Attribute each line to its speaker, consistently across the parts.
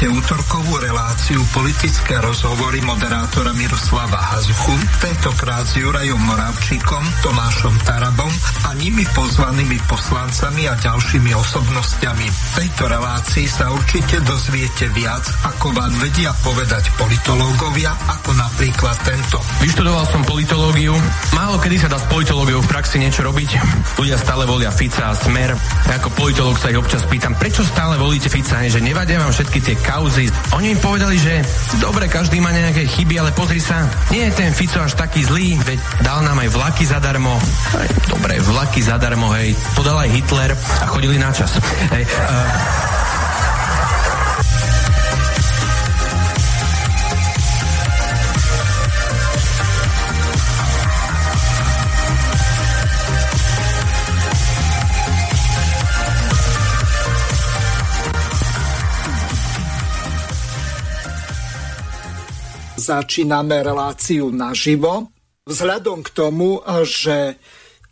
Speaker 1: este autor cobura reláciu politické rozhovory moderátora Miroslava Hazuchu, tentokrát s Jurajom Moravčíkom, Tomášom Tarabom a nimi pozvanými poslancami a ďalšími osobnostiami. V tejto relácii sa určite dozviete viac, ako vám vedia povedať politológovia, ako napríklad tento.
Speaker 2: Vyštudoval som politológiu. Málo kedy sa dá s politológiou v praxi niečo robiť. Ľudia stále volia Fica a Smer. Ja ako politológ sa ich občas pýtam, prečo stále volíte Fica, že nevadia vám všetky tie kauzy. Oni im povedali, že dobre, každý má nejaké chyby, ale pozri sa, nie je ten Fico až taký zlý, veď dal nám aj vlaky zadarmo. Aj, dobre, vlaky zadarmo, hej, to dal aj Hitler a chodili na čas. Hej, uh,
Speaker 1: začíname reláciu naživo. Vzhľadom k tomu, že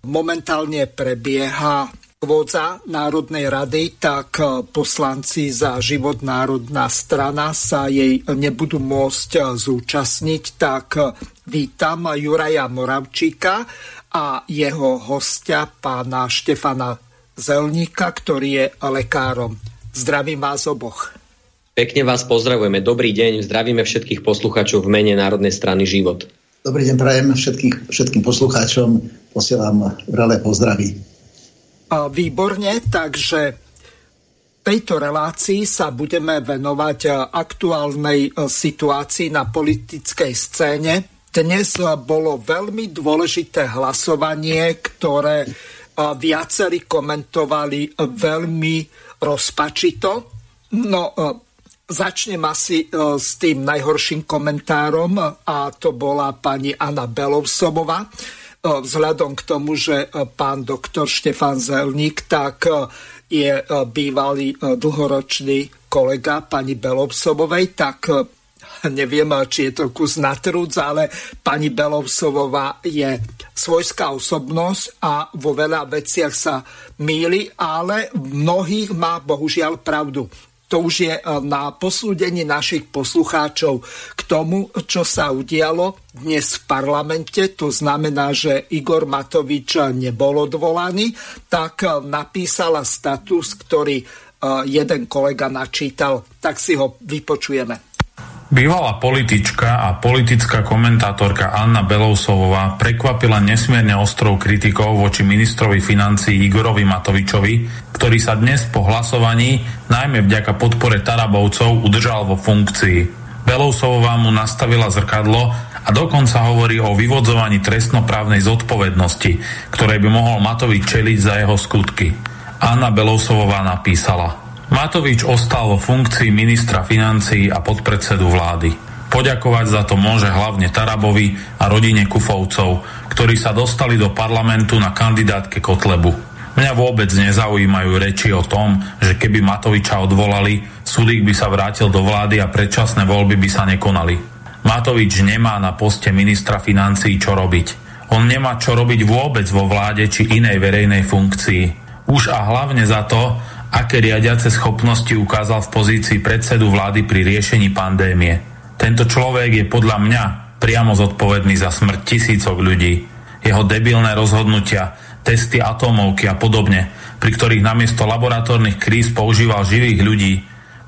Speaker 1: momentálne prebieha kôdza Národnej rady, tak poslanci za život národná strana sa jej nebudú môcť zúčastniť, tak vítam Juraja Moravčíka a jeho hostia, pána Štefana Zelníka, ktorý je lekárom. Zdravím vás oboch.
Speaker 3: Pekne vás pozdravujeme. Dobrý deň. Zdravíme všetkých poslucháčov v mene Národnej strany Život.
Speaker 4: Dobrý deň, prajem všetkých, všetkým poslucháčom. Posielam vrele pozdraví.
Speaker 1: Výborne, takže v tejto relácii sa budeme venovať aktuálnej situácii na politickej scéne. Dnes bolo veľmi dôležité hlasovanie, ktoré viacerí komentovali veľmi rozpačito. No, Začnem asi e, s tým najhorším komentárom a to bola pani Anna Belovsovová. E, vzhľadom k tomu, že e, pán doktor Štefan Zelník tak je bývalý dlhoročný kolega pani Belovsovovej, tak neviem, či je to kus na ale pani Belovsovová je svojská osobnosť a vo veľa veciach sa míli, ale v mnohých má bohužiaľ pravdu to už je eh, na posúdenie našich poslucháčov k tomu, čo sa udialo dnes v parlamente. To znamená, že Igor Matovič nebol odvolaný, tak eh, napísala status, ktorý eh, jeden kolega načítal. Tak si ho vypočujeme.
Speaker 5: Bývalá politička a politická komentátorka Anna Belousovová prekvapila nesmierne ostrou kritikou voči ministrovi financií Igorovi Matovičovi, ktorý sa dnes po hlasovaní, najmä vďaka podpore Tarabovcov, udržal vo funkcii. Belousovová mu nastavila zrkadlo a dokonca hovorí o vyvodzovaní trestnoprávnej zodpovednosti, ktorej by mohol Matovič čeliť za jeho skutky. Anna Belousovová napísala – Matovič ostal vo funkcii ministra financií a podpredsedu vlády. Poďakovať za to môže hlavne Tarabovi a rodine Kufovcov, ktorí sa dostali do parlamentu na kandidátke Kotlebu. Mňa vôbec nezaujímajú reči o tom, že keby Matoviča odvolali, Sulík by sa vrátil do vlády a predčasné voľby by sa nekonali. Matovič nemá na poste ministra financií čo robiť. On nemá čo robiť vôbec vo vláde či inej verejnej funkcii. Už a hlavne za to, aké riadiace schopnosti ukázal v pozícii predsedu vlády pri riešení pandémie. Tento človek je podľa mňa priamo zodpovedný za smrť tisícok ľudí. Jeho debilné rozhodnutia, testy atómovky a podobne, pri ktorých namiesto laboratórnych kríz používal živých ľudí,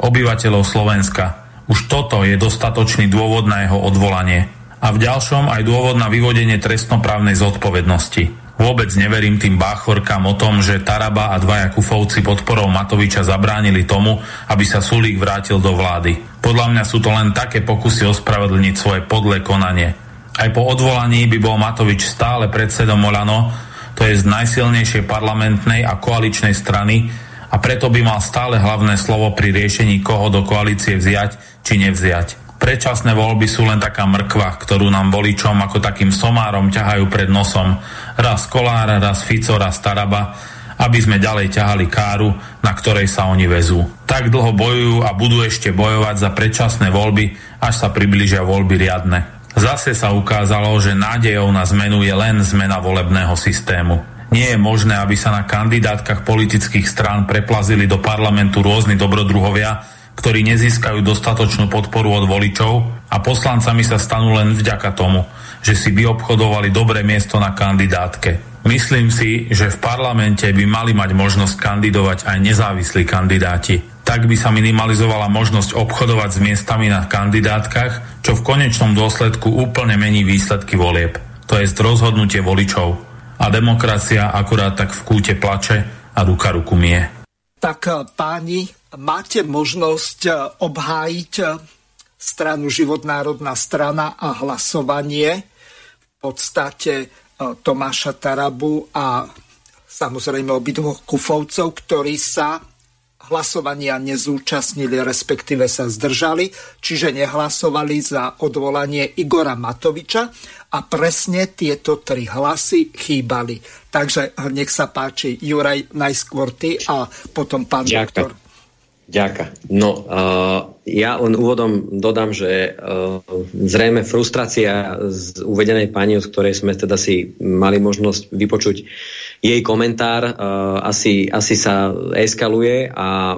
Speaker 5: obyvateľov Slovenska. Už toto je dostatočný dôvod na jeho odvolanie. A v ďalšom aj dôvod na vyvodenie trestnoprávnej zodpovednosti. Vôbec neverím tým báchorkám o tom, že Taraba a dvaja kufovci podporou Matoviča zabránili tomu, aby sa Sulík vrátil do vlády. Podľa mňa sú to len také pokusy ospravedlniť svoje podlé konanie. Aj po odvolaní by bol Matovič stále predsedom Olano, to je z najsilnejšej parlamentnej a koaličnej strany a preto by mal stále hlavné slovo pri riešení, koho do koalície vziať či nevziať. Predčasné voľby sú len taká mrkva, ktorú nám voličom ako takým somárom ťahajú pred nosom. Raz Kolára, raz Fico, raz Taraba, aby sme ďalej ťahali káru, na ktorej sa oni vezú. Tak dlho bojujú a budú ešte bojovať za predčasné voľby, až sa približia voľby riadne. Zase sa ukázalo, že nádejou na zmenu je len zmena volebného systému. Nie je možné, aby sa na kandidátkach politických strán preplazili do parlamentu rôzni dobrodruhovia, ktorí nezískajú dostatočnú podporu od voličov a poslancami sa stanú len vďaka tomu, že si by obchodovali dobré miesto na kandidátke. Myslím si, že v parlamente by mali mať možnosť kandidovať aj nezávislí kandidáti. Tak by sa minimalizovala možnosť obchodovať s miestami na kandidátkach, čo v konečnom dôsledku úplne mení výsledky volieb. To je rozhodnutie voličov. A demokracia akurát tak v kúte plače a ruka ruku mie.
Speaker 1: Tak eh, páni, máte možnosť eh, obhájiť eh, stranu Život národná strana a hlasovanie v podstate Tomáša Tarabu a samozrejme obidvoch kufovcov, ktorí sa hlasovania nezúčastnili, respektíve sa zdržali, čiže nehlasovali za odvolanie Igora Matoviča a presne tieto tri hlasy chýbali. Takže nech sa páči, Juraj, najskôr ty a potom pán Ďakujem. doktor.
Speaker 3: Ďakujem. No, uh, ja len úvodom dodám, že uh, zrejme frustrácia z uvedenej pani, od ktorej sme teda si mali možnosť vypočuť jej komentár, uh, asi, asi sa eskaluje a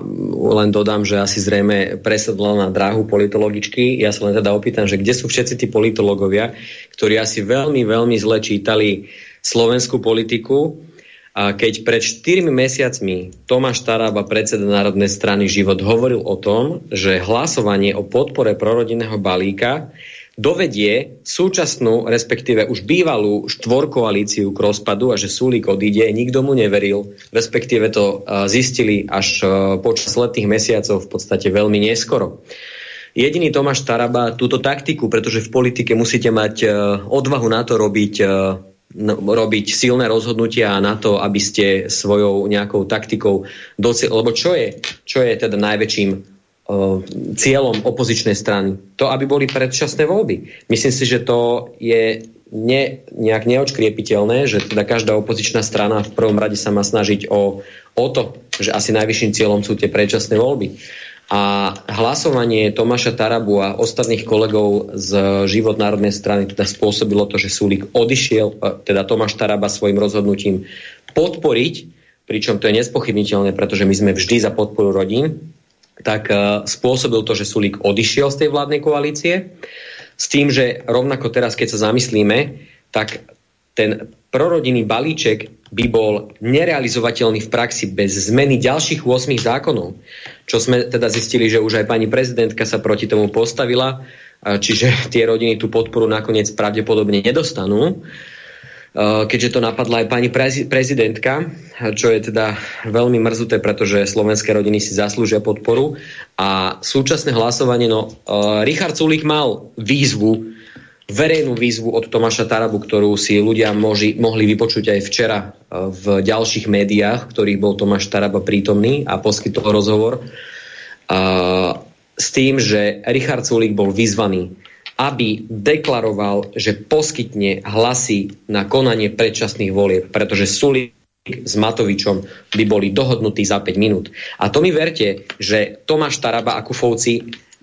Speaker 3: len dodám, že asi zrejme presedla na dráhu politologičky. Ja sa len teda opýtam, že kde sú všetci tí politológovia, ktorí asi veľmi, veľmi zle čítali slovenskú politiku, a keď pred 4 mesiacmi Tomáš Tarába, predseda Národnej strany Život, hovoril o tom, že hlasovanie o podpore prorodinného balíka dovedie súčasnú, respektíve už bývalú štvorkoalíciu k rozpadu a že Sulík odíde, nikto mu neveril, respektíve to zistili až počas letných mesiacov v podstate veľmi neskoro. Jediný Tomáš Taraba túto taktiku, pretože v politike musíte mať odvahu na to robiť robiť silné rozhodnutia na to, aby ste svojou nejakou taktikou dosiahli. Lebo čo je, čo je teda najväčším uh, cieľom opozičnej strany? To, aby boli predčasné voľby. Myslím si, že to je ne, nejak neočkriepiteľné, že teda každá opozičná strana v prvom rade sa má snažiť o, o to, že asi najvyšším cieľom sú tie predčasné voľby. A hlasovanie Tomáša Tarabu a ostatných kolegov z Život národnej strany teda spôsobilo to, že Súlik odišiel, e, teda Tomáš Taraba svojim rozhodnutím podporiť, pričom to je nespochybniteľné, pretože my sme vždy za podporu rodín, tak e, spôsobil to, že Sulík odišiel z tej vládnej koalície. S tým, že rovnako teraz, keď sa zamyslíme, tak ten prorodinný balíček by bol nerealizovateľný v praxi bez zmeny ďalších 8 zákonov. Čo sme teda zistili, že už aj pani prezidentka sa proti tomu postavila, čiže tie rodiny tú podporu nakoniec pravdepodobne nedostanú keďže to napadla aj pani prezidentka, čo je teda veľmi mrzuté, pretože slovenské rodiny si zaslúžia podporu. A súčasné hlasovanie, no, Richard Sulik mal výzvu verejnú výzvu od Tomáša Tarabu, ktorú si ľudia moži, mohli vypočuť aj včera e, v ďalších médiách, v ktorých bol Tomáš Taraba prítomný a poskytol rozhovor. A, s tým, že Richard Sulik bol vyzvaný, aby deklaroval, že poskytne hlasy na konanie predčasných volieb, pretože Sulik s Matovičom by boli dohodnutí za 5 minút. A to mi verte, že Tomáš Taraba a Kufovci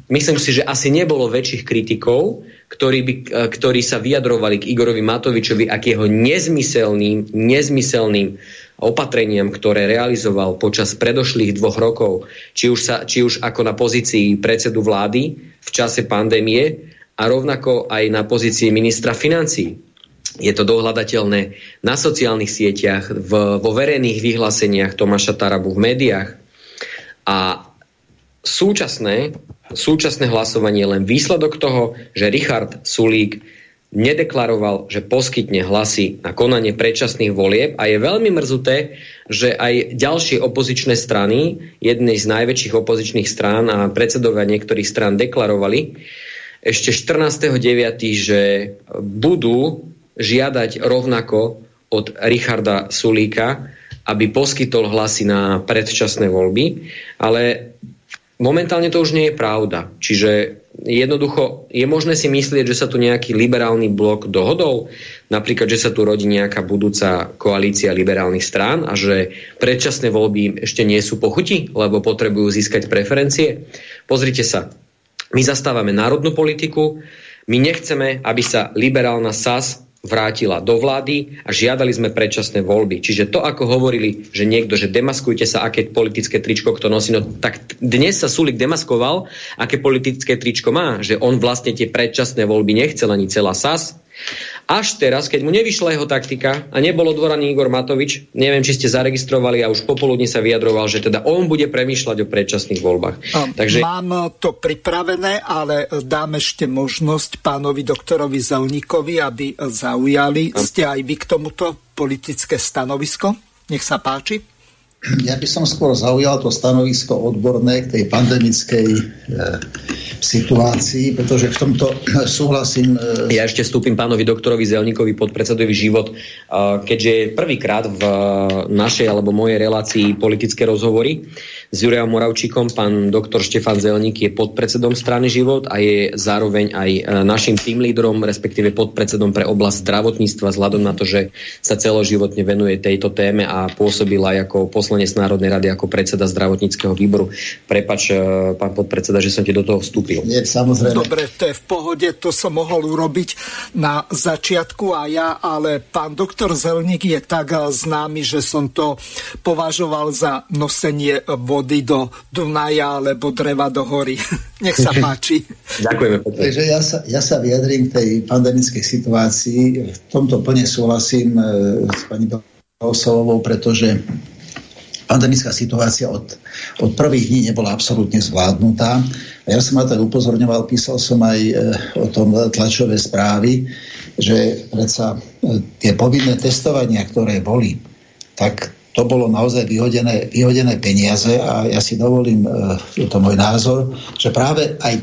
Speaker 3: myslím si, že asi nebolo väčších kritikov, ktorí, by, e, ktorí sa vyjadrovali k Igorovi Matovičovi a k jeho nezmyselným, nezmyselným opatreniam, ktoré realizoval počas predošlých dvoch rokov, či už, sa, či už ako na pozícii predsedu vlády v čase pandémie a rovnako aj na pozícii ministra financí. Je to dohľadateľné na sociálnych sieťach, v, vo verejných vyhláseniach Tomáša Tarabu v médiách. A súčasné, súčasné hlasovanie je len výsledok toho, že Richard Sulík nedeklaroval, že poskytne hlasy na konanie predčasných volieb a je veľmi mrzuté, že aj ďalšie opozičné strany, jednej z najväčších opozičných strán a predsedovia niektorých strán deklarovali ešte 14.9., že budú žiadať rovnako od Richarda Sulíka, aby poskytol hlasy na predčasné voľby, ale Momentálne to už nie je pravda. Čiže jednoducho je možné si myslieť, že sa tu nejaký liberálny blok dohodol, napríklad, že sa tu rodí nejaká budúca koalícia liberálnych strán a že predčasné voľby ešte nie sú pochuti, lebo potrebujú získať preferencie. Pozrite sa, my zastávame národnú politiku, my nechceme, aby sa liberálna SAS vrátila do vlády a žiadali sme predčasné voľby. Čiže to, ako hovorili, že niekto, že demaskujte sa, aké politické tričko kto nosí, no tak dnes sa Sulik demaskoval, aké politické tričko má, že on vlastne tie predčasné voľby nechcel ani celá SAS, až teraz, keď mu nevyšla jeho taktika a nebolo dvoraný Igor Matovič, neviem, či ste zaregistrovali a už popoludne sa vyjadroval, že teda on bude premýšľať o predčasných voľbách.
Speaker 1: Takže... Mám to pripravené, ale dám ešte možnosť pánovi doktorovi Zelníkovi, aby zaujali. Ste aj vy k tomuto politické stanovisko? Nech sa páči.
Speaker 4: Ja by som skôr zaujal to stanovisko odborné k tej pandemickej e, situácii, pretože v tomto súhlasím.
Speaker 3: E... Ja ešte vstúpim pánovi doktorovi Zelníkovi podpredsedovi život, e, keďže prvýkrát v našej alebo mojej relácii politické rozhovory s Jurejom Moravčíkom. Pán doktor Štefan Zelník je podpredsedom strany Život a je zároveň aj e, našim tým lídrom, respektíve podpredsedom pre oblasť zdravotníctva, vzhľadom na to, že sa celoživotne venuje tejto téme a pôsobil aj ako poslanec Národnej rady, ako predseda zdravotníckého výboru. Prepač, e, pán podpredseda, že som ti do toho vstúpil.
Speaker 4: Nie, samozrejme.
Speaker 1: Dobre, to je v pohode, to som mohol urobiť na začiatku a ja, ale pán doktor Zelník je tak e, známy, že som to považoval za nosenie vo vody do Dunaja alebo dreva do hory. Nech sa páči.
Speaker 3: Ďakujeme.
Speaker 4: Takže ja sa, ja sa vyjadrím k tej pandemickej situácii. V tomto plne súhlasím e, s pani Balsovou, pretože pandemická situácia od, od prvých dní nebola absolútne zvládnutá. A ja som ma tak upozorňoval, písal som aj e, o tom tlačové správy, že predsa e, tie povinné testovania, ktoré boli, tak to bolo naozaj vyhodené, vyhodené peniaze a ja si dovolím, je to môj názor, že práve aj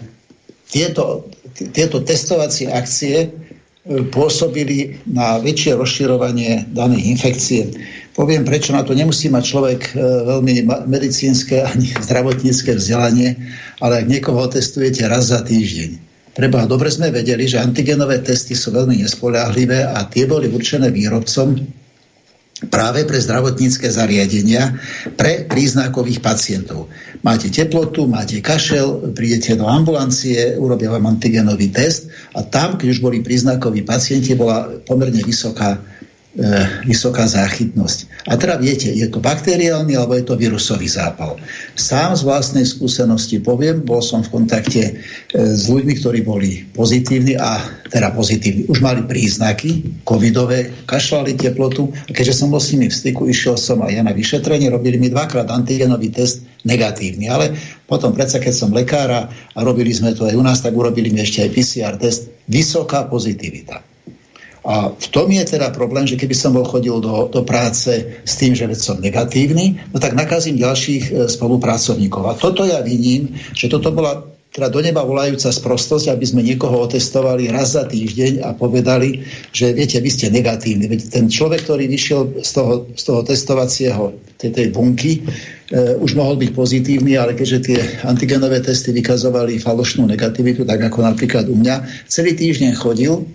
Speaker 4: tieto, tieto testovacie akcie e, pôsobili na väčšie rozširovanie danej infekcie. Poviem, prečo na to nemusí mať človek e, veľmi medicínske ani zdravotnícke vzdelanie, ale ak niekoho testujete raz za týždeň. Preba, dobre sme vedeli, že antigenové testy sú veľmi nespoľahlivé a tie boli určené výrobcom práve pre zdravotnícke zariadenia pre príznakových pacientov. Máte teplotu, máte kašel, prídete do ambulancie, urobia vám antigenový test a tam, keď už boli príznakoví pacienti, bola pomerne vysoká vysoká záchytnosť. A teda viete, je to bakteriálny alebo je to vírusový zápal. Sám z vlastnej skúsenosti poviem, bol som v kontakte e, s ľuďmi, ktorí boli pozitívni a teda pozitívni, už mali príznaky covidové, kašľali teplotu a keďže som bol s nimi v styku, išiel som aj ja na vyšetrenie, robili mi dvakrát antigenový test negatívny, ale potom predsa, keď som lekára a robili sme to aj u nás, tak urobili mi ešte aj PCR test, vysoká pozitivita. A v tom je teda problém, že keby som bol chodil do, do práce s tým, že veď som negatívny, no tak nakazím ďalších e, spolupracovníkov. A toto ja vidím, že toto bola teda do neba volajúca sprostosť, aby sme niekoho otestovali raz za týždeň a povedali, že viete, vy ste negatívni. Veď ten človek, ktorý vyšiel z toho, z toho testovacieho tej, tej bunky, e, už mohol byť pozitívny, ale keďže tie antigenové testy vykazovali falošnú negativitu, tak ako napríklad u mňa, celý týždeň chodil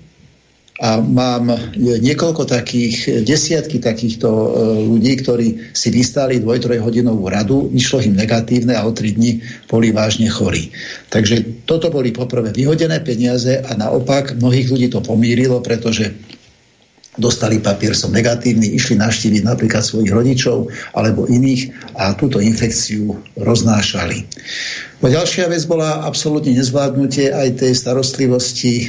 Speaker 4: a mám niekoľko takých, desiatky takýchto e, ľudí, ktorí si vystali dvoj hodinovú radu, vyšlo im negatívne a o tri dni boli vážne chorí. Takže toto boli poprvé vyhodené peniaze a naopak mnohých ľudí to pomírilo, pretože dostali papier, som negatívny, išli navštíviť napríklad svojich rodičov alebo iných a túto infekciu roznášali. No ďalšia vec bola absolútne nezvládnutie aj tej starostlivosti e,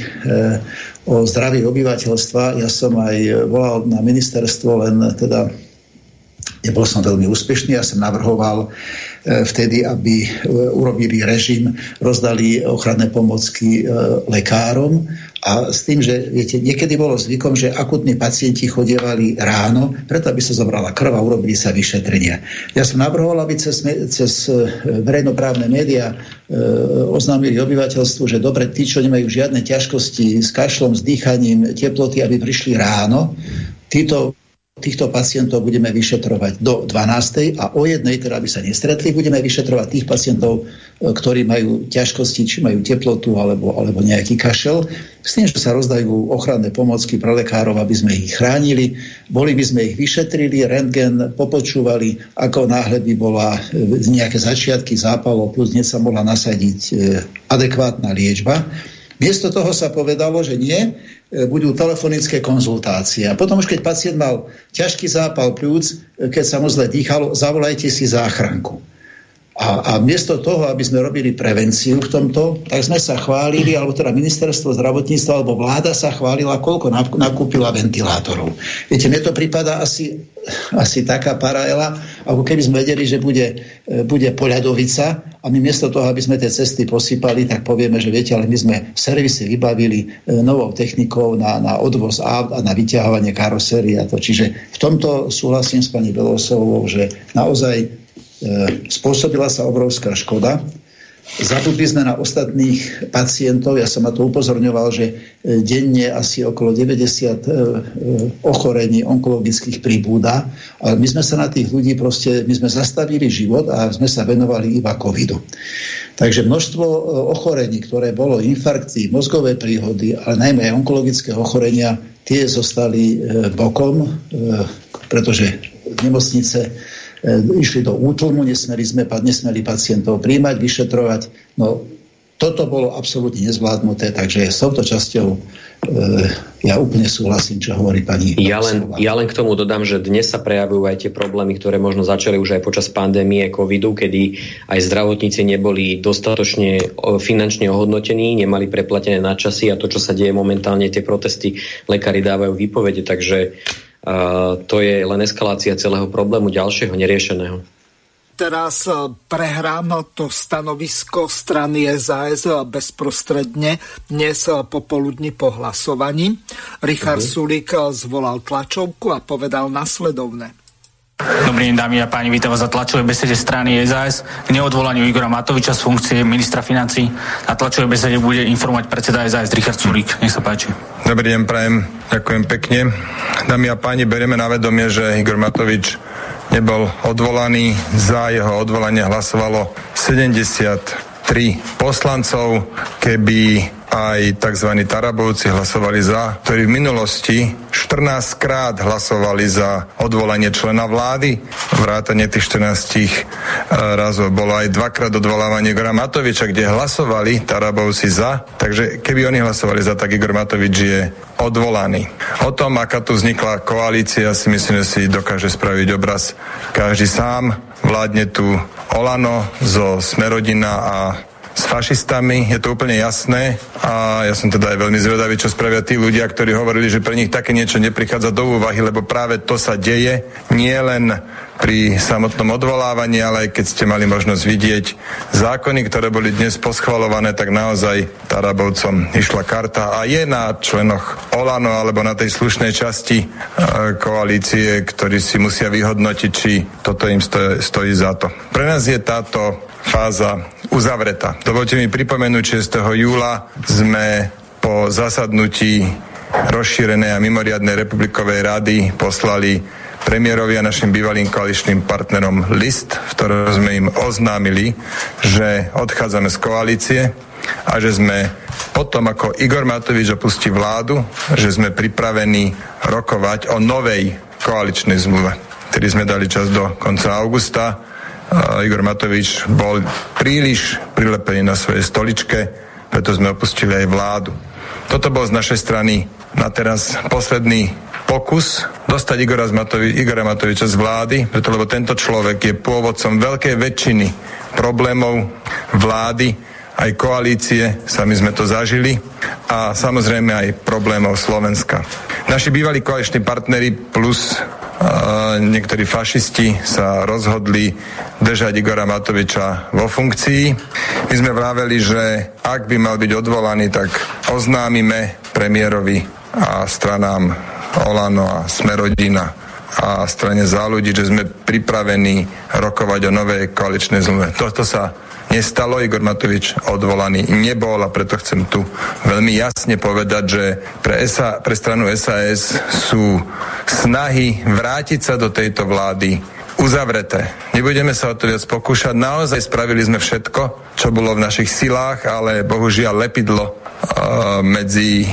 Speaker 4: o zdravie obyvateľstva. Ja som aj volal na ministerstvo, len teda nebol som veľmi úspešný. Ja som navrhoval e, vtedy, aby e, urobili režim, rozdali ochranné pomocky e, lekárom a s tým, že viete, niekedy bolo zvykom, že akutní pacienti chodievali ráno, preto aby sa zobrala krv a urobili sa vyšetrenia. Ja som navrhoval, aby cez, cez verejnoprávne médiá oznámili obyvateľstvu, že dobre, tí, čo nemajú žiadne ťažkosti s kašlom, s dýchaním, teploty, aby prišli ráno, títo týchto pacientov budeme vyšetrovať do 12. a o jednej, teda aby sa nestretli, budeme vyšetrovať tých pacientov, e, ktorí majú ťažkosti, či majú teplotu alebo, alebo nejaký kašel, s tým, že sa rozdajú ochranné pomocky pre lekárov, aby sme ich chránili. Boli by sme ich vyšetrili, rentgen popočúvali, ako náhle by bola e, nejaké začiatky zápalov, plus dnes sa mohla nasadiť e, adekvátna liečba. Miesto toho sa povedalo, že nie, budú telefonické konzultácie. A potom už keď pacient mal ťažký zápal pľúc, e, keď sa mu zle dýchalo, zavolajte si záchranku. A, a miesto toho, aby sme robili prevenciu v tomto, tak sme sa chválili, alebo teda ministerstvo zdravotníctva, alebo vláda sa chválila, koľko nakúpila ventilátorov. Viete, mne to prípada asi, asi taká paralela, ako keby sme vedeli, že bude, e, bude poľadovica a my miesto toho, aby sme tie cesty posypali, tak povieme, že viete, ale my sme servisy vybavili e, novou technikou na, na odvoz a, na vyťahovanie karosérie a to. Čiže v tomto súhlasím s pani Belosovou, že naozaj spôsobila sa obrovská škoda. Zabudli sme na ostatných pacientov, ja som na to upozorňoval, že e, denne asi okolo 90 e, ochorení onkologických pribúda, ale my sme sa na tých ľudí proste, my sme zastavili život a sme sa venovali iba covidu. Takže množstvo ochorení, ktoré bolo infarkty, mozgové príhody, ale najmä aj onkologické ochorenia, tie zostali bokom, pretože nemocnice E, išli do útlmu, nesmeli sme, nesmeli pacientov príjmať, vyšetrovať. No toto bolo absolútne nezvládnuté, takže s touto časťou e, ja úplne súhlasím, čo hovorí pani.
Speaker 3: Ja len, ja len k tomu dodám, že dnes sa prejavujú aj tie problémy, ktoré možno začali už aj počas pandémie covidu, kedy aj zdravotníci neboli dostatočne finančne ohodnotení, nemali preplatené nadčasy a to, čo sa deje momentálne, tie protesty, lekári dávajú výpovede, takže to je len eskalácia celého problému ďalšieho neriešeného.
Speaker 1: Teraz e, prehrám to stanovisko strany SAS bezprostredne dnes e, popoludní po hlasovaní. Richard uh-huh. Sulík e, zvolal tlačovku a povedal nasledovne.
Speaker 6: Dobrý deň, dámy a páni, vítam vás za tlačovej besede strany SAS k neodvolaniu Igora Matoviča z funkcie ministra financí. Na tlačovej besede bude informovať predseda SAS Richard Sulík. Nech sa páči.
Speaker 7: Dobrý deň, prajem. Ďakujem pekne. Dámy a páni, berieme na vedomie, že Igor Matovič nebol odvolaný. Za jeho odvolanie hlasovalo 73 poslancov. Keby aj tzv. Tarabovci hlasovali za, ktorí v minulosti 14 krát hlasovali za odvolanie člena vlády. Vrátanie tých 14 eh, razov bolo aj dvakrát odvolávanie Igora Matoviča, kde hlasovali Tarabovci za. Takže keby oni hlasovali za, tak Igor Matovič je odvolaný. O tom, aká tu vznikla koalícia, si myslím, že si dokáže spraviť obraz každý sám. Vládne tu Olano zo Smerodina a s fašistami, je to úplne jasné. A ja som teda aj veľmi zvedavý, čo spravia tí ľudia, ktorí hovorili, že pre nich také niečo neprichádza do úvahy, lebo práve to sa deje. Nie len pri samotnom odvolávaní, ale aj keď ste mali možnosť vidieť zákony, ktoré boli dnes poschvalované, tak naozaj Tarabovcom išla karta. A je na členoch Olano alebo na tej slušnej časti e, koalície, ktorí si musia vyhodnotiť, či toto im stojí, stojí za to. Pre nás je táto fáza uzavretá. Dovolte mi pripomenúť, 6. júla sme po zasadnutí rozšírenej a mimoriadnej republikovej rady poslali premiérovi a našim bývalým koaličným partnerom list, v ktorom sme im oznámili, že odchádzame z koalície a že sme potom, ako Igor Matovič opustí vládu, že sme pripravení rokovať o novej koaličnej zmluve, ktorý sme dali čas do konca augusta Igor Matovič bol príliš prilepený na svojej stoličke, preto sme opustili aj vládu. Toto bol z našej strany na teraz posledný pokus dostať Igora, Matovi, Igora Matoviča z vlády, preto lebo tento človek je pôvodcom veľkej väčšiny problémov vlády, aj koalície, sami sme to zažili a samozrejme aj problémov Slovenska. Naši bývalí koaliční partnery plus niektorí fašisti sa rozhodli držať Igora Matoviča vo funkcii. My sme vraveli, že ak by mal byť odvolaný, tak oznámime premiérovi a stranám Olano a Smerodina a strane za ľudí, že sme pripravení rokovať o novej koaličnej zmluve. Toto sa nestalo. Igor Matovič odvolaný nebol a preto chcem tu veľmi jasne povedať, že pre, SA, pre stranu SAS sú snahy vrátiť sa do tejto vlády uzavreté. Nebudeme sa o to viac pokúšať. Naozaj spravili sme všetko, čo bolo v našich silách, ale bohužiaľ lepidlo medzi e,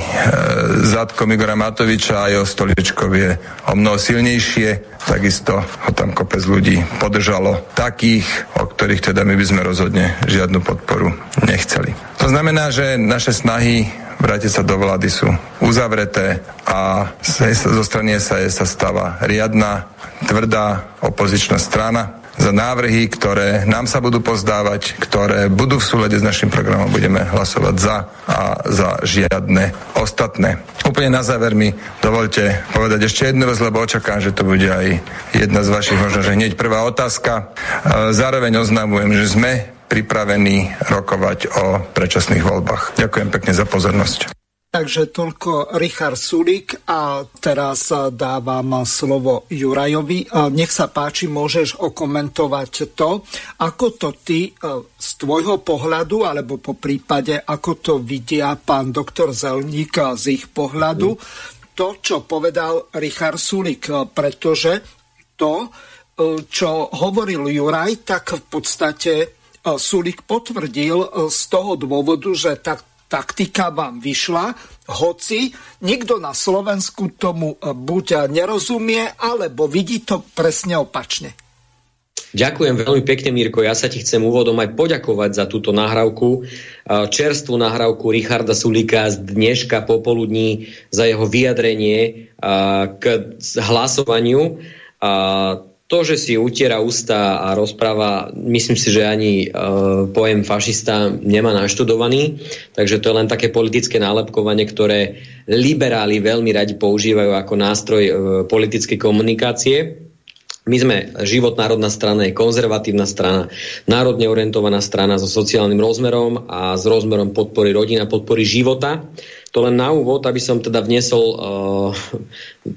Speaker 7: zadkom Igora Matoviča a jeho stoličkou je o mnoho silnejšie. Takisto ho tam kopec ľudí podržalo takých, o ktorých teda my by sme rozhodne žiadnu podporu nechceli. To znamená, že naše snahy vrátiť sa do vlády sú uzavreté a zo strany SAS sa stáva riadna, tvrdá opozičná strana, za návrhy, ktoré nám sa budú pozdávať, ktoré budú v súlade s našim programom, budeme hlasovať za a za žiadne ostatné. Úplne na záver mi dovolte povedať ešte jednu vec, lebo očakám, že to bude aj jedna z vašich, možno, že hneď prvá otázka. E, zároveň oznamujem, že sme pripravení rokovať o predčasných voľbách. Ďakujem pekne za pozornosť.
Speaker 1: Takže toľko Richard Sulik a teraz dávam slovo Jurajovi. Nech sa páči, môžeš okomentovať to, ako to ty z tvojho pohľadu, alebo po prípade, ako to vidia pán doktor Zelník z ich pohľadu, to, čo povedal Richard Sulik, pretože to, čo hovoril Juraj, tak v podstate Sulik potvrdil z toho dôvodu, že tak taktika vám vyšla, hoci nikto na Slovensku tomu e, buď nerozumie, alebo vidí to presne opačne.
Speaker 3: Ďakujem veľmi pekne, Mirko. Ja sa ti chcem úvodom aj poďakovať za túto nahrávku, e, čerstvú nahrávku Richarda Sulika z dneška popoludní za jeho vyjadrenie e, k hlasovaniu to, že si utiera ústa a rozpráva, myslím si, že ani uh, pojem fašista nemá naštudovaný, takže to je len také politické nálepkovanie, ktoré liberáli veľmi radi používajú ako nástroj uh, politickej komunikácie. My sme život národná strana, je konzervatívna strana, národne orientovaná strana so sociálnym rozmerom a s rozmerom podpory rodina, podpory života. To len na úvod, aby som teda vnesol uh,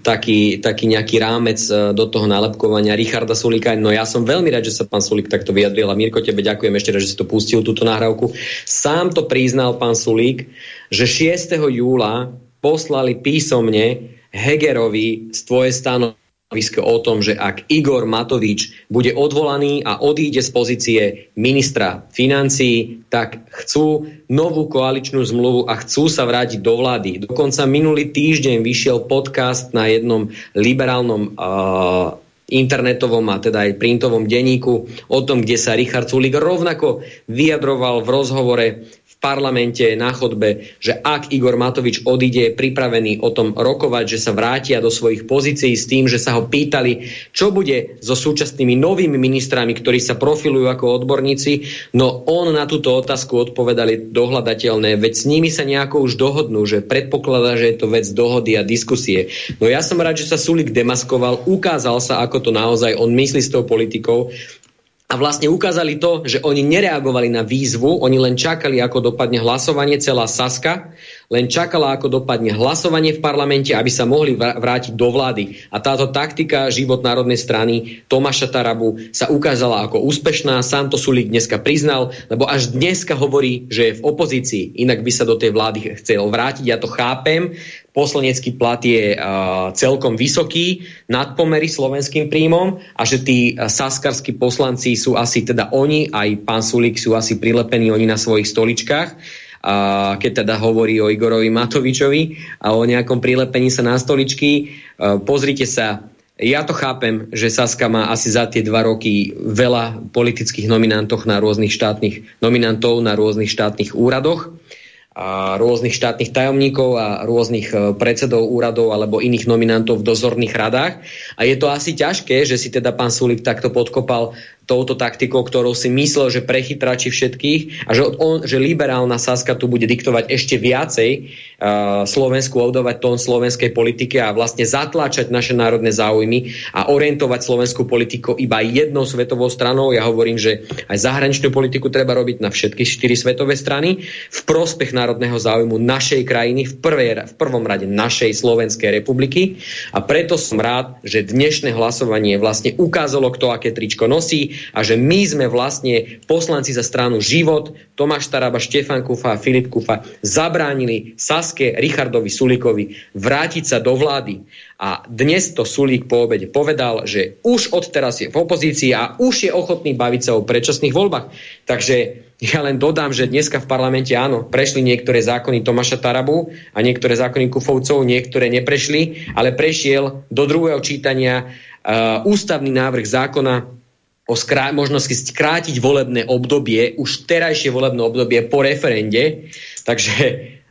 Speaker 3: taký, taký nejaký rámec uh, do toho nálepkovania Richarda Sulika. No ja som veľmi rád, že sa pán Sulik takto vyjadril a Mirko, tebe ďakujem ešte raz, že si to pustil, túto nahrávku. Sám to priznal pán Sulík, že 6. júla poslali písomne Hegerovi z tvojej stano o tom, že ak Igor Matovič bude odvolaný a odíde z pozície ministra financií, tak chcú novú koaličnú zmluvu a chcú sa vrátiť do vlády. Dokonca minulý týždeň vyšiel podcast na jednom liberálnom uh, internetovom a teda aj printovom denníku o tom, kde sa Richard Sulik rovnako vyjadroval v rozhovore parlamente na chodbe, že ak Igor Matovič odíde, je pripravený o tom rokovať, že sa vrátia do svojich pozícií s tým, že sa ho pýtali, čo bude so súčasnými novými ministrami, ktorí sa profilujú ako odborníci. No on na túto otázku odpovedali dohľadateľné, veď s nimi sa nejako už dohodnú, že predpokladá, že je to vec dohody a diskusie. No ja som rád, že sa Sulik demaskoval, ukázal sa, ako to naozaj on myslí s tou politikou a vlastne ukázali to, že oni nereagovali na výzvu, oni len čakali, ako dopadne hlasovanie, celá Saska len čakala, ako dopadne hlasovanie v parlamente, aby sa mohli vrátiť do vlády. A táto taktika život národnej strany Tomáša Tarabu sa ukázala ako úspešná. Sám to Sulík dneska priznal, lebo až dneska hovorí, že je v opozícii, inak by sa do tej vlády chcel vrátiť. Ja to chápem, poslanecký plat je uh, celkom vysoký nad pomery slovenským príjmom a že tí uh, saskarskí poslanci sú asi teda oni, aj pán Sulík sú asi prilepení oni na svojich stoličkách keď teda hovorí o Igorovi Matovičovi a o nejakom prilepení sa na stoličky. Pozrite sa, ja to chápem, že Saska má asi za tie dva roky veľa politických nominantov na rôznych štátnych nominantov na rôznych štátnych úradoch a rôznych štátnych tajomníkov a rôznych e, predsedov úradov alebo iných nominantov v dozorných radách. A je to asi ťažké, že si teda pán Sulik takto podkopal touto taktikou, ktorou si myslel, že prechytračí všetkých a že, on, že liberálna Saska tu bude diktovať ešte viacej uh, Slovensku, obdovať tón slovenskej politike a vlastne zatláčať naše národné záujmy a orientovať slovenskú politiku iba jednou svetovou stranou. Ja hovorím, že aj zahraničnú politiku treba robiť na všetky štyri svetové strany v prospech národného záujmu našej krajiny, v, prvej, v prvom rade našej Slovenskej republiky a preto som rád, že dnešné hlasovanie vlastne ukázalo, kto aké tričko nosí, a že my sme vlastne poslanci za stranu Život, Tomáš Taraba, Štefan Kufa a Filip Kufa zabránili Saske, Richardovi Sulikovi vrátiť sa do vlády. A dnes to Sulík po obede povedal, že už odteraz je v opozícii a už je ochotný baviť sa o predčasných voľbách. Takže ja len dodám, že dneska v parlamente áno, prešli niektoré zákony Tomáša Tarabu a niektoré zákony Kufovcov, niektoré neprešli, ale prešiel do druhého čítania uh, ústavný návrh zákona o skrá- možnosti skrátiť volebné obdobie, už terajšie volebné obdobie po referende. Takže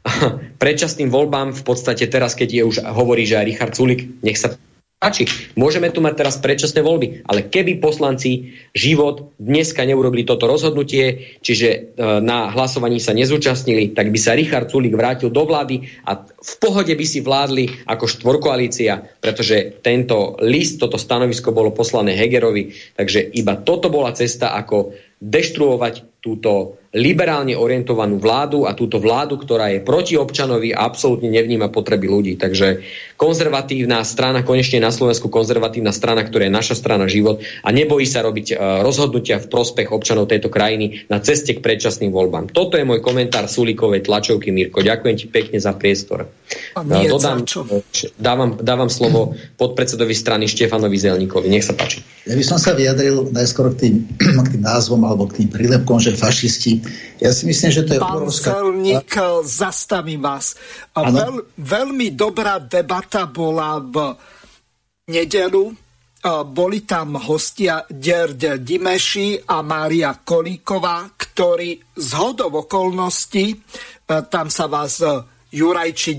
Speaker 3: predčasným voľbám v podstate teraz, keď je už hovorí, že aj Richard Sulik, nech sa páči. Môžeme tu mať teraz predčasné voľby, ale keby poslanci život dneska neurobili toto rozhodnutie, čiže e, na hlasovaní sa nezúčastnili, tak by sa Richard Sulik vrátil do vlády a v pohode by si vládli ako štvorkoalícia, pretože tento list, toto stanovisko bolo poslané Hegerovi, takže iba toto bola cesta, ako deštruovať túto liberálne orientovanú vládu a túto vládu, ktorá je proti občanovi a absolútne nevníma potreby ľudí. Takže konzervatívna strana, konečne na Slovensku konzervatívna strana, ktorá je naša strana život a nebojí sa robiť uh, rozhodnutia v prospech občanov tejto krajiny na ceste k predčasným voľbám. Toto je môj komentár Sulíkovej tlačovky, Mirko. Ďakujem ti pekne za priestor.
Speaker 1: Nie,
Speaker 3: Dodám, dávam, dávam slovo podpredsedovi strany Štefanovi Zelníkovi. Nech sa páči.
Speaker 4: Ja by som sa vyjadril najskôr k tým, k tým názvom alebo k tým prílepkom, že fašisti. Ja si myslím, že to je
Speaker 1: Pán obrovská... Selník, zastavím vás. Veľ, veľmi dobrá debata bola v nedelu. Boli tam hostia Derde Dimeši a Mária Kolíková, ktorí z hodov okolností, tam sa vás Juraj či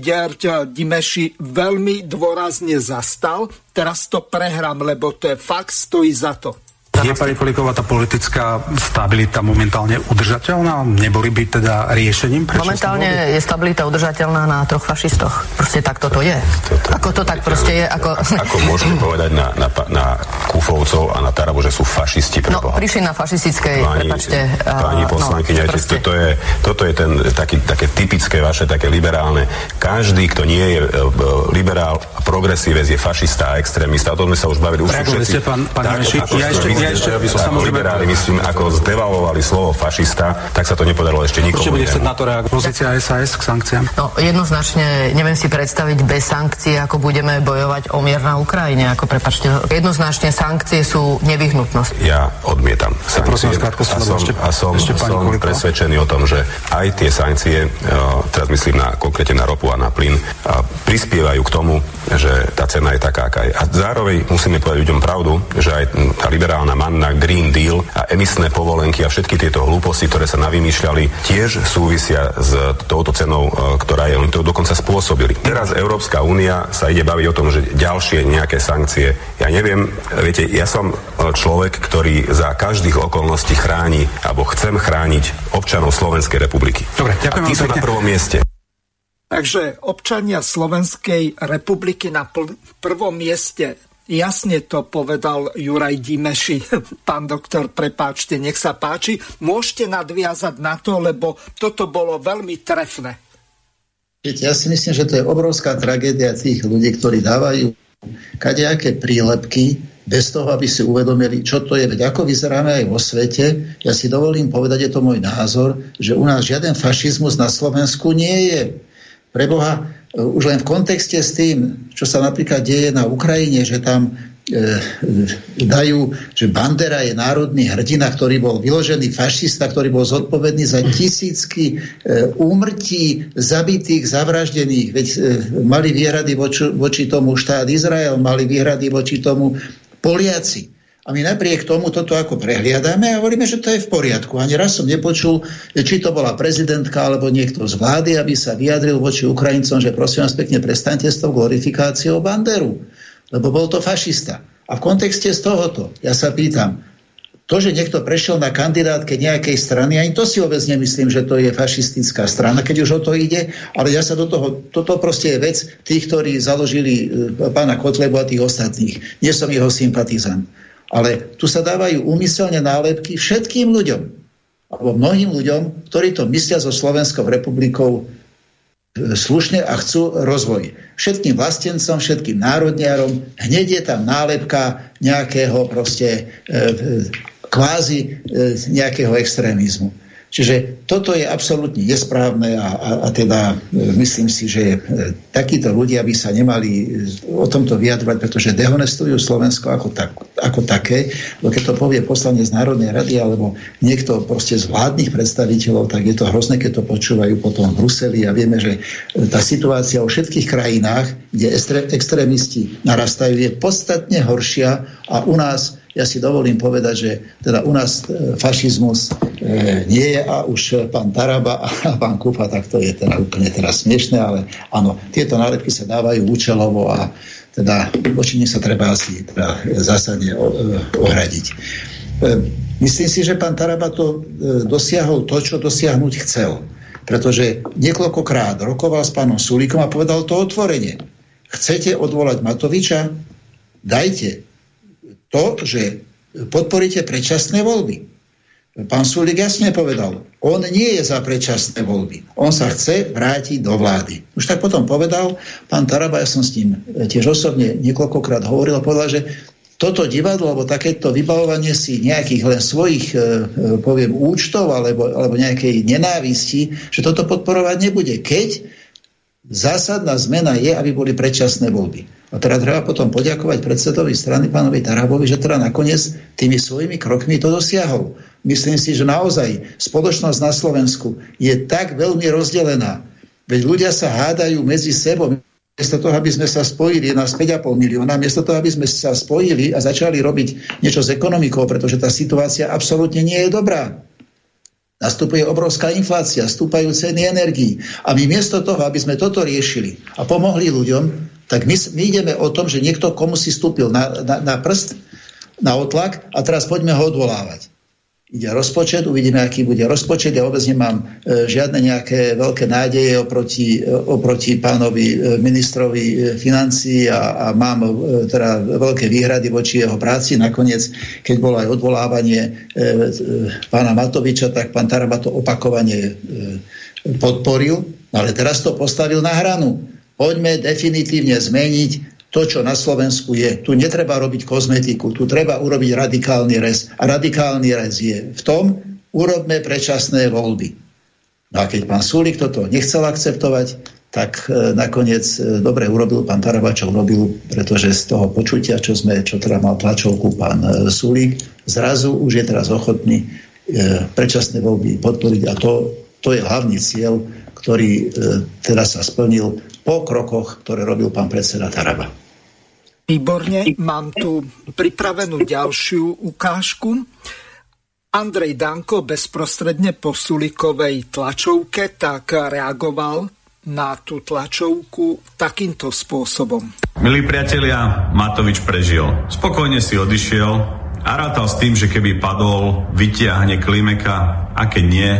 Speaker 1: Dimeši veľmi dôrazne zastal. Teraz to prehrám, lebo to je fakt, stojí za to.
Speaker 8: Je pani Kolíková tá politická stabilita momentálne udržateľná? Neboli by teda riešením?
Speaker 9: Prečo momentálne je stabilita udržateľná na troch fašistoch. Proste tak toto je. Toto, ako to tak proste je. Ako,
Speaker 10: ako môžeme povedať na, na, na Kufovcov a na Tarabu, že sú fašisti
Speaker 9: pre No, prišli na fašistickej, pani, prepačte.
Speaker 10: Pani poslankyňa, no, proste... toto, je, toto je ten taký, také typické vaše, také liberálne. Každý, kto nie je uh, liberál a progresívec, je fašista a extrémista. O tom sme sa už bavili. Už
Speaker 8: všetci, ste, pán, pán tak, ja ešte ja ešte,
Speaker 10: ja samozrejme... liberáli, myslím, ako zdevalovali slovo fašista, tak sa to nepodarilo ešte nikomu.
Speaker 8: Určite bude chcieť na to reagovať. Pozícia SAS k sankciám?
Speaker 9: No, jednoznačne neviem si predstaviť bez sankcií, ako budeme bojovať o mier na Ukrajine. Ako, prepačte, jednoznačne sankcie sú nevyhnutnosť.
Speaker 10: Ja odmietam sankcie. Prosím, a som, a som, ešte som presvedčený o tom, že aj tie sankcie, uh, teraz myslím na, konkrétne na ropu a na plyn, uh, prispievajú k tomu, že tá cena je taká, aká je. A zároveň musíme povedať ľuďom pravdu, že aj tá liberálna manna Green Deal a emisné povolenky a všetky tieto hlúposti, ktoré sa navymýšľali, tiež súvisia s touto cenou, e, ktorá je. Oni to dokonca spôsobili. Teraz Európska únia sa ide baviť o tom, že ďalšie nejaké sankcie. Ja neviem, viete, ja som e, človek, ktorý za každých okolností chráni alebo chcem chrániť občanov Slovenskej republiky.
Speaker 8: Dobre, ďakujem
Speaker 10: a tí sú na prvom mieste.
Speaker 1: Takže občania Slovenskej republiky na pl- prvom mieste Jasne to povedal Juraj Dimeši. Pán doktor, prepáčte, nech sa páči. Môžete nadviazať na to, lebo toto bolo veľmi trefné.
Speaker 4: Ja si myslím, že to je obrovská tragédia tých ľudí, ktorí dávajú kadejaké prílepky bez toho, aby si uvedomili, čo to je. Veď ako vyzeráme aj vo svete, ja si dovolím povedať, je to môj názor, že u nás žiaden fašizmus na Slovensku nie je. Preboha, už len v kontexte s tým, čo sa napríklad deje na Ukrajine, že tam e, dajú, že Bandera je národný hrdina, ktorý bol vyložený fašista, ktorý bol zodpovedný za tisícky e, úmrtí zabitých, zavraždených. Veď e, mali výhrady voči, voči tomu štát Izrael, mali výhrady voči tomu Poliaci. A my napriek tomu toto ako prehliadáme a hovoríme, že to je v poriadku. Ani raz som nepočul, či to bola prezidentka alebo niekto z vlády, aby sa vyjadril voči Ukrajincom, že prosím vás pekne, prestaňte s tou glorifikáciou Banderu. Lebo bol to fašista. A v kontexte z tohoto, ja sa pýtam, to, že niekto prešiel na kandidátke nejakej strany, ani to si vôbec nemyslím, že to je fašistická strana, keď už o to ide, ale ja sa do toho, toto proste je vec tých, ktorí založili e, pána Kotlebu a tých ostatných. Nie som jeho sympatizant. Ale tu sa dávajú úmyselne nálepky všetkým ľuďom, alebo mnohým ľuďom, ktorí to myslia so Slovenskou republikou e, slušne a chcú rozvoj. Všetkým vlastencom, všetkým národniarom, hneď je tam nálepka nejakého proste e, e kvázi nejakého extrémizmu. Čiže toto je absolútne nesprávne a, a, a teda e, myslím si, že e, takíto ľudia by sa nemali e, o tomto vyjadrovať, pretože dehonestujú Slovensko ako, tak, ako také. Lebo keď to povie poslanec Národnej rady alebo niekto proste z vládnych predstaviteľov, tak je to hrozné, keď to počúvajú potom v Bruseli a vieme, že tá situácia vo všetkých krajinách, kde extrémisti narastajú, je podstatne horšia a u nás ja si dovolím povedať, že teda u nás e, fašizmus e, nie je a už pán Taraba a pán Kufa, tak to je teda úplne teraz smiešné, ale áno, tieto nálepky sa dávajú účelovo a teda voči sa treba asi teda zásadne ohradiť. Myslím si, že pán Taraba to dosiahol to, čo dosiahnuť chcel. Pretože niekoľkokrát rokoval s pánom Sulíkom a povedal to otvorenie. Chcete odvolať Matoviča? Dajte to, že podporíte predčasné voľby. Pán Sulík jasne povedal, on nie je za predčasné voľby. On sa chce vrátiť do vlády. Už tak potom povedal, pán Taraba, ja som s ním tiež osobne niekoľkokrát hovoril povedal, že toto divadlo alebo takéto vybavovanie si nejakých len svojich, e, e, poviem, účtov alebo, alebo nejakej nenávisti, že toto podporovať nebude. Keď zásadná zmena je, aby boli predčasné voľby. A teda treba potom poďakovať predsedovi strany pánovi Tarabovi, že teda nakoniec tými svojimi krokmi to dosiahol. Myslím si, že naozaj spoločnosť na Slovensku je tak veľmi rozdelená. Veď ľudia sa hádajú medzi sebou miesto toho, aby sme sa spojili na 5,5 milióna, miesto toho, aby sme sa spojili a začali robiť niečo s ekonomikou, pretože tá situácia absolútne nie je dobrá. Nastupuje obrovská inflácia, stúpajú ceny energií. A my miesto toho, aby sme toto riešili a pomohli ľuďom, tak my, my ideme o tom, že niekto komu si stúpil na, na, na prst, na otlak a teraz poďme ho odvolávať ide rozpočet, uvidíme, aký bude rozpočet. Ja vôbec nemám e, žiadne nejaké veľké nádeje oproti, e, oproti pánovi e, ministrovi e, financí a, a mám e, teda veľké výhrady voči jeho práci. Nakoniec, keď bolo aj odvolávanie e, e, pána Matoviča, tak pán Taraba to opakovane e, podporil, ale teraz to postavil na hranu. Poďme definitívne zmeniť to, čo na Slovensku je. Tu netreba robiť kozmetiku, tu treba urobiť radikálny rez. A radikálny rez je v tom, urobme predčasné voľby. No a keď pán Súlik toto nechcel akceptovať, tak e, nakoniec e, dobre urobil pán Tarabačov, urobil, pretože z toho počutia, čo sme, čo teda mal tlačovku pán e, Súlik, zrazu už je teraz ochotný e, predčasné voľby podporiť a to, to je hlavný cieľ, ktorý e, teraz sa splnil po krokoch, ktoré robil pán predseda Taraba.
Speaker 1: Výborne, mám tu pripravenú ďalšiu ukážku. Andrej Danko bezprostredne po Sulikovej tlačovke tak reagoval na tú tlačovku takýmto spôsobom.
Speaker 11: Milí priatelia, Matovič prežil. Spokojne si odišiel a rátal s tým, že keby padol, vytiahne Klimeka a keď nie,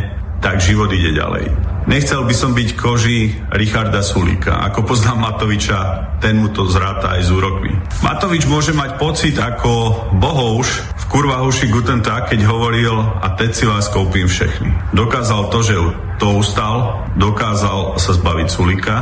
Speaker 11: tak život ide ďalej. Nechcel by som byť koži Richarda Sulíka. Ako poznám Matoviča, ten mu to zráta aj z úrokmi. Matovič môže mať pocit ako Bohouš v kurva huši Gutentag, keď hovoril a teď si vás koupím všechny. Dokázal to, že to ustal, dokázal sa zbaviť Sulíka,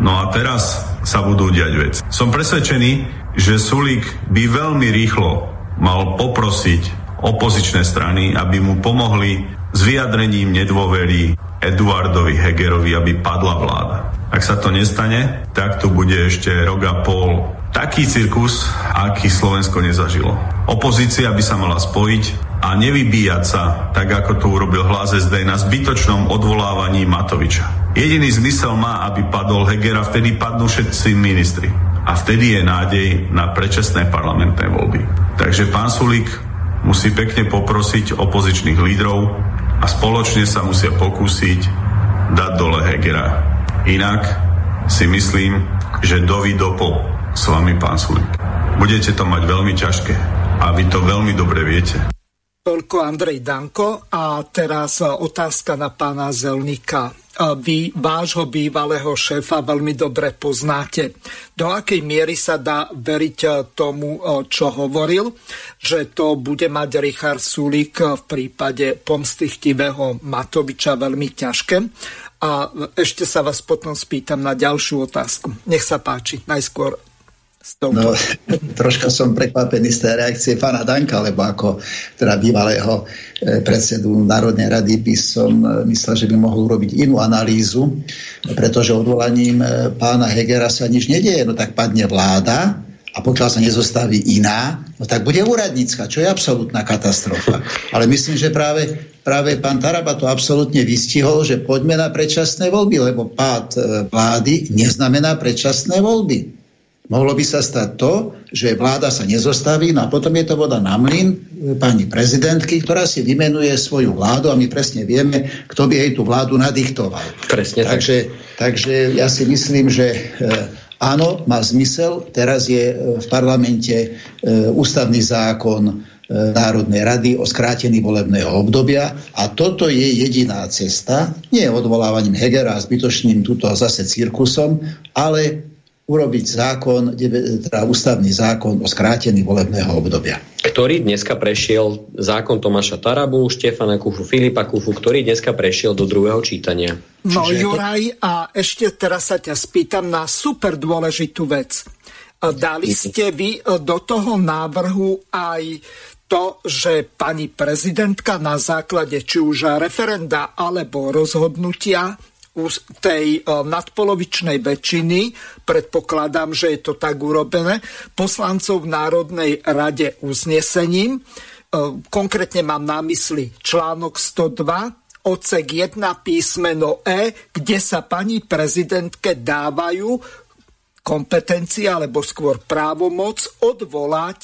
Speaker 11: no a teraz sa budú diať vec. Som presvedčený, že Sulík by veľmi rýchlo mal poprosiť opozičné strany, aby mu pomohli s vyjadrením nedôvery Eduardovi Hegerovi, aby padla vláda. Ak sa to nestane, tak tu bude ešte rok a pol taký cirkus, aký Slovensko nezažilo. Opozícia by sa mala spojiť a nevybíjať sa, tak ako to urobil hlas SD na zbytočnom odvolávaní Matoviča. Jediný zmysel má, aby padol Heger a vtedy padnú všetci ministri. A vtedy je nádej na predčasné parlamentné voľby. Takže pán Sulík musí pekne poprosiť opozičných lídrov, a spoločne sa musia pokúsiť dať dole Hegera. Inak si myslím, že dovi dopo s vami, pán Sulik. Budete to mať veľmi ťažké a vy to veľmi dobre viete.
Speaker 1: Toľko Andrej Danko a teraz otázka na pána Zelníka vy vášho bývalého šéfa veľmi dobre poznáte. Do akej miery sa dá veriť eh, tomu, eh, čo hovoril, že to bude mať Richard Sulik v prípade pomstychtivého Matoviča veľmi ťažké. A ešte sa vás potom spýtam na ďalšiu otázku. Nech sa páči, najskôr
Speaker 4: No, troška som prekvapený z tej reakcie pána Danka, lebo ako teda bývalého e, predsedu Národnej rady by som e, myslel, že by mohol urobiť inú analýzu, pretože odvolaním e, pána Hegera sa nič nedieje. No tak padne vláda a pokiaľ sa nezostaví iná, no tak bude úradnícka, čo je absolútna katastrofa. Ale myslím, že práve, práve pán Taraba to absolútne vystihol, že poďme na predčasné voľby, lebo pád vlády neznamená predčasné voľby Mohlo by sa stať to, že vláda sa nezostaví no a potom je to voda na mlyn pani prezidentky, ktorá si vymenuje svoju vládu a my presne vieme, kto by jej tú vládu nadiktoval.
Speaker 3: Presne
Speaker 4: takže, tak. takže ja si myslím, že e, áno, má zmysel. Teraz je e, v parlamente e, ústavný zákon e, Národnej rady o skrátení volebného obdobia a toto je jediná cesta, nie odvolávaním Hegera a zbytočným túto zase cirkusom, ale urobiť zákon, teda ústavný zákon o skrátení volebného obdobia.
Speaker 3: Ktorý dneska prešiel zákon Tomáša Tarabu, Štefana Kufu, Filipa Kufu, ktorý dneska prešiel do druhého čítania.
Speaker 1: No Čiže Juraj, a ešte teraz sa ťa spýtam na super dôležitú vec. Dali ste vy do toho návrhu aj to, že pani prezidentka na základe či už referenda alebo rozhodnutia tej e, nadpolovičnej väčšiny, predpokladám, že je to tak urobené, poslancov v Národnej rade uznesením. E, konkrétne mám na mysli článok 102, odsek 1 písmeno E, kde sa pani prezidentke dávajú kompetencie alebo skôr právomoc odvolať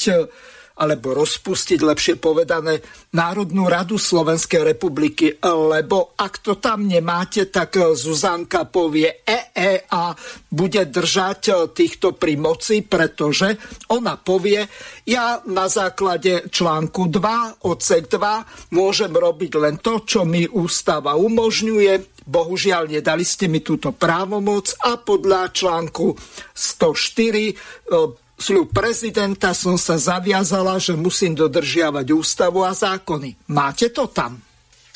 Speaker 1: alebo rozpustiť, lepšie povedané, Národnú radu Slovenskej republiky, lebo ak to tam nemáte, tak Zuzanka povie EE a bude držať týchto pri moci, pretože ona povie, ja na základe článku 2, odsek 2, môžem robiť len to, čo mi ústava umožňuje, Bohužiaľ, nedali ste mi túto právomoc a podľa článku 104 sľub prezidenta som sa zaviazala, že musím dodržiavať ústavu a zákony. Máte to tam?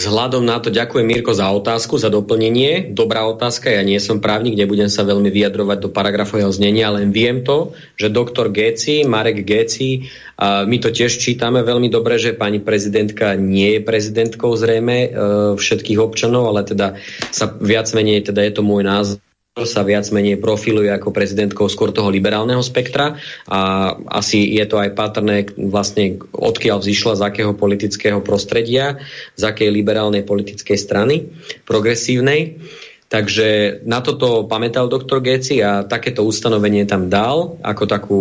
Speaker 3: Vzhľadom na to ďakujem Mirko za otázku, za doplnenie. Dobrá otázka, ja nie som právnik, nebudem sa veľmi vyjadrovať do paragrafového znenia, len viem to, že doktor Geci, Marek Geci, my to tiež čítame veľmi dobre, že pani prezidentka nie je prezidentkou zrejme e, všetkých občanov, ale teda sa viac menej, teda je to môj názor, sa viac menej profiluje ako prezidentkou skôr toho liberálneho spektra a asi je to aj patrné vlastne odkiaľ vzýšla z akého politického prostredia, z akej liberálnej politickej strany, progresívnej. Takže na toto pamätal doktor Geci a takéto ustanovenie tam dal ako takú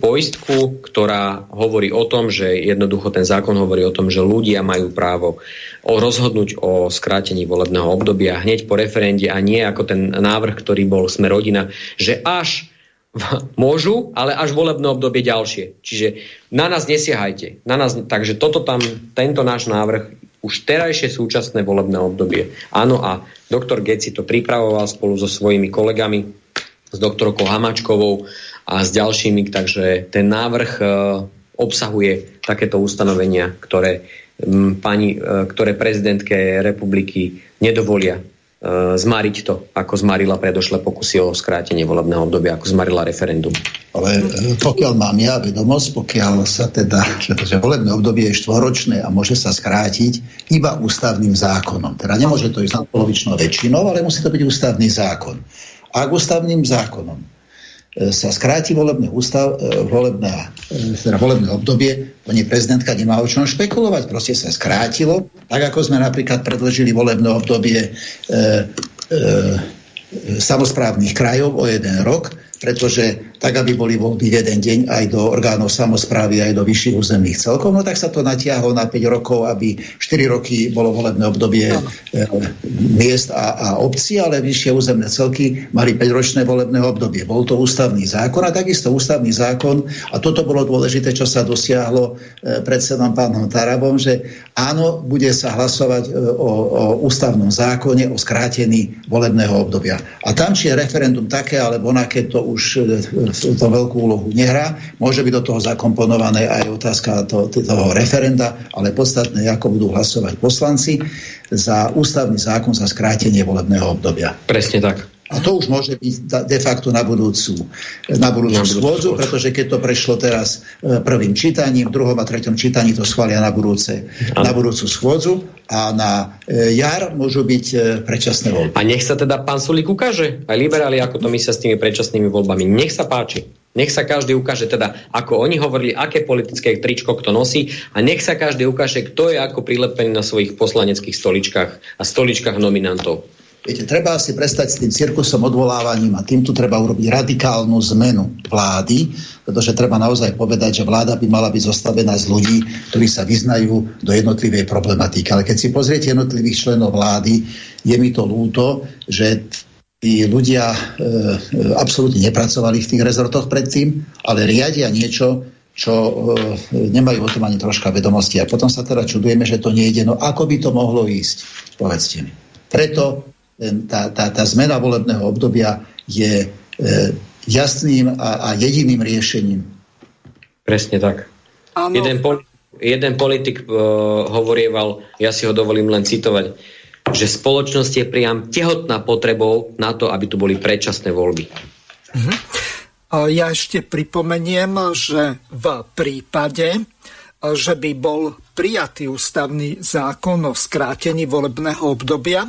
Speaker 3: poistku, ktorá hovorí o tom, že jednoducho ten zákon hovorí o tom, že ľudia majú právo o rozhodnúť o skrátení volebného obdobia hneď po referende a nie ako ten návrh, ktorý bol sme rodina, že až môžu, ale až volebné obdobie ďalšie. Čiže na nás nesiahajte. Na nás, takže toto tam, tento náš návrh už terajšie súčasné volebné obdobie. Áno a doktor Geci to pripravoval spolu so svojimi kolegami, s doktorkou Hamačkovou a s ďalšími, takže ten návrh e, obsahuje takéto ustanovenia, ktoré, pani, e, ktoré prezidentke republiky nedovolia E, zmariť to, ako zmarila predošle pokusy o skrátenie volebného obdobia, ako zmarila referendum.
Speaker 4: Ale e, pokiaľ mám ja vedomosť, pokiaľ sa teda, že volebné obdobie je štvoročné a môže sa skrátiť iba ústavným zákonom. Teda nemôže to ísť na polovičnou väčšinou, ale musí to byť ústavný zákon. Ak ústavným zákonom sa skráti volebné, ústav, e, volebné, e, teda volebné obdobie, pani prezidentka nemá o čom špekulovať, proste sa skrátilo, tak ako sme napríklad predložili volebné obdobie e, e, samozprávnych krajov o jeden rok, pretože tak, aby boli voľby v jeden deň aj do orgánov samozprávy, aj do vyšších územných celkov, no tak sa to natiahlo na 5 rokov, aby 4 roky bolo volebné obdobie e, miest a, a obcí, ale vyššie územné celky mali 5-ročné volebné obdobie. Bol to ústavný zákon a takisto ústavný zákon, a toto bolo dôležité, čo sa dosiahlo e, predsedom pánom Tarabom, že áno, bude sa hlasovať e, o, o ústavnom zákone o skrátení volebného obdobia. A tam, či je referendum také alebo onaké, to už e, to veľkú úlohu nehrá. Môže byť do toho zakomponované aj otázka to, toho referenda, ale podstatné ako budú hlasovať poslanci za ústavný zákon za skrátenie volebného obdobia.
Speaker 3: Presne tak.
Speaker 4: A to už môže byť de facto na budúcu, na budúcu schôdzu, pretože keď to prešlo teraz e, prvým čítaním, v druhom a treťom čítaní to schvália na, budúce, na budúcu schôdzu a na e, jar môžu byť e, predčasné voľby.
Speaker 3: A nech sa teda pán Sulík ukáže, aj liberáli, ako to myslia s tými predčasnými voľbami. Nech sa páči. Nech sa každý ukáže teda, ako oni hovorili, aké politické tričko kto nosí a nech sa každý ukáže, kto je ako prilepený na svojich poslaneckých stoličkách a stoličkách nominantov.
Speaker 4: Viete, treba si prestať s tým cirkusom odvolávaním a týmto treba urobiť radikálnu zmenu vlády, pretože treba naozaj povedať, že vláda by mala byť zostavená z ľudí, ktorí sa vyznajú do jednotlivej problematiky. Ale keď si pozriete jednotlivých členov vlády, je mi to lúto, že tí ľudia e, e, absolútne nepracovali v tých rezortoch predtým, ale riadia niečo, čo e, nemajú o tom ani troška vedomosti. A potom sa teda čudujeme, že to nejde. No ako by to mohlo ísť? Povedzte mi. Preto tá, tá, tá zmena volebného obdobia je e, jasným a, a jediným riešením.
Speaker 3: Presne tak. Ano. Jeden, poli- jeden politik uh, hovorieval, ja si ho dovolím len citovať, že spoločnosť je priam tehotná potrebou na to, aby tu boli predčasné voľby. Uh-huh.
Speaker 1: Ja ešte pripomeniem, že v prípade, že by bol prijatý ústavný zákon o skrátení volebného obdobia,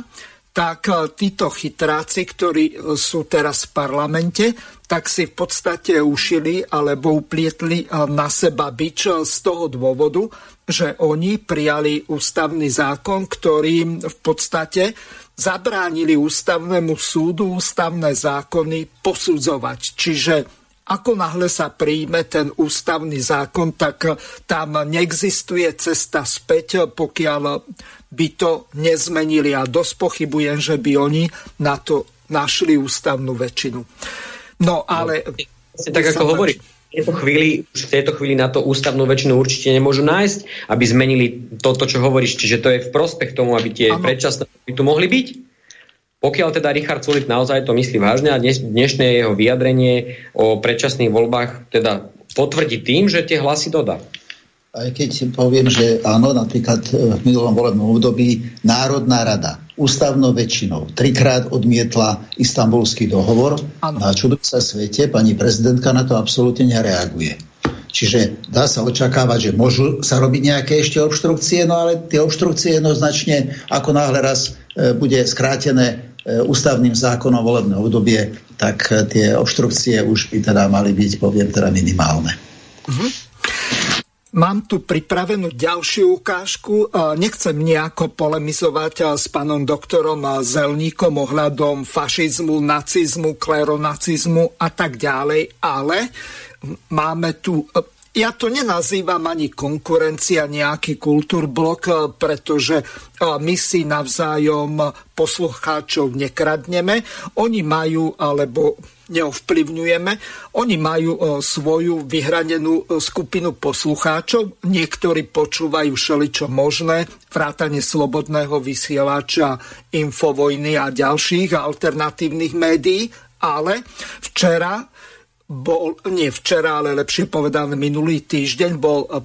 Speaker 1: tak e, títo chytráci, ktorí e, sú teraz v parlamente, tak si v podstate ušili alebo uplietli e, na seba bič z toho dôvodu, že oni prijali ústavný zákon, ktorý v podstate zabránili ústavnému súdu ústavné zákony posudzovať. Čiže ako náhle sa príjme ten ústavný zákon, tak tam neexistuje cesta späť, pokiaľ by to nezmenili a dosť pochybujem, že by oni na to našli ústavnú väčšinu. No ale...
Speaker 3: No, tak ako hovorí, v tejto, chvíli, v tejto chvíli na to ústavnú väčšinu určite nemôžu nájsť, aby zmenili toto, čo hovoríš. Čiže to je v prospech tomu, aby tie ano. predčasné by tu mohli byť. Pokiaľ teda Richard Sulik naozaj to myslí vážne a dnes, dnešné jeho vyjadrenie o predčasných voľbách teda potvrdí tým, že tie hlasy dodá.
Speaker 4: Aj keď poviem, že áno, napríklad e, v minulom volebnom období Národná rada ústavnou väčšinou trikrát odmietla istambulský dohovor ano. a čuduj sa svete, pani prezidentka na to absolútne nereaguje. Čiže dá sa očakávať, že môžu sa robiť nejaké ešte obštrukcie, no ale tie obštrukcie jednoznačne, ako náhle raz e, bude skrátené ústavným zákonom volebné obdobie, tak e, tie obštrukcie už by teda mali byť, poviem, teda minimálne. Uh-huh.
Speaker 1: Mám tu pripravenú ďalšiu ukážku. Nechcem nejako polemizovať s pánom doktorom Zelníkom ohľadom fašizmu, nacizmu, kleronacizmu a tak ďalej, ale máme tu ja to nenazývam ani konkurencia, nejaký kultúrblok, pretože my si navzájom poslucháčov nekradneme. Oni majú, alebo neovplyvňujeme, oni majú svoju vyhranenú skupinu poslucháčov. Niektorí počúvajú všeličo možné, vrátane slobodného vysielača, infovojny a ďalších alternatívnych médií, ale včera bol, nie včera, ale lepšie povedané minulý týždeň, bol eh,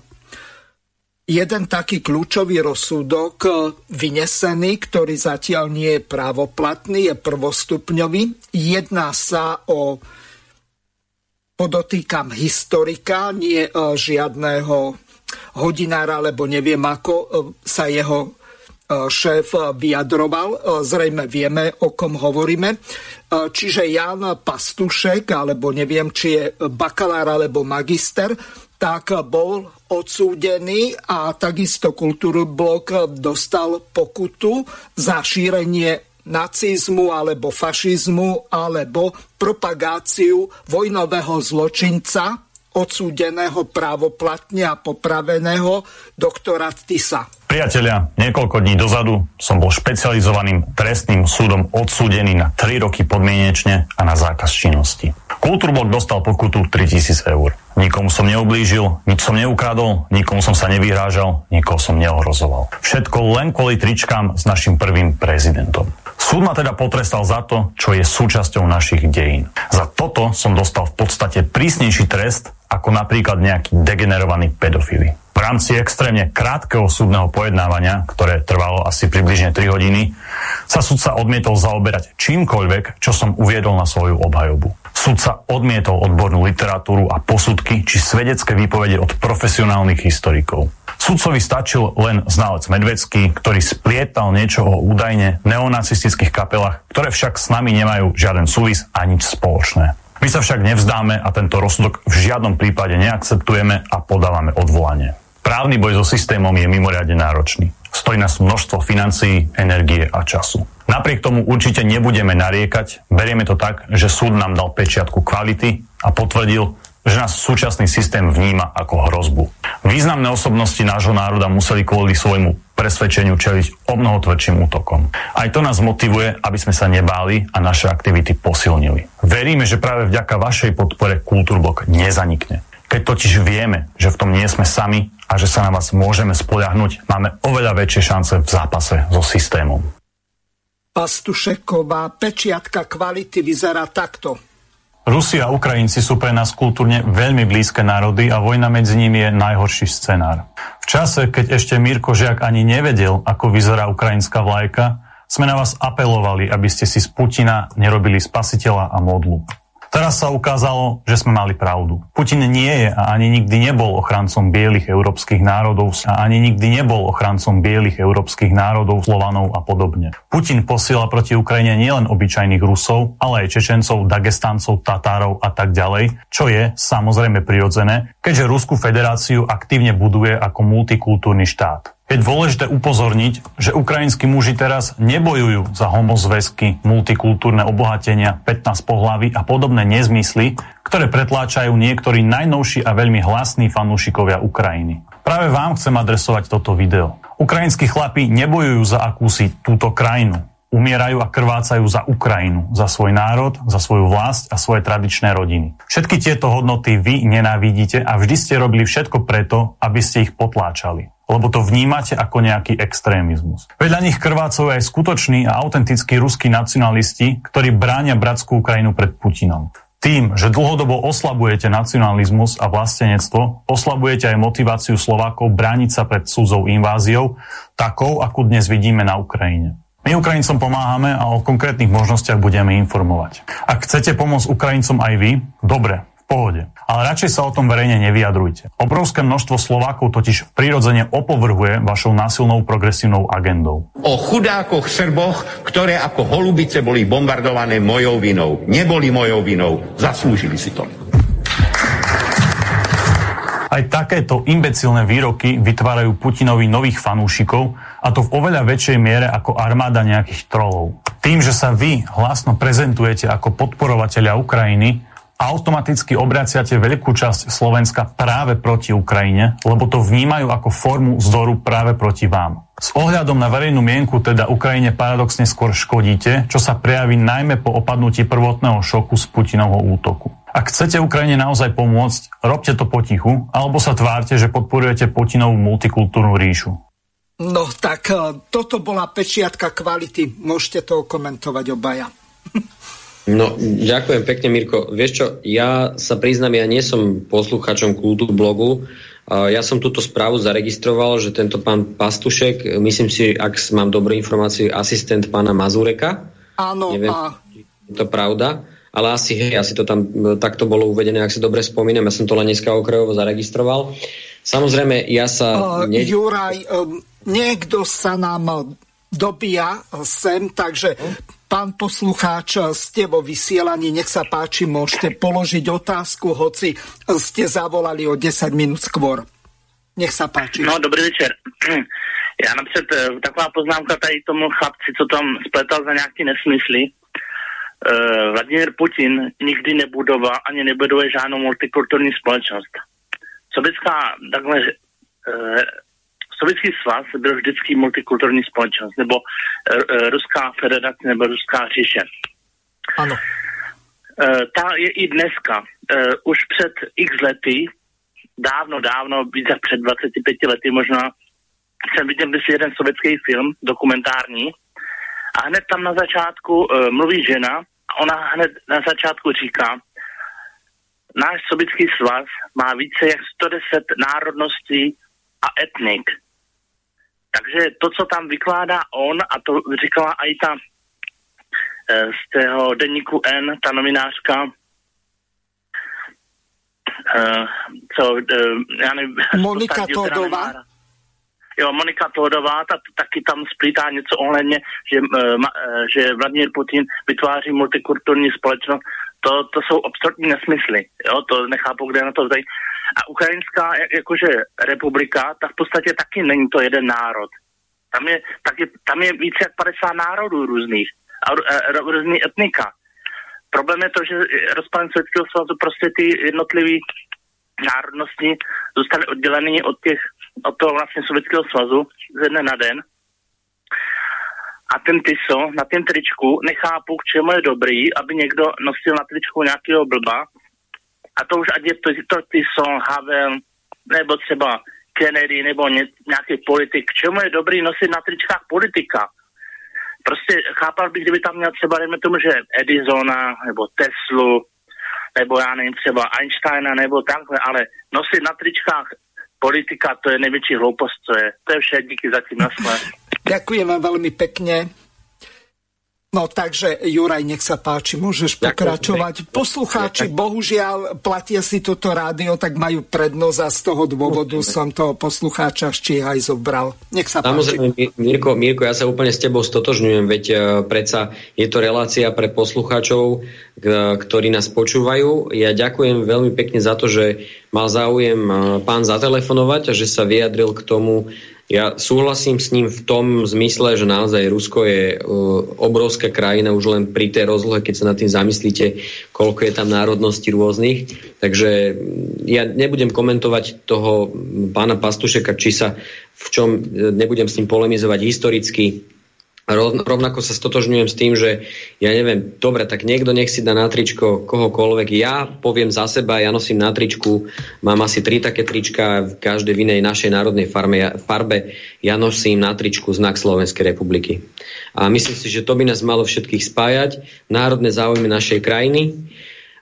Speaker 1: jeden taký kľúčový rozsudok eh, vynesený, ktorý zatiaľ nie je právoplatný, je prvostupňový. Jedná sa o, podotýkam, historika, nie eh, žiadného hodinára, alebo neviem ako sa jeho šéf vyjadroval. Zrejme vieme, o kom hovoríme. Čiže Jan Pastušek, alebo neviem, či je bakalár alebo magister, tak bol odsúdený a takisto Kultúrblok dostal pokutu za šírenie nacizmu alebo fašizmu alebo propagáciu vojnového zločinca odsúdeného právoplatne a popraveného doktora Tisa.
Speaker 12: Priatelia, niekoľko dní dozadu som bol špecializovaným trestným súdom odsúdený na 3 roky podmienečne a na zákaz činnosti. Kultúrblok dostal pokutu 3000 eur. Nikomu som neublížil, nič som neukradol, nikomu som sa nevyhrážal, nikoho som neohrozoval. Všetko len kvôli tričkám s našim prvým prezidentom. Súd ma teda potrestal za to, čo je súčasťou našich dejín. Za toto som dostal v podstate prísnejší trest ako napríklad nejaký degenerovaný pedofily. V rámci extrémne krátkeho súdneho pojednávania, ktoré trvalo asi približne 3 hodiny, sa sudca odmietol zaoberať čímkoľvek, čo som uviedol na svoju obhajobu. Sudca odmietol odbornú literatúru a posudky či svedecké výpovede od profesionálnych historikov. Sudcovi stačil len znalec Medvecký, ktorý splietal niečo o údajne neonacistických kapelách, ktoré však s nami nemajú žiaden súvis a nič spoločné. My sa však nevzdáme a tento rozsudok v žiadnom prípade neakceptujeme a podávame odvolanie. Právny boj so systémom je mimoriadne náročný. Stojí nás množstvo financií, energie a času. Napriek tomu určite nebudeme nariekať, berieme to tak, že súd nám dal pečiatku kvality a potvrdil, že nás súčasný systém vníma ako hrozbu. Významné osobnosti nášho národa museli kvôli svojmu presvedčeniu čeliť o mnoho tvrdším útokom. Aj to nás motivuje, aby sme sa nebáli a naše aktivity posilnili. Veríme, že práve vďaka vašej podpore Kultúrblok nezanikne. Keď totiž vieme, že v tom nie sme sami a že sa na vás môžeme spoľahnúť, máme oveľa väčšie šance v zápase so systémom.
Speaker 1: Pastušeková pečiatka kvality vyzerá takto.
Speaker 12: Rusi a Ukrajinci sú pre nás kultúrne veľmi blízke národy a vojna medzi nimi je najhorší scenár. V čase, keď ešte Mirko Žiak ani nevedel, ako vyzerá ukrajinská vlajka, sme na vás apelovali, aby ste si z Putina nerobili spasiteľa a modlu. Teraz sa ukázalo, že sme mali pravdu. Putin nie je a ani nikdy nebol ochrancom bielých európskych národov a ani nikdy nebol ochrancom bielých európskych národov, Slovanov a podobne. Putin posiela proti Ukrajine nielen obyčajných Rusov, ale aj Čečencov, Dagestancov, Tatárov a tak ďalej, čo je samozrejme prirodzené, keďže Rusku federáciu aktívne buduje ako multikultúrny štát. Je dôležité upozorniť, že ukrajinskí muži teraz nebojujú za homozväzky, multikultúrne obohatenia, 15 pohlavy a podobné nezmysly, ktoré pretláčajú niektorí najnovší a veľmi hlasní fanúšikovia Ukrajiny. Práve vám chcem adresovať toto video. Ukrajinskí chlapi nebojujú za akúsi túto krajinu. Umierajú a krvácajú za Ukrajinu, za svoj národ, za svoju vlast a svoje tradičné rodiny. Všetky tieto hodnoty vy nenávidíte a vždy ste robili všetko preto, aby ste ich potláčali lebo to vnímate ako nejaký extrémizmus. Vedľa nich krvácajú aj skutoční a autentickí ruskí nacionalisti, ktorí bránia bratskú Ukrajinu pred Putinom. Tým, že dlhodobo oslabujete nacionalizmus a vlastenectvo, oslabujete aj motiváciu Slovákov brániť sa pred cudzou inváziou, takou, akú dnes vidíme na Ukrajine. My Ukrajincom pomáhame a o konkrétnych možnostiach budeme informovať. Ak chcete pomôcť Ukrajincom aj vy, dobre, pohode. Ale radšej sa o tom verejne nevyjadrujte. Obrovské množstvo Slovákov totiž prirodzene opovrhuje vašou násilnou progresívnou agendou.
Speaker 13: O chudákoch Srboch, ktoré ako holubice boli bombardované mojou vinou. Neboli mojou vinou. Zaslúžili si to.
Speaker 12: Aj takéto imbecilné výroky vytvárajú Putinovi nových fanúšikov, a to v oveľa väčšej miere ako armáda nejakých trolov. Tým, že sa vy hlasno prezentujete ako podporovateľia Ukrajiny, automaticky obraciate veľkú časť Slovenska práve proti Ukrajine, lebo to vnímajú ako formu zdoru práve proti vám. S ohľadom na verejnú mienku teda Ukrajine paradoxne skôr škodíte, čo sa prejaví najmä po opadnutí prvotného šoku z Putinovho útoku. Ak chcete Ukrajine naozaj pomôcť, robte to potichu, alebo sa tvárte, že podporujete Putinovú multikultúrnu ríšu.
Speaker 1: No tak e, toto bola pečiatka kvality. Môžete to komentovať obaja.
Speaker 3: No, ďakujem pekne, Mirko. Vieš čo, ja sa priznám, ja nie som posluchačom kultúr blogu. Ja som túto správu zaregistroval, že tento pán Pastušek, myslím si, ak mám dobrú informáciu, asistent pána Mazureka.
Speaker 1: Áno.
Speaker 3: Neviem, a... je to pravda. Ale asi, hej, asi to tam takto bolo uvedené, ak si dobre spomínam. Ja som to len dneska okrajovo zaregistroval. Samozrejme, ja sa...
Speaker 1: Uh, ne... Juraj, um, niekto sa nám dobíja sem, takže Pán poslucháč, ste vo vysielaní, nech sa páči, môžete položiť otázku, hoci ste zavolali o 10 minút skôr. Nech sa páči.
Speaker 14: No, dobrý večer. Já napřed eh, taková poznámka tady tomu chlapci, co tam spletal za nějaký nesmysly. Uh, Vladimír Putin nikdy nebudoval ani nebuduje žádnou multikulturní společnost. Sovětská takhle uh, Sovětský svaz byl vždycky multikulturní společnost, nebo uh, Ruská federace, nebo Ruská říše.
Speaker 1: Ano.
Speaker 14: Uh, ta je i dneska. Uh, už před x lety, dávno, dávno, víc před 25 lety možná, jsem viděl si jeden sovětský film, dokumentární, a hned tam na začátku uh, mluví žena a ona hned na začátku říká, náš sovětský svaz má více jak 110 národností a etnik. Takže to, co tam vykládá on, a to říkala i ta eh, z tého denníku N, ta novinářka, uh, co, uh, já nevím,
Speaker 1: Monika Todová.
Speaker 14: Jo, Monika Todová, ta taky tam splítá něco ohledně, že, uh, že Vladimír Putin vytváří multikulturní společnost. To, to jsou abstraktní nesmysly. Jo, to nechápu, kde na to zdají. A ukrajinská jakože republika, tak v podstatě taky není to jeden národ. Tam je, taky, tam je více jak 50 národů různých a uh, různý etnika. Problém je to, že rozpadem Sovětského svazu prostě ty jednotlivé národnosti zůstaly oddělené od, těch, od toho vlastně Sovětského svazu ze dne na den. A ten TISO na tom tričku nechápu, k čemu je dobrý, aby někdo nosil na tričku nějakého blba. A to už ať je to, to TISO, Havel, nebo třeba Kennedy, nebo ně, nějaký politik. K čemu je dobrý nosit na tričkách politika? Prostě chápal bych, kdyby tam měl třeba, dejme tomu, že Edisona, nebo Teslu, nebo já nevím, třeba Einsteina, nebo takhle, ale nosit na tričkách politika, to je největší hloupost, co je. To je vše, díky zatím, nasle.
Speaker 1: Ďakujem vám veľmi pekne. No takže, Juraj, nech sa páči, môžeš pokračovať. Poslucháči, bohužiaľ, platia si toto rádio, tak majú prednosť a z toho dôvodu som toho poslucháča aj zobral. Nech sa páči.
Speaker 3: Samozrejme, Mirko, Mirko, ja sa úplne s tebou stotožňujem, veď uh, predsa je to relácia pre poslucháčov, ktorí nás počúvajú. Ja ďakujem veľmi pekne za to, že mal záujem uh, pán zatelefonovať a že sa vyjadril k tomu, ja súhlasím s ním v tom zmysle, že naozaj Rusko je uh, obrovská krajina už len pri tej rozlohe, keď sa nad tým zamyslíte, koľko je tam národností rôznych. Takže mm, ja nebudem komentovať toho pána Pastušeka, či sa v čom, e, nebudem s ním polemizovať historicky, Rovnako sa stotožňujem s tým, že ja neviem, dobre, tak niekto nech si dá na tričko kohokoľvek. Ja poviem za seba, ja nosím na tričku, mám asi tri také trička v každej vinej našej národnej farme, farbe. Ja nosím na tričku znak Slovenskej republiky. A myslím si, že to by nás malo všetkých spájať, národné záujmy našej krajiny,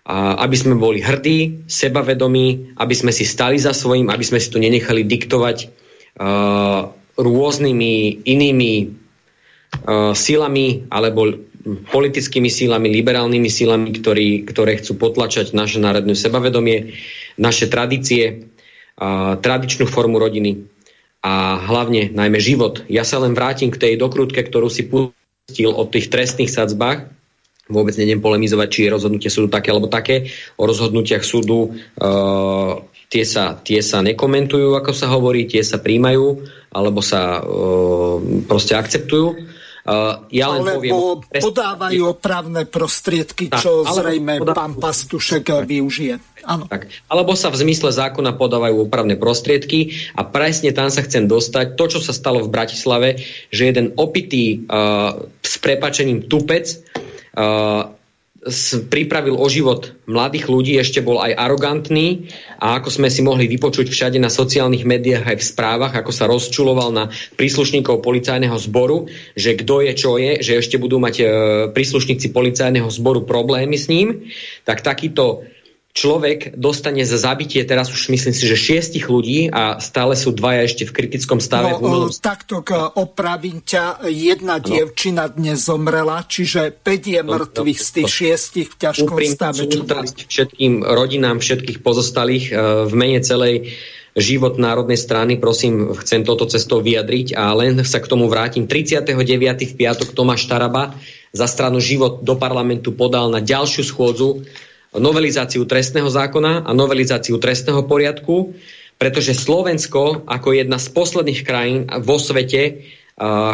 Speaker 3: a aby sme boli hrdí, sebavedomí, aby sme si stali za svojím, aby sme si to nenechali diktovať uh, rôznymi inými silami alebo politickými sílami, liberálnymi sílami, ktorí, ktoré chcú potlačať naše národné sebavedomie, naše tradície, uh, tradičnú formu rodiny a hlavne najmä život. Ja sa len vrátim k tej dokrutke, ktorú si pustil o tých trestných sadzbách. Vôbec nedem polemizovať, či je rozhodnutie súdu také alebo také. O rozhodnutiach súdu uh, tie, sa, tie sa nekomentujú, ako sa hovorí, tie sa príjmajú alebo sa uh, proste akceptujú
Speaker 1: Uh, ja len Alebo poviem, podávajú opravné prostriedky, tak, čo zrejme podávajú, pán Pastušek tak, využije. Ano.
Speaker 3: Tak. Alebo sa v zmysle zákona podávajú opravné prostriedky a presne tam sa chcem dostať. To, čo sa stalo v Bratislave, že jeden opitý uh, s prepačením tupec uh, pripravil o život mladých ľudí, ešte bol aj arogantný a ako sme si mohli vypočuť všade na sociálnych médiách aj v správach, ako sa rozčuloval na príslušníkov policajného zboru, že kto je, čo je, že ešte budú mať e, príslušníci policajného zboru problémy s ním, tak takýto človek dostane za zabitie teraz už myslím si, že šiestich ľudí a stále sú dvaja ešte v kritickom stave.
Speaker 1: No, v takto opravím ťa, jedna no. dievčina dnes zomrela, čiže 5 je no, mŕtvych z tých šiestich v ťažkom Úprim stave.
Speaker 3: všetkým rodinám všetkých pozostalých e, v mene celej život Národnej strany, prosím, chcem toto cestou vyjadriť a len sa k tomu vrátim. 39. v piatok Tomáš Taraba za stranu Život do parlamentu podal na ďalšiu schôdzu novelizáciu trestného zákona a novelizáciu trestného poriadku, pretože Slovensko ako jedna z posledných krajín vo svete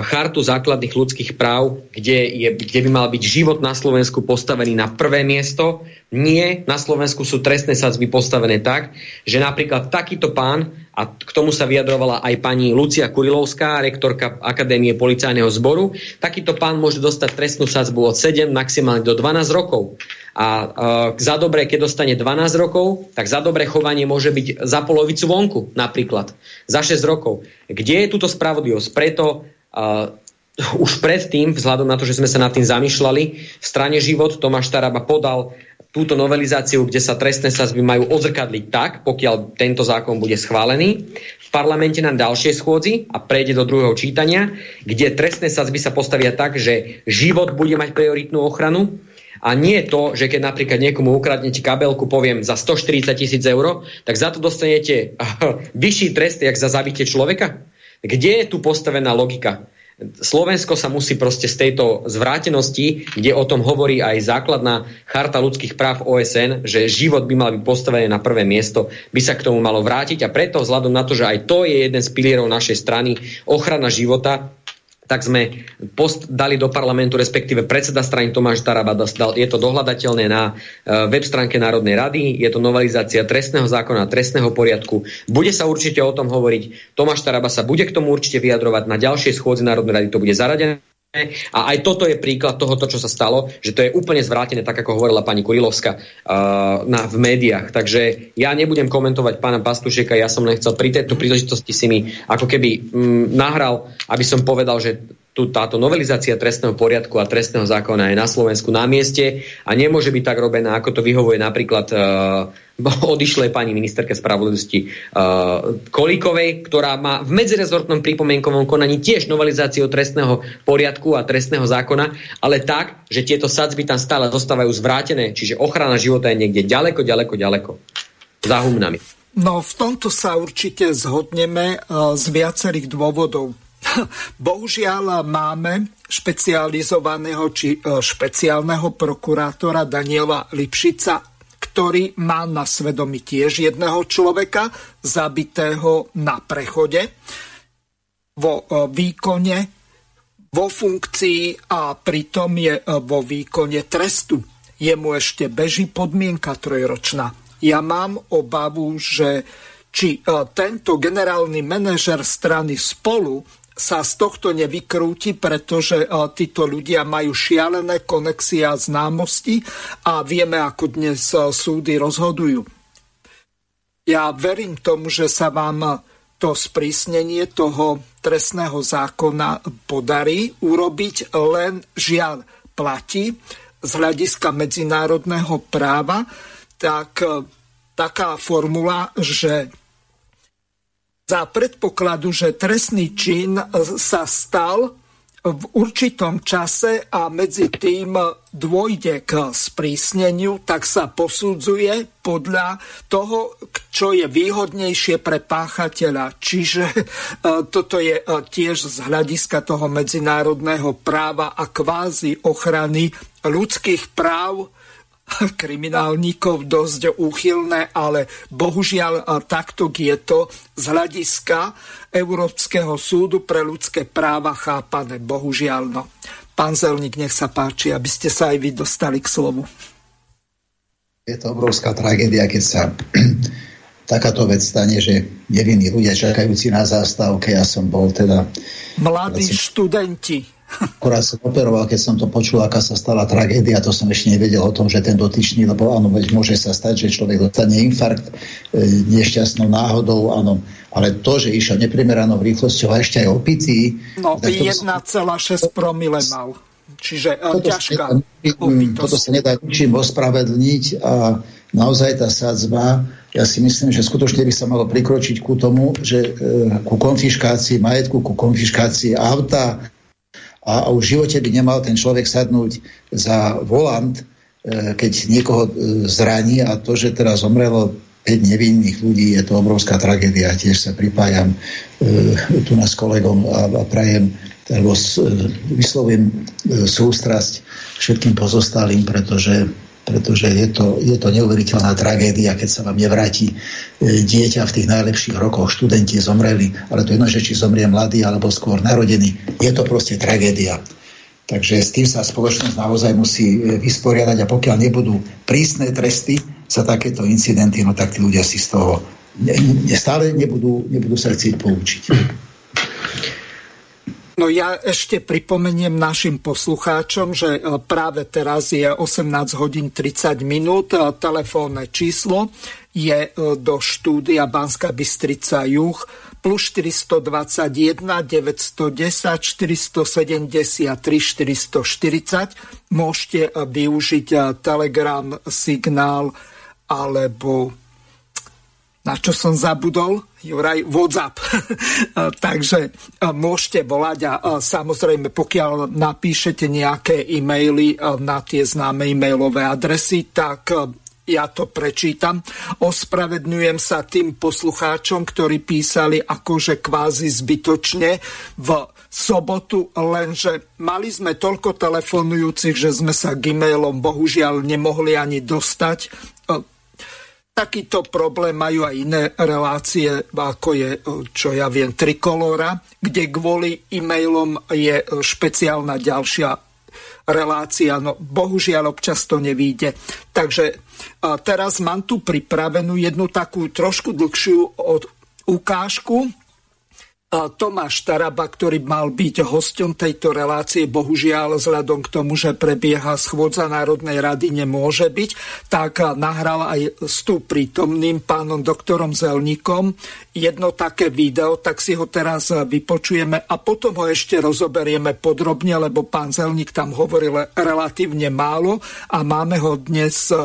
Speaker 3: chartu základných ľudských práv, kde, je, kde by mal byť život na Slovensku postavený na prvé miesto. Nie, na Slovensku sú trestné sadzby postavené tak, že napríklad takýto pán, a k tomu sa vyjadrovala aj pani Lucia Kurilovská, rektorka Akadémie policajného zboru, takýto pán môže dostať trestnú sadzbu od 7 maximálne do 12 rokov. A uh, za dobré, keď dostane 12 rokov, tak za dobré chovanie môže byť za polovicu vonku napríklad. Za 6 rokov. Kde je túto spravodlivosť? Preto uh, už predtým, vzhľadom na to, že sme sa nad tým zamýšľali, v strane Život Tomáš Taraba podal túto novelizáciu, kde sa trestné sazby majú odzrkadliť tak, pokiaľ tento zákon bude schválený, v parlamente na ďalšej schôdzi a prejde do druhého čítania, kde trestné sazby sa postavia tak, že život bude mať prioritnú ochranu, a nie to, že keď napríklad niekomu ukradnete kabelku, poviem, za 140 tisíc eur, tak za to dostanete vyšší trest, jak za zabitie človeka? Kde je tu postavená logika? Slovensko sa musí proste z tejto zvrátenosti, kde o tom hovorí aj základná charta ľudských práv OSN, že život by mal byť postavený na prvé miesto, by sa k tomu malo vrátiť a preto vzhľadom na to, že aj to je jeden z pilierov našej strany, ochrana života, tak sme post dali do parlamentu, respektíve predseda strany Tomáš Taraba dal, je to dohľadateľné na web stránke Národnej rady, je to novelizácia trestného zákona, trestného poriadku. Bude sa určite o tom hovoriť. Tomáš Taraba sa bude k tomu určite vyjadrovať. Na ďalšej schôdzi Národnej rady to bude zaradené a aj toto je príklad toho, čo sa stalo, že to je úplne zvrátené, tak ako hovorila pani Kurilovska uh, na, v médiách. Takže ja nebudem komentovať pána Pastušeka, ja som len chcel pri tejto príležitosti si mi ako keby mm, nahral, aby som povedal, že tu táto novelizácia trestného poriadku a trestného zákona je na Slovensku na mieste a nemôže byť tak robená, ako to vyhovuje napríklad uh, odišlej pani ministerke spravodlivosti uh, Kolíkovej, ktorá má v medzirezortnom pripomienkovom konaní tiež novelizáciu trestného poriadku a trestného zákona, ale tak, že tieto sadzby tam stále zostávajú zvrátené, čiže ochrana života je niekde ďaleko, ďaleko, ďaleko. Za humnami.
Speaker 1: No v tomto sa určite zhodneme uh, z viacerých dôvodov. Bohužiaľ máme špecializovaného či e, špeciálneho prokurátora Daniela Lipšica, ktorý má na svedomí tiež jedného človeka zabitého na prechode vo e, výkone, vo funkcii a pritom je e, vo výkone trestu. Jemu ešte beží podmienka trojročná. Ja mám obavu, že či tento generálny manažer strany spolu sa z tohto nevykrúti, pretože e, títo ľudia majú šialené konexie a známosti a vieme, ako dnes e, súdy rozhodujú. Ja verím tomu, že sa vám to sprísnenie toho trestného zákona podarí urobiť, len žiaľ platí z hľadiska medzinárodného práva, tak e, taká formula, že za predpokladu, že trestný čin sa stal v určitom čase a medzi tým dôjde k sprísneniu, tak sa posudzuje podľa toho, čo je výhodnejšie pre páchateľa. Čiže e, toto je e, tiež z hľadiska toho medzinárodného práva a kvázi ochrany ľudských práv kriminálnikov dosť úchylné, ale bohužiaľ takto je to z hľadiska Európskeho súdu pre ľudské práva chápané. Bohužiaľ. No. Pán Zelník, nech sa páči, aby ste sa aj vy dostali k slovu.
Speaker 4: Je to obrovská tragédia, keď sa takáto vec stane, že nevinní ľudia čakajúci na zástavke, ja som bol teda...
Speaker 1: Mladí študenti
Speaker 4: Akorát som operoval, keď som to počul, aká sa stala tragédia, to som ešte nevedel o tom, že ten dotyčný, lebo áno, veď môže sa stať, že človek dostane infarkt e, nešťastnou náhodou, áno, ale to, že išiel neprimeranou rýchlosťou a ešte aj opitý...
Speaker 1: No, 1,6 promile mal. Čiže e, toto ťažká sa
Speaker 4: nedá, Toto sa nedá ničím ospravedlniť a naozaj tá sadzba, ja si myslím, že skutočne by sa malo prikročiť ku tomu, že e, ku konfiškácii majetku, ku konfiškácii auta, a, a už v živote by nemal ten človek sadnúť za volant, e, keď niekoho e, zraní a to, že teraz zomrelo 5 nevinných ľudí, je to obrovská tragédia. Tiež sa pripájam e, tu s kolegom a, a prajem alebo vyslovím sústrasť všetkým pozostalým, pretože pretože je to, je to neuveriteľná tragédia, keď sa vám nevráti e, dieťa v tých najlepších rokoch, študenti zomreli, ale to jedno, že či zomrie mladý alebo skôr narodený, je to proste tragédia. Takže s tým sa spoločnosť naozaj musí e, vysporiadať a pokiaľ nebudú prísne tresty za takéto incidenty, no tak tí ľudia si z toho ne, ne, stále nebudú, nebudú sa chcieť poučiť.
Speaker 1: No ja ešte pripomeniem našim poslucháčom, že e, práve teraz je 18 hodín 30 minút. E, telefónne číslo je e, do štúdia Banska Bystrica Juh plus 421 910 473 440. Môžete využiť Telegram, signál alebo na čo som zabudol, Juraj, WhatsApp. Takže môžete volať a samozrejme, pokiaľ napíšete nejaké e-maily na tie známe e-mailové adresy, tak ja to prečítam. Ospravedňujem sa tým poslucháčom, ktorí písali akože kvázi zbytočne v sobotu, lenže mali sme toľko telefonujúcich, že sme sa k e-mailom bohužiaľ nemohli ani dostať takýto problém majú aj iné relácie, ako je, čo ja viem, Trikolora, kde kvôli e-mailom je špeciálna ďalšia relácia. No bohužiaľ občas to nevíde. Takže teraz mám tu pripravenú jednu takú trošku dlhšiu ukážku Tomáš Taraba, ktorý mal byť hosťom tejto relácie, bohužiaľ vzhľadom k tomu, že prebieha schôdza Národnej rady, nemôže byť, tak nahral aj s tu prítomným pánom doktorom Zelníkom jedno také video, tak si ho teraz vypočujeme a potom ho ešte rozoberieme podrobne, lebo pán Zelník tam hovoril relatívne málo a máme ho dnes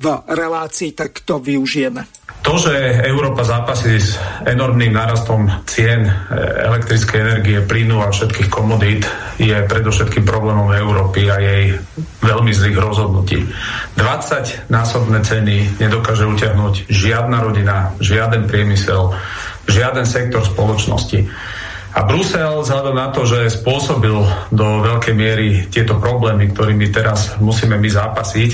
Speaker 1: v relácii, tak to využijeme.
Speaker 5: To, že Európa zápasí s enormným nárastom cien e, elektrickej energie, plynu a všetkých komodít, je predovšetkým problémom Európy a jej veľmi zlých rozhodnutí. 20 násobné ceny nedokáže utiahnuť žiadna rodina, žiaden priemysel, žiaden sektor spoločnosti. A Brusel, vzhľadom na to, že spôsobil do veľkej miery tieto problémy, ktorými teraz musíme my zápasiť,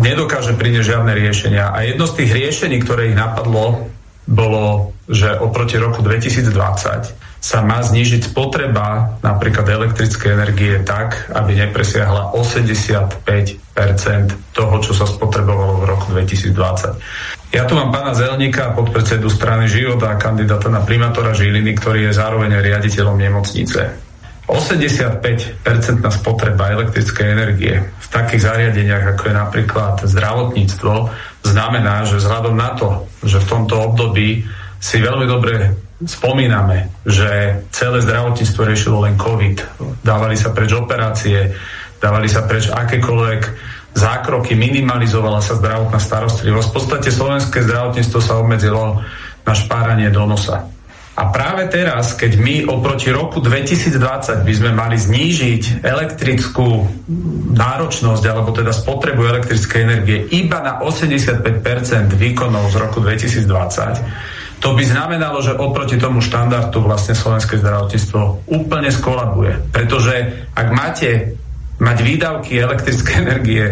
Speaker 5: nedokáže priniesť žiadne riešenia. A jedno z tých riešení, ktoré ich napadlo, bolo, že oproti roku 2020 sa má znížiť spotreba napríklad elektrické energie tak, aby nepresiahla 85% toho, čo sa spotrebovalo v roku 2020. Ja tu mám pána Zelníka, podpredsedu strany Život a kandidáta na primátora Žiliny, ktorý je zároveň riaditeľom nemocnice. 85% spotreba elektrickej energie v takých zariadeniach, ako je napríklad zdravotníctvo, znamená, že vzhľadom na to, že v tomto období si veľmi dobre spomíname, že celé zdravotníctvo riešilo len COVID, dávali sa preč operácie, dávali sa preč akékoľvek zákroky, minimalizovala sa zdravotná starostlivosť. V podstate slovenské zdravotníctvo sa obmedzilo na špáranie do nosa. A práve teraz, keď my oproti roku 2020 by sme mali znížiť elektrickú náročnosť alebo teda spotrebu elektrickej energie iba na 85% výkonov z roku 2020, to by znamenalo, že oproti tomu štandardu vlastne slovenské zdravotníctvo úplne skolabuje. Pretože ak máte mať výdavky elektrické energie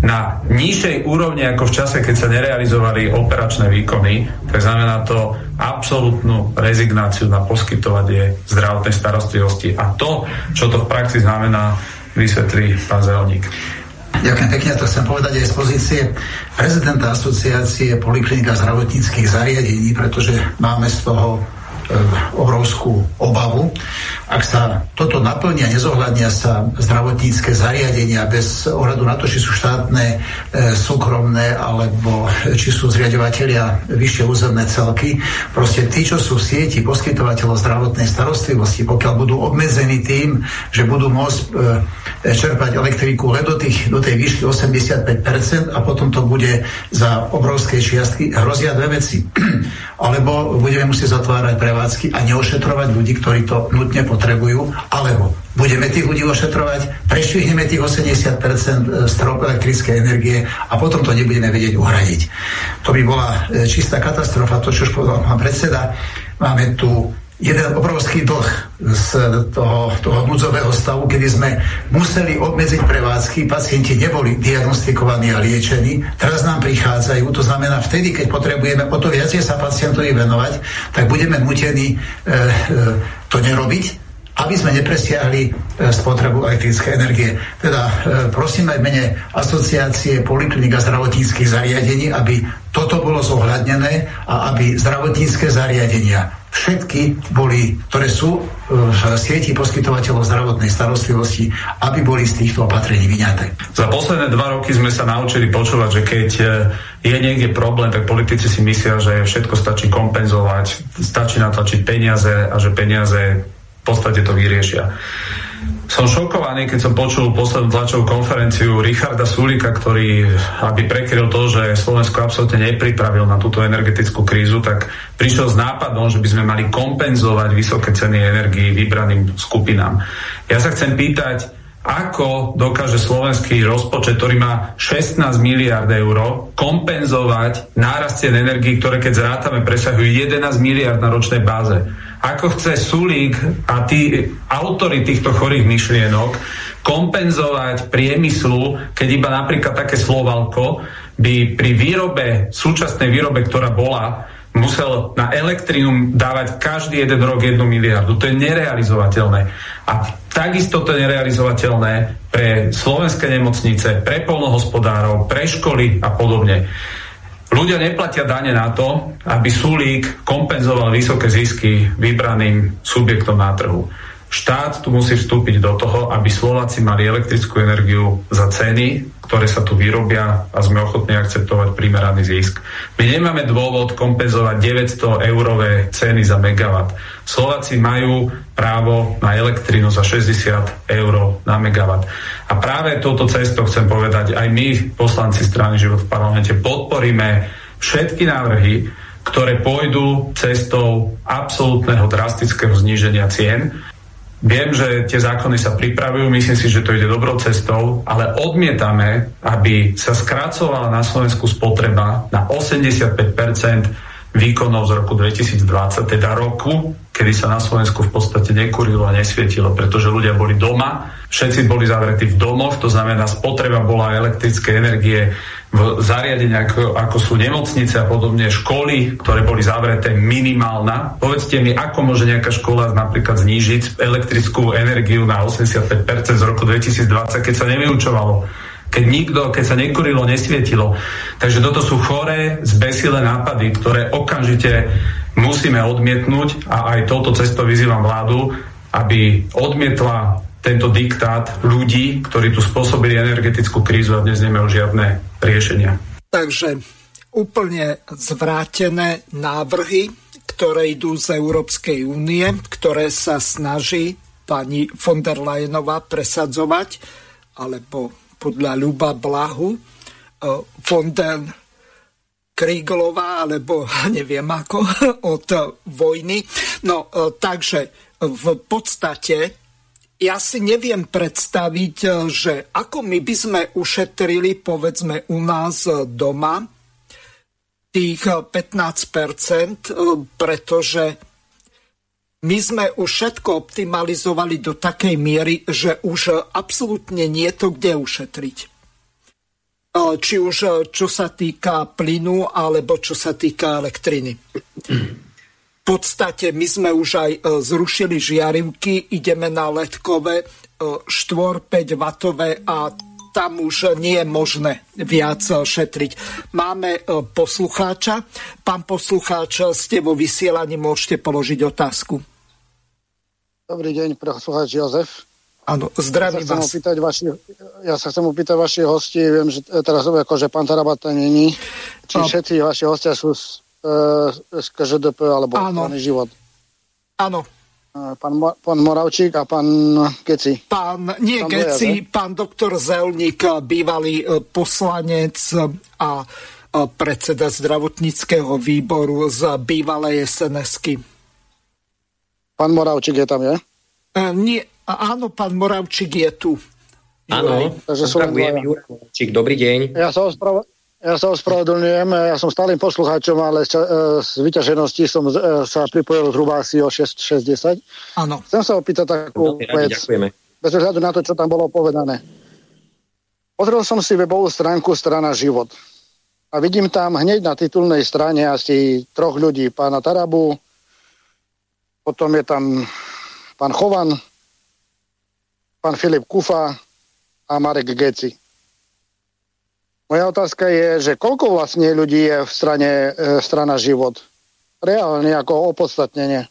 Speaker 5: na nižšej úrovni ako v čase, keď sa nerealizovali operačné výkony, tak znamená to absolútnu rezignáciu na poskytovanie zdravotnej starostlivosti. A to, čo to v praxi znamená, vysvetlí pán Zelník.
Speaker 4: Ďakujem pekne, to chcem povedať aj z pozície prezidenta asociácie poliklinika zdravotníckých zariadení, pretože máme z toho obrovskú obavu. Ak sa toto naplnia, nezohľadnia sa zdravotnícke zariadenia bez ohľadu na to, či sú štátne, e, súkromné alebo či sú zriadovateľia vyššie územné celky, proste tí, čo sú v sieti poskytovateľov zdravotnej starostlivosti, pokiaľ budú obmedzení tým, že budú môcť e, čerpať elektriku len do, tých, do tej výšky 85% a potom to bude za obrovské čiastky, hrozia dve veci. Alebo budeme musieť zatvárať pre prevádzky a neošetrovať ľudí, ktorí to nutne potrebujú, alebo budeme tých ľudí ošetrovať, prešvihneme tých 80% e, strop elektrickej energie a potom to nebudeme vedieť uhradiť. To by bola e, čistá katastrofa, to, čo už povedal pán predseda. Máme tu jeden obrovský dlh z toho, toho núdzového stavu, kedy sme museli obmedziť prevádzky, pacienti neboli diagnostikovaní a liečení, teraz nám prichádzajú, to znamená vtedy, keď potrebujeme o to viacej sa pacientovi venovať, tak budeme nutení e, e, to nerobiť, aby sme nepresiahli e, spotrebu elektrické energie. Teda e, prosím aj mene asociácie poliklinik a zdravotníckých zariadení, aby toto bolo zohľadnené a aby zdravotnícke zariadenia všetky boli, ktoré sú e, v sieti poskytovateľov zdravotnej starostlivosti, aby boli z týchto opatrení vyňaté.
Speaker 5: Za posledné dva roky sme sa naučili počúvať, že keď je niekde problém, tak politici si myslia, že všetko stačí kompenzovať, stačí natlačiť peniaze a že peniaze podstate to vyriešia. Som šokovaný, keď som počul poslednú tlačovú konferenciu Richarda Sulika, ktorý, aby prekryl to, že Slovensko absolútne nepripravil na túto energetickú krízu, tak prišiel s nápadom, že by sme mali kompenzovať vysoké ceny energii vybraným skupinám. Ja sa chcem pýtať, ako dokáže slovenský rozpočet, ktorý má 16 miliard eur, kompenzovať nárast cien energii, ktoré keď zrátame presahujú 11 miliard na ročnej báze. Ako chce Sulík a tí autory týchto chorých myšlienok kompenzovať priemyslu, keď iba napríklad také slovalko by pri výrobe, súčasnej výrobe, ktorá bola, musel na elektrínu dávať každý jeden rok jednu miliardu. To je nerealizovateľné. A takisto to je nerealizovateľné pre slovenské nemocnice, pre polnohospodárov, pre školy a podobne. Ľudia neplatia dane na to, aby Sulík kompenzoval vysoké zisky vybraným subjektom na trhu. Štát tu musí vstúpiť do toho, aby Slováci mali elektrickú energiu za ceny, ktoré sa tu vyrobia a sme ochotní akceptovať primeraný zisk. My nemáme dôvod kompenzovať 900 eurové ceny za megawatt. Slováci majú právo na elektrinu za 60 eur na megawatt. A práve touto cestou chcem povedať, aj my, poslanci strany Život v parlamente, podporíme všetky návrhy, ktoré pôjdu cestou absolútneho drastického zníženia cien Viem, že tie zákony sa pripravujú, myslím si, že to ide dobrou cestou, ale odmietame, aby sa skracovala na Slovensku spotreba na 85 výkonov z roku 2020, teda roku, kedy sa na Slovensku v podstate nekurilo a nesvietilo, pretože ľudia boli doma, všetci boli zavretí v domoch, to znamená spotreba bola elektrické energie v zariadeniach ako, ako sú nemocnice a podobne, školy, ktoré boli zavreté, minimálna. Povedzte mi, ako môže nejaká škola napríklad znížiť elektrickú energiu na 85% z roku 2020, keď sa nevyučovalo keď nikto, keď sa nekurilo, nesvietilo. Takže toto sú choré, zbesilé nápady, ktoré okamžite musíme odmietnúť a aj touto cestou vyzývam vládu, aby odmietla tento diktát ľudí, ktorí tu spôsobili energetickú krízu a dnes nemajú žiadne riešenia.
Speaker 1: Takže úplne zvrátené návrhy, ktoré idú z Európskej únie, ktoré sa snaží pani von der Leyenová presadzovať, alebo podľa Ľuba Blahu, e, von den Krieglová, alebo neviem ako, od vojny. No, e, takže v podstate ja si neviem predstaviť, e, že ako my by sme ušetrili, povedzme, u nás doma tých 15%, pretože my sme už všetko optimalizovali do takej miery, že už absolútne nie je to kde ušetriť. Či už čo sa týka plynu, alebo čo sa týka elektriny. V podstate my sme už aj e, zrušili žiarivky, ideme na letkové 4-5 W a tam už nie je možné viac e, šetriť. Máme e, poslucháča. Pán poslucháč, ste vo vysielaní, môžete položiť otázku.
Speaker 15: Dobrý deň, poslucháč Jozef.
Speaker 1: Áno, zdravím
Speaker 15: ja vás. Opýtať vaši, ja sa chcem opýtať vaši hosti, viem, že teraz že pán Tarabata není, či no. všetci vaši hostia sú z, e, z KŽDP alebo Áno. život.
Speaker 1: Áno.
Speaker 15: E, pán, pán Moravčík a pán Geci.
Speaker 1: Pán, nie pán Geci, pán doktor Zelník, bývalý e, poslanec a predseda zdravotníckého výboru z bývalej SNS-ky.
Speaker 15: Pán Moravčík je tam, je?
Speaker 1: Uh, nie, áno, pán Moravčík je tu.
Speaker 3: Áno, pozdravujem Moravčík, dobrý deň.
Speaker 15: Ja sa, osprav- ja sa ospravedlňujem, ja som stálym poslucháčom, ale z, z vyťaženosti som z, sa pripojil zhruba asi o 6.10.
Speaker 1: Áno.
Speaker 15: Chcem sa opýtať takú vec, bez ohľadu na to, čo tam bolo povedané. Pozrel som si webovú stránku Strana Život. A vidím tam hneď na titulnej strane asi troch ľudí. Pána Tarabu, potom je tam pán Chovan, pán Filip Kufa a Marek Geci. Moja otázka je, že koľko vlastne ľudí je v strane e, strana život? Reálne ako opodstatnenie.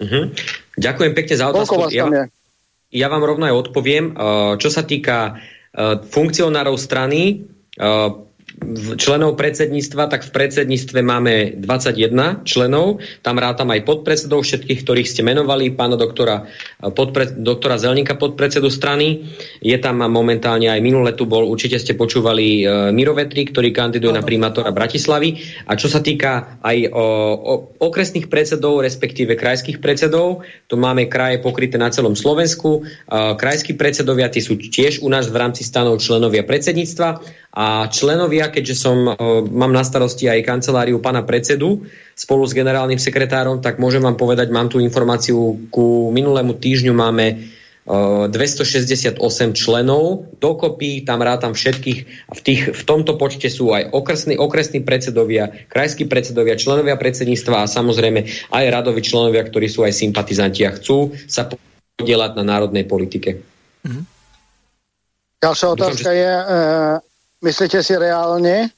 Speaker 3: Uh-huh. Ďakujem pekne za otázku. Ja, ja vám rovno aj odpoviem. Uh, čo sa týka uh, funkcionárov strany, uh, členov predsedníctva, tak v predsedníctve máme 21 členov. Tam rátam aj podpredsedov všetkých, ktorých ste menovali, pána doktora, podpre, doktora Zelníka, podpredsedu strany. Je tam momentálne aj minule tu bol, určite ste počúvali e, Mirovetri, ktorý kandiduje na primátora Bratislavy. A čo sa týka aj o, o, okresných predsedov, respektíve krajských predsedov, tu máme kraje pokryté na celom Slovensku. E, krajskí predsedovia, tí sú tiež u nás v rámci stanov členovia predsedníctva a členovia, keďže som, mám na starosti aj kanceláriu pána predsedu spolu s generálnym sekretárom, tak môžem vám povedať, mám tu informáciu, ku minulému týždňu máme 268 členov, dokopy tam rátam všetkých a v, tých, v tomto počte sú aj okresní, okresní predsedovia, krajskí predsedovia, členovia predsedníctva a samozrejme aj radoví členovia, ktorí sú aj sympatizanti a chcú sa podielať na národnej politike.
Speaker 15: Mhm. Ďalšia otázka je, e, myslíte si reálne, e,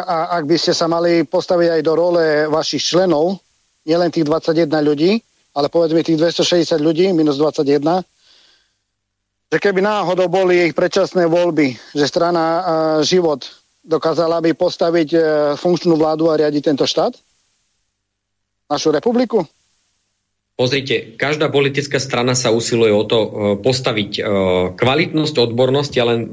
Speaker 15: a ak by ste sa mali postaviť aj do role vašich členov, nielen tých 21 ľudí, ale povedzme tých 260 ľudí, minus 21, že keby náhodou boli ich predčasné voľby, že strana uh, Život dokázala by postaviť uh, funkčnú vládu a riadiť tento štát? Našu republiku?
Speaker 3: Pozrite, každá politická strana sa usiluje o to e, postaviť e, kvalitnosť, odbornosť, ale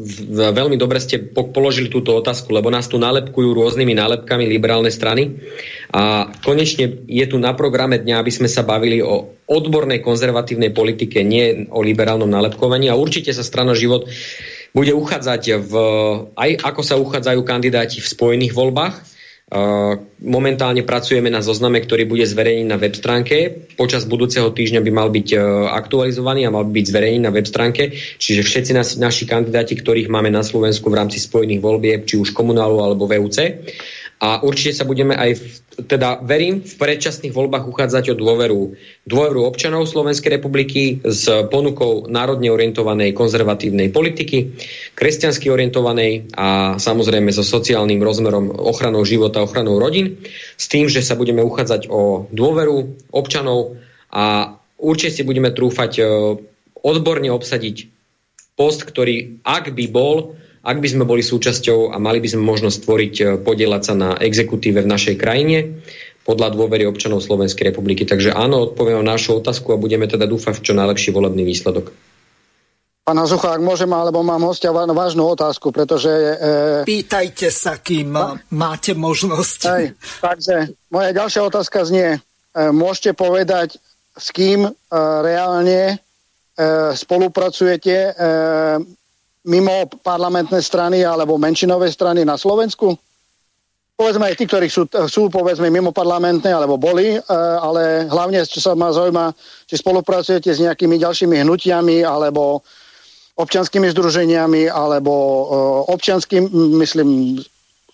Speaker 3: veľmi dobre ste položili túto otázku, lebo nás tu nálepkujú rôznymi nálepkami liberálne strany. A konečne je tu na programe dňa, aby sme sa bavili o odbornej konzervatívnej politike, nie o liberálnom nálepkovaní. A určite sa strana život bude uchádzať v, aj ako sa uchádzajú kandidáti v spojených voľbách, Momentálne pracujeme na zozname, ktorý bude zverejnený na web stránke. Počas budúceho týždňa by mal byť e, aktualizovaný a mal byť zverejnený na web stránke. Čiže všetci naši, kandidáti, ktorých máme na Slovensku v rámci spojených volieb, či už komunálu alebo VUC, a určite sa budeme aj, v, teda verím, v predčasných voľbách uchádzať o dôveru, dôveru občanov Slovenskej republiky s ponukou národne orientovanej konzervatívnej politiky, kresťansky orientovanej a samozrejme so sociálnym rozmerom ochranou života, ochranou rodín, s tým, že sa budeme uchádzať o dôveru občanov a určite si budeme trúfať e, odborne obsadiť post, ktorý, ak by bol, ak by sme boli súčasťou a mali by sme možnosť stvoriť, e, podielať sa na exekutíve v našej krajine podľa dôvery občanov Slovenskej republiky. Takže áno, odpoviem na našu otázku a budeme teda dúfať v čo najlepší volebný výsledok.
Speaker 15: Pán Hazucha, ak môžem, alebo mám hostia vážnu otázku, pretože...
Speaker 1: E... Pýtajte sa, kým a... máte možnosť.
Speaker 15: Aj, takže moja ďalšia otázka znie, e, môžete povedať, s kým e, reálne e, spolupracujete e, mimo parlamentné strany alebo menšinové strany na Slovensku? Povedzme aj tí, ktorí sú, sú povedzme mimo parlamentné alebo boli, e, ale hlavne, čo sa ma zaujíma, či spolupracujete s nejakými ďalšími hnutiami alebo občanskými združeniami alebo e, občanským, myslím,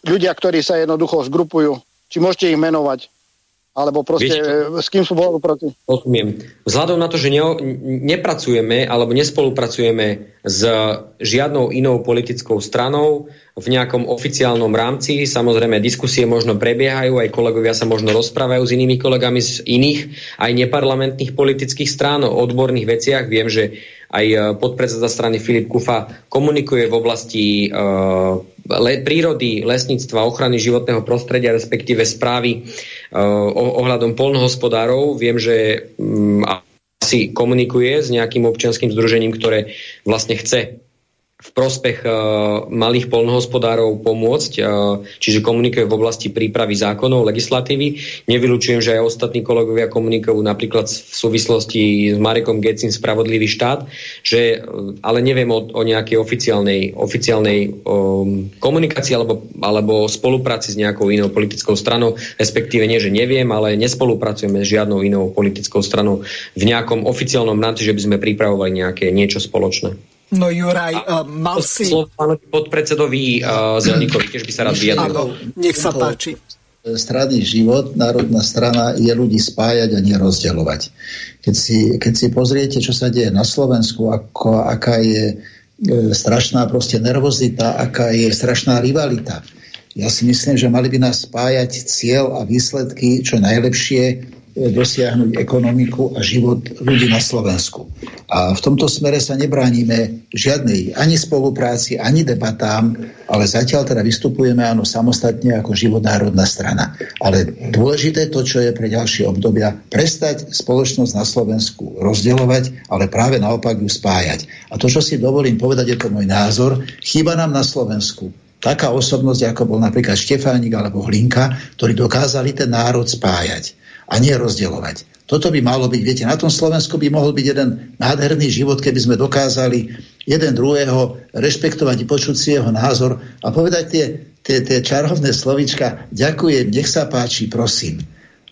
Speaker 15: ľudia, ktorí sa jednoducho zgrupujú. Či môžete ich menovať? Alebo proste Viete, s kým sú proti?
Speaker 3: Rozumiem. Vzhľadom na to, že ne, nepracujeme alebo nespolupracujeme s žiadnou inou politickou stranou v nejakom oficiálnom rámci, samozrejme diskusie možno prebiehajú, aj kolegovia sa možno rozprávajú s inými kolegami z iných, aj neparlamentných politických strán o odborných veciach. Viem, že aj e, podpredseda strany Filip Kufa komunikuje v oblasti uh, le, prírody, lesníctva, ochrany životného prostredia, respektíve správy uh, ohľadom polnohospodárov. Viem, že um, asi komunikuje s nejakým občianským združením, ktoré vlastne chce v prospech uh, malých polnohospodárov pomôcť, uh, čiže komunikuje v oblasti prípravy zákonov, legislatívy. Nevylučujem, že aj ostatní kolegovia komunikujú napríklad v súvislosti s Marekom Gecin Spravodlivý štát, že, uh, ale neviem o, o nejakej oficiálnej, oficiálnej um, komunikácii alebo, alebo spolupráci s nejakou inou politickou stranou, respektíve nie, že neviem, ale nespolupracujeme s žiadnou inou politickou stranou v nejakom oficiálnom rámci, že by sme pripravovali nejaké niečo spoločné.
Speaker 1: No Juraj, uh, mal si...
Speaker 3: Podpredsedovi uh, Zelníkovi, tiež by sa rád vyjadril. Áno,
Speaker 1: nech sa páči.
Speaker 4: Strany život, národná strana je ľudí spájať a nerozdeľovať. Keď si, keď si pozriete, čo sa deje na Slovensku, ako, aká je e, strašná proste nervozita, aká je strašná rivalita. Ja si myslím, že mali by nás spájať cieľ a výsledky čo najlepšie dosiahnuť ekonomiku a život ľudí na Slovensku. A v tomto smere sa nebránime žiadnej ani spolupráci, ani debatám, ale zatiaľ teda vystupujeme áno samostatne ako životnárodná strana. Ale dôležité to, čo je pre ďalšie obdobia, prestať spoločnosť na Slovensku rozdeľovať, ale práve naopak ju spájať. A to, čo si dovolím povedať, je to môj názor, chýba nám na Slovensku taká osobnosť, ako bol napríklad Štefánik alebo Hlinka, ktorí dokázali ten národ spájať. A nie rozdielovať. Toto by malo byť, viete, na tom Slovensku by mohol byť jeden nádherný život, keby sme dokázali jeden druhého rešpektovať, počuť si jeho názor a povedať tie, tie, tie čarovné slovička, ďakujem, nech sa páči, prosím.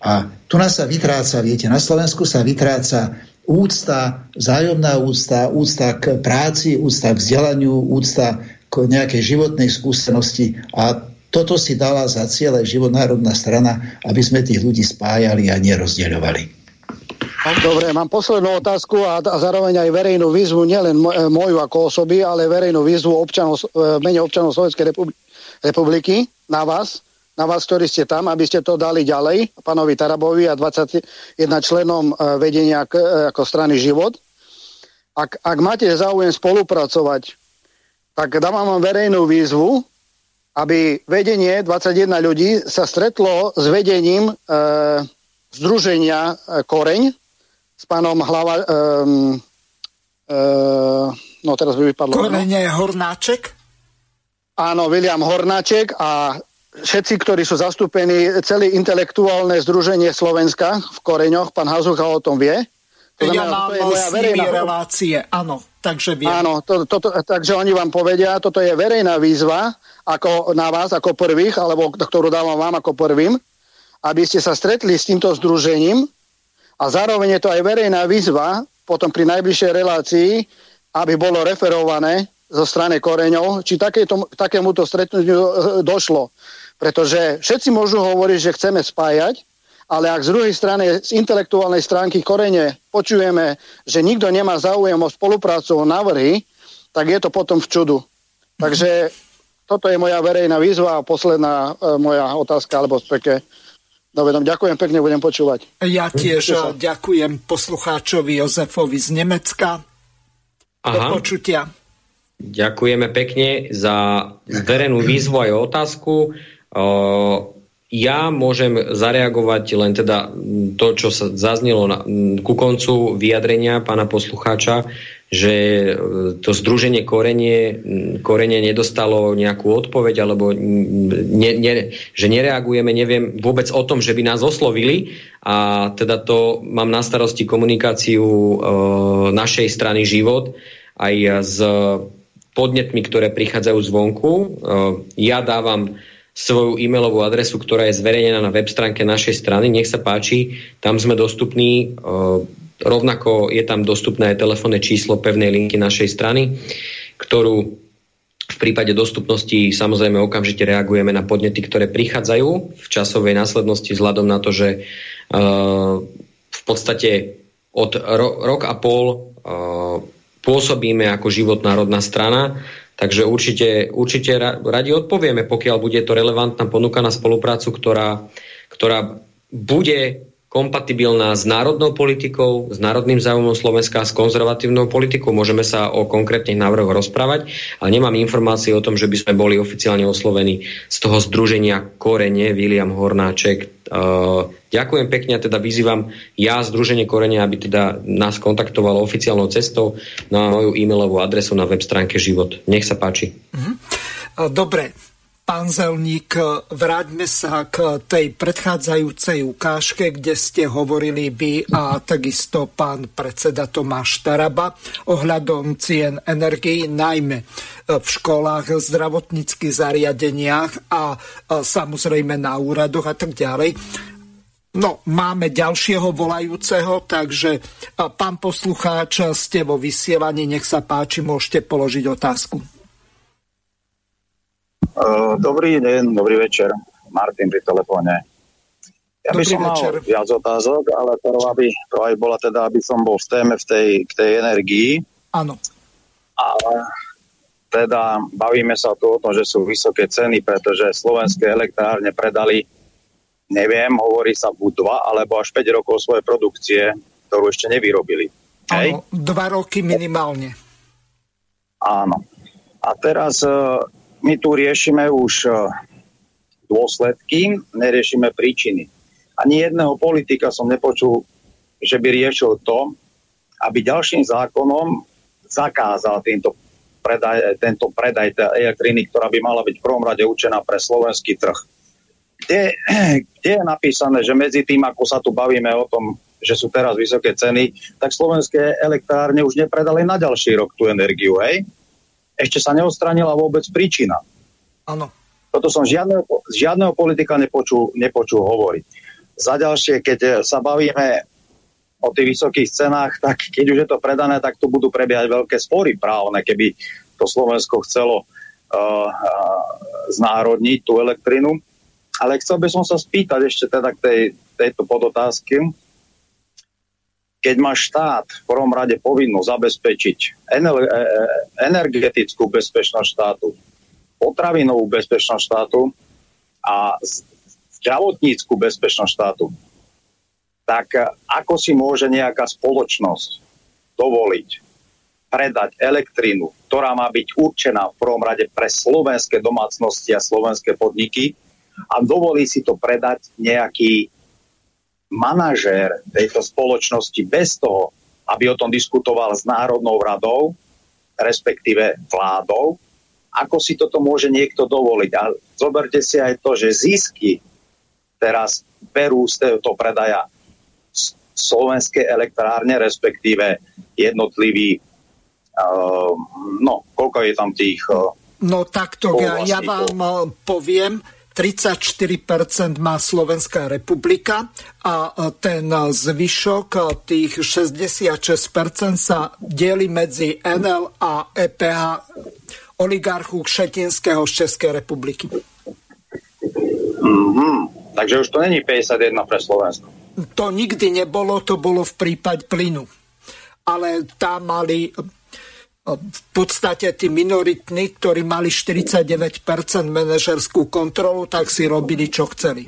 Speaker 4: A tu nás sa vytráca, viete, na Slovensku sa vytráca úcta, vzájomná úcta, úcta k práci, úcta k vzdelaniu, úcta k nejakej životnej skúsenosti a toto si dala za cieľ aj životnárodná strana, aby sme tých ľudí spájali a nerozdeľovali.
Speaker 15: Dobre, mám poslednú otázku a, a zároveň aj verejnú výzvu, nielen moju ako osoby, ale verejnú výzvu občanov, e, mene občanov Slovenskej republiky na vás, na vás, ktorí ste tam, aby ste to dali ďalej, pánovi Tarabovi a 21 členom e, vedenia e, ako strany Život. Ak, ak máte záujem spolupracovať, tak dávam vám verejnú výzvu, aby vedenie 21 ľudí sa stretlo s vedením e, Združenia e, Koreň, s pánom hlava... Um, uh, no teraz by vypadlo.
Speaker 1: Korene Hornáček?
Speaker 15: Áno, William Hornáček a všetci, ktorí sú zastúpení, celé intelektuálne združenie Slovenska v Koreňoch, pán Hazucha o tom vie.
Speaker 1: To ja mám to je moja verejná... relácie, áno, takže viem.
Speaker 15: Áno, to, to, to, takže oni vám povedia, toto je verejná výzva ako na vás, ako prvých, alebo ktorú dávam vám ako prvým, aby ste sa stretli s týmto združením a zároveň je to aj verejná výzva potom pri najbližšej relácii, aby bolo referované zo strany koreňov, či takéto, takémuto stretnutiu e, došlo. Pretože všetci môžu hovoriť, že chceme spájať, ale ak z druhej strany, z intelektuálnej stránky korene počujeme, že nikto nemá záujem o spoluprácu, o návrhy, tak je to potom v čudu. Takže toto je moja verejná výzva a posledná e, moja otázka alebo speke Dobre, no, ďakujem pekne, budem počúvať.
Speaker 1: Ja tiež ďakujem poslucháčovi Jozefovi z Nemecka. Aha. Do počutia.
Speaker 3: Ďakujeme pekne za verejnú výzvu aj otázku. Ja môžem zareagovať len teda to, čo sa zaznelo na, ku koncu vyjadrenia pána poslucháča, že e, to združenie korenie, korenie nedostalo nejakú odpoveď, alebo ne, ne, že nereagujeme, neviem vôbec o tom, že by nás oslovili a teda to mám na starosti komunikáciu e, našej strany Život aj s podnetmi, ktoré prichádzajú zvonku. E, ja dávam svoju e-mailovú adresu, ktorá je zverejnená na web stránke našej strany. Nech sa páči, tam sme dostupní e, Rovnako je tam dostupné telefónne číslo pevnej linky našej strany, ktorú v prípade dostupnosti samozrejme okamžite reagujeme na podnety, ktoré prichádzajú v časovej následnosti vzhľadom na to, že uh, v podstate od ro- rok a pol uh, pôsobíme ako život národná strana, takže určite, určite radi odpovieme, pokiaľ bude to relevantná ponuka na spoluprácu, ktorá, ktorá bude kompatibilná s národnou politikou, s národným záujmom Slovenska, s konzervatívnou politikou. Môžeme sa o konkrétnych návrhoch rozprávať, ale nemám informácie o tom, že by sme boli oficiálne oslovení z toho združenia Korene, William Hornáček. Uh, ďakujem pekne a teda vyzývam ja, Združenie Korene, aby teda nás kontaktovalo oficiálnou cestou na moju e-mailovú adresu na web stránke Život. Nech sa páči.
Speaker 1: Mhm. Dobre, Pán Zelník, vráťme sa k tej predchádzajúcej ukážke, kde ste hovorili vy a takisto pán predseda Tomáš Taraba ohľadom cien energií, najmä v školách, zdravotníckých zariadeniach a samozrejme na úradoch a tak ďalej. No, máme ďalšieho volajúceho, takže pán poslucháč, ste vo vysielaní, nech sa páči, môžete položiť otázku.
Speaker 16: Uh, dobrý deň, dobrý večer. Martin pri telefóne. Ja by som večer. mal viac otázok, ale prvá by to aj bola teda, aby som bol v téme v tej, k tej energii.
Speaker 1: Áno.
Speaker 16: A teda bavíme sa tu o tom, že sú vysoké ceny, pretože slovenské elektrárne predali, neviem, hovorí sa buď dva alebo až 5 rokov svojej produkcie, ktorú ešte nevyrobili.
Speaker 1: Áno, dva roky minimálne.
Speaker 16: Áno. A teraz my tu riešime už e, dôsledky, neriešime príčiny. Ani jedného politika som nepočul, že by riešil to, aby ďalším zákonom zakázal tento predaj, tento predaj elektriny, ktorá by mala byť v prvom rade určená pre slovenský trh. kde, kde je napísané, že medzi tým, ako sa tu bavíme o tom, že sú teraz vysoké ceny, tak slovenské elektrárne už nepredali na ďalší rok tú energiu, hej? Ešte sa neodstranila vôbec príčina.
Speaker 1: Áno.
Speaker 16: Toto som žiadneho, žiadneho politika nepočul, nepočul hovoriť. Za ďalšie, keď sa bavíme o tých vysokých cenách, tak keď už je to predané, tak tu budú prebiehať veľké spory právne, keby to Slovensko chcelo uh, uh, znárodniť tú elektrinu. Ale chcel by som sa spýtať ešte teda k tej, tejto podotázky. Keď má štát v prvom rade povinnosť zabezpečiť e, e, energetickú bezpečnosť štátu, potravinovú bezpečnosť štátu a zdravotníckú bezpečnosť štátu, tak ako si môže nejaká spoločnosť dovoliť predať elektrínu, ktorá má byť určená v prvom rade pre slovenské domácnosti a slovenské podniky a dovolí si to predať nejaký manažér tejto spoločnosti bez toho, aby o tom diskutoval s Národnou radou, respektíve vládou, ako si toto môže niekto dovoliť. A zoberte si aj to, že zisky teraz berú z tohto predaja slovenské elektrárne, respektíve jednotliví, uh, no, koľko je tam tých... Uh,
Speaker 1: no takto, ja, ja vám uh, poviem, 34% má Slovenská republika a ten zvyšok tých 66% sa delí medzi NL a EPH oligarchu Kšetinského z Českej republiky.
Speaker 16: Mm-hmm. Takže už to není 51 pre Slovensko
Speaker 1: to nikdy nebolo, to bolo v prípade plynu. Ale tam mali e, v podstate tí minoritní, ktorí mali 49% manažerskú kontrolu, tak si robili, čo chceli.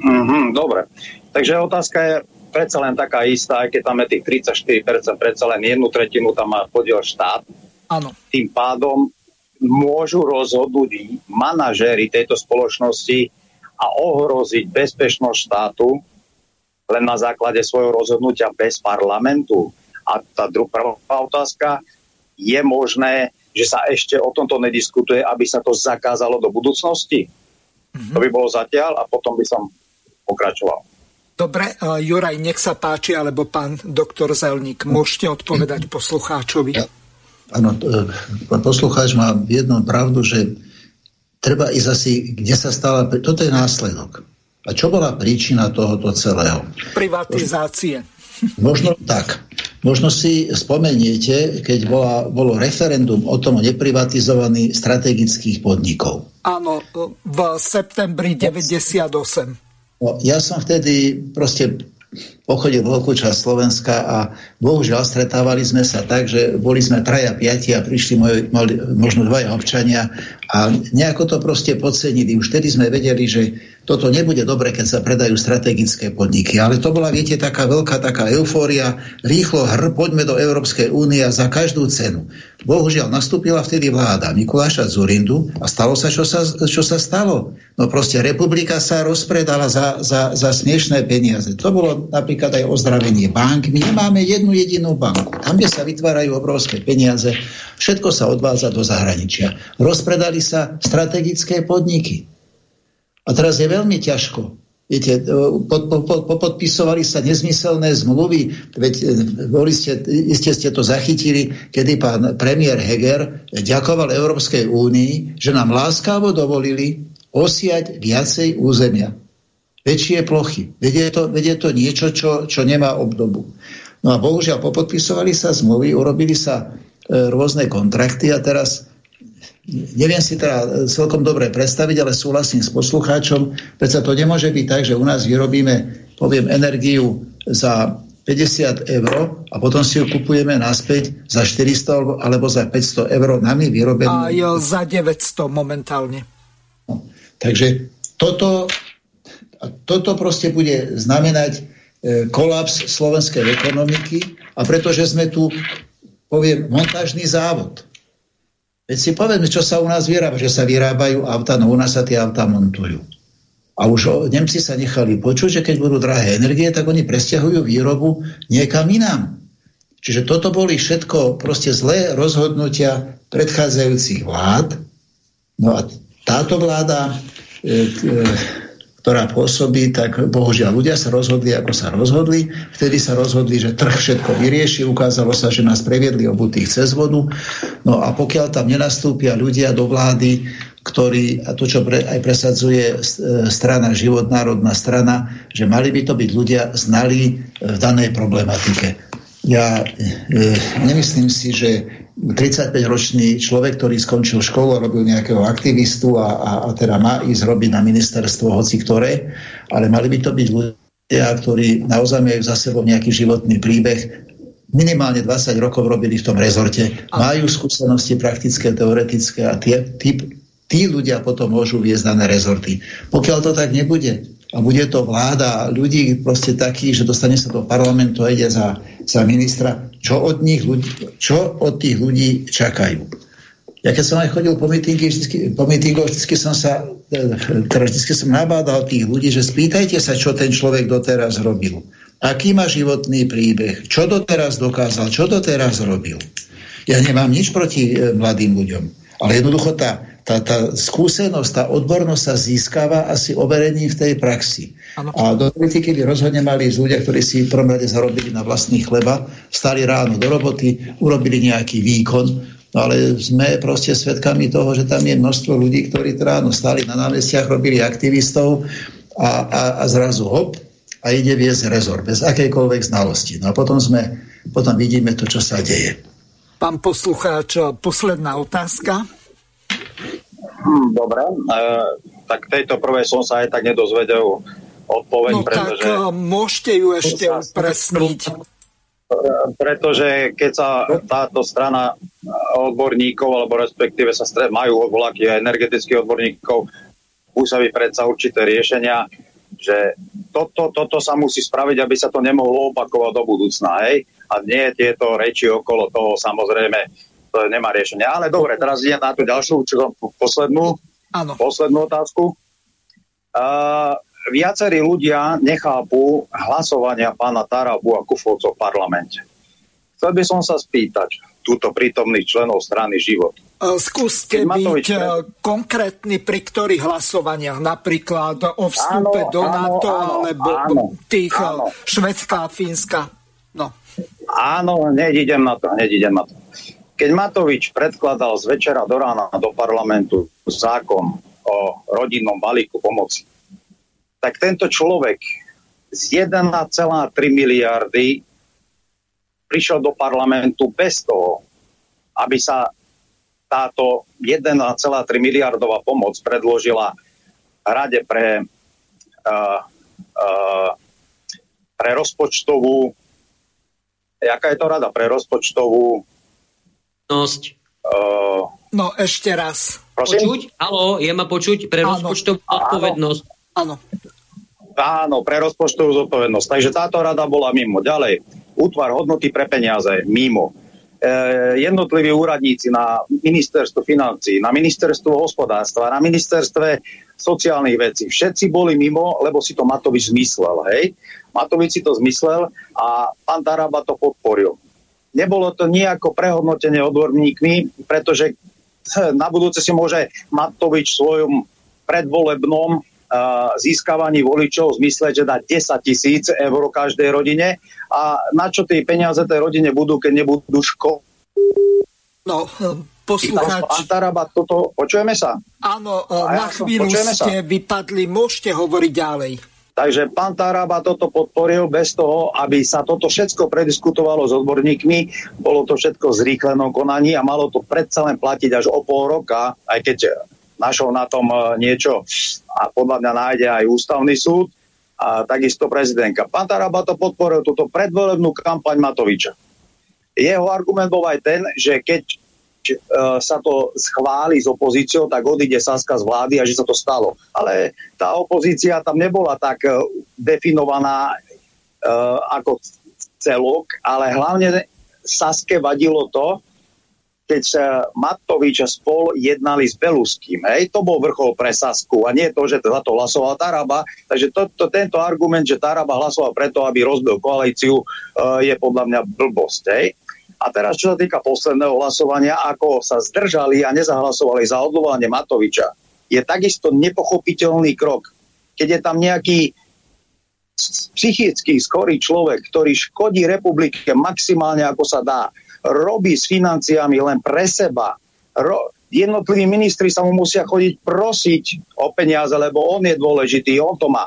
Speaker 16: Mm-hmm, dobre. Takže otázka je predsa len taká istá, aj keď tam je tých 34%, predsa len jednu tretinu tam má podiel štát.
Speaker 1: Áno.
Speaker 16: Tým pádom môžu rozhodnúť manažéri tejto spoločnosti a ohroziť bezpečnosť štátu len na základe svojho rozhodnutia bez parlamentu. A tá druhá otázka, je možné, že sa ešte o tomto nediskutuje, aby sa to zakázalo do budúcnosti? Mm-hmm. To by bolo zatiaľ a potom by som pokračoval.
Speaker 1: Dobre, uh, Juraj, nech sa páči, alebo pán doktor Zelník, môžete odpovedať poslucháčovi.
Speaker 4: Áno, e, poslucháč má jednu pravdu, že treba ísť asi, kde sa stala... Toto je následok. A čo bola príčina tohoto celého?
Speaker 1: Privatizácie.
Speaker 4: Možno tak. Možno si spomeniete, keď bola, bolo referendum o tom neprivatizovaní strategických podnikov.
Speaker 1: Áno, v septembri 98.
Speaker 4: No, ja som vtedy proste pochodil veľkú časť Slovenska a bohužiaľ stretávali sme sa tak, že boli sme traja, piati a prišli moji, možno dvaja občania a nejako to proste podcenili. Už vtedy sme vedeli, že toto nebude dobre, keď sa predajú strategické podniky. Ale to bola, viete, taká veľká taká eufória, rýchlo hr, poďme do Európskej únie za každú cenu. Bohužiaľ, nastúpila vtedy vláda Mikuláša Zurindu a stalo sa, čo sa, čo sa stalo. No proste republika sa rozpredala za, za, za smiešné peniaze. To bolo napríklad aj ozdravenie bank. My nemáme jednu jedinú banku. Tam, kde sa vytvárajú obrovské peniaze, všetko sa odvádza do zahraničia. Rozpredali sa strategické podniky. A teraz je veľmi ťažko. Viete, pod, podpisovali sa nezmyselné zmluvy, veď e, boli ste, iste ste to zachytili, kedy pán premiér Heger ďakoval Európskej únii, že nám láskavo dovolili osiať viacej územia. Väčšie plochy. Veď je to, veď je to niečo, čo, čo nemá obdobu. No a bohužiaľ, popodpisovali sa zmluvy, urobili sa e, rôzne kontrakty a teraz neviem si teda e, celkom dobre predstaviť, ale súhlasím s poslucháčom, predsa to nemôže byť tak, že u nás vyrobíme, poviem, energiu za 50 eur a potom si ju kupujeme naspäť za 400 alebo za 500 eur nami vyrobenú.
Speaker 1: A jo, za 900 momentálne.
Speaker 4: No, takže toto, toto proste bude znamenať e, kolaps slovenskej ekonomiky a pretože sme tu, poviem, montážny závod. Veď si povedzme, čo sa u nás vyrába, že sa vyrábajú auta, no u nás sa tie auta montujú. A už Nemci sa nechali počuť, že keď budú drahé energie, tak oni presťahujú výrobu niekam inám. Čiže toto boli všetko proste zlé rozhodnutia predchádzajúcich vlád. No a táto vláda ktorá pôsobí, tak bohužiaľ ľudia sa rozhodli, ako sa rozhodli. Vtedy sa rozhodli, že trh všetko vyrieši. Ukázalo sa, že nás previedli obutých cez vodu. No a pokiaľ tam nenastúpia ľudia do vlády, ktorí, a to, čo pre, aj presadzuje strana Život, národná strana, že mali by to byť ľudia znali v danej problematike. Ja e, nemyslím si, že 35-ročný človek, ktorý skončil školu, robil nejakého aktivistu a, a, a teda má ísť robiť na ministerstvo hoci ktoré, ale mali by to byť ľudia, ktorí naozaj majú za sebou nejaký životný príbeh, minimálne 20 rokov robili v tom rezorte, majú skúsenosti praktické, teoretické a tie, tí, tí ľudia potom môžu viesť dané rezorty. Pokiaľ to tak nebude, a bude to vláda ľudí proste takých, že dostane sa do parlamentu a ide za, za ministra, čo od, nich ľudí, čo od tých ľudí čakajú. Ja keď som aj chodil po mítingu, vždy, po mítingu, vždy som sa, teda vždy som nabádal tých ľudí, že spýtajte sa, čo ten človek doteraz robil. Aký má životný príbeh, čo doteraz dokázal, čo doteraz robil. Ja nemám nič proti e, mladým ľuďom, ale jednoducho tá, tá, tá skúsenosť, tá odbornosť sa získava asi overením v tej praxi. Ano. A do politiky by rozhodne mali ísť ľudia, ktorí si v prvom rade zarobili na vlastný chleba, stali ráno do roboty, urobili nejaký výkon, no ale sme proste svedkami toho, že tam je množstvo ľudí, ktorí ráno stali na námestiach, robili aktivistov a, a, a zrazu hop a ide viesť rezor bez akejkoľvek znalosti. No a potom, sme, potom vidíme to, čo sa deje.
Speaker 1: Pán poslucháč, posledná otázka.
Speaker 16: Hm, dobre, e, tak tejto prvej som sa aj tak nedozvedel odpoveď.
Speaker 1: No pretože... tak môžete ju ešte upresniť.
Speaker 16: Pretože keď sa táto strana odborníkov, alebo respektíve sa stred, majú voľakých energetických odborníkov, pôsobí predsa určité riešenia, že toto, toto sa musí spraviť, aby sa to nemohlo opakovať do budúcna. Hej? A nie tieto reči okolo toho samozrejme to nemá riešenie. Ale dobre, teraz idem na tú ďalšiu, čo poslednú,
Speaker 1: ano.
Speaker 16: poslednú otázku. Uh, viacerí ľudia nechápu hlasovania pána Tarabu a Kufovcov v parlamente. Chcel by som sa spýtať túto prítomných členov strany Život.
Speaker 1: Skúste byť pre... konkrétny pri ktorých hlasovaniach, napríklad o vstupe áno, do NATO áno, alebo áno, tých áno. Švedska a Fínska. No.
Speaker 16: Áno, hneď idem na to, hneď idem na to. Keď Matovič predkladal z večera do rána do parlamentu zákon o rodinnom balíku pomoci, tak tento človek z 1,3 miliardy prišiel do parlamentu bez toho, aby sa táto 1,3 miliardová pomoc predložila Rade pre, uh, uh, pre rozpočtovú jaká je to rada? Pre rozpočtovú
Speaker 1: no ešte raz.
Speaker 17: Prosím? Počuť? Halo, je ma počuť pre rozpočtovú zodpovednosť.
Speaker 1: Áno.
Speaker 16: Áno, pre rozpočtovú zodpovednosť. Takže táto rada bola mimo. Ďalej, útvar hodnoty pre peniaze, mimo. E, jednotliví úradníci na ministerstvo financí, na ministerstvo hospodárstva, na ministerstve sociálnych vecí. Všetci boli mimo, lebo si to Matovič zmyslel. Hej? Matovič si to zmyslel a pán Taraba to podporil. Nebolo to nejako prehodnotenie odborníkmi, pretože na budúce si môže Matovič v svojom predvolebnom získavaní voličov zmysleť, že dá 10 tisíc eur každej rodine a na čo tie peniaze tej rodine budú, keď nebudú ško...
Speaker 1: No, poslucháč...
Speaker 16: Antaraba, toto, počujeme sa?
Speaker 1: Áno, na chvíľu ste vypadli, môžete hovoriť ďalej.
Speaker 16: Takže pán Taraba toto podporil bez toho, aby sa toto všetko prediskutovalo s odborníkmi. Bolo to všetko v zrýchlenom konaní a malo to predsa len platiť až o pol roka, aj keď našol na tom e, niečo a podľa mňa nájde aj ústavný súd a takisto prezidentka. Pán Taraba to podporil, túto predvolebnú kampaň Matoviča. Jeho argument bol aj ten, že keď sa to schváli s opozíciou, tak odíde Saska z vlády a že sa to stalo. Ale tá opozícia tam nebola tak e, definovaná e, ako celok, ale hlavne Saske vadilo to, keď sa Matovič a spol jednali s Beluským. Hej, to bol vrchol pre Sasku a nie to, že za to hlasoval Taraba. Takže to, to, tento argument, že Taraba hlasoval preto, aby rozbil koalíciu, je podľa mňa blbosť. Hej. A teraz, čo sa týka posledného hlasovania, ako sa zdržali a nezahlasovali za odvolanie Matoviča, je takisto nepochopiteľný krok. Keď je tam nejaký psychicky skorý človek, ktorý škodí republike maximálne ako sa dá, robí s financiami len pre seba, ro- jednotliví ministri sa mu musia chodiť prosiť o peniaze, lebo on je dôležitý, on to má.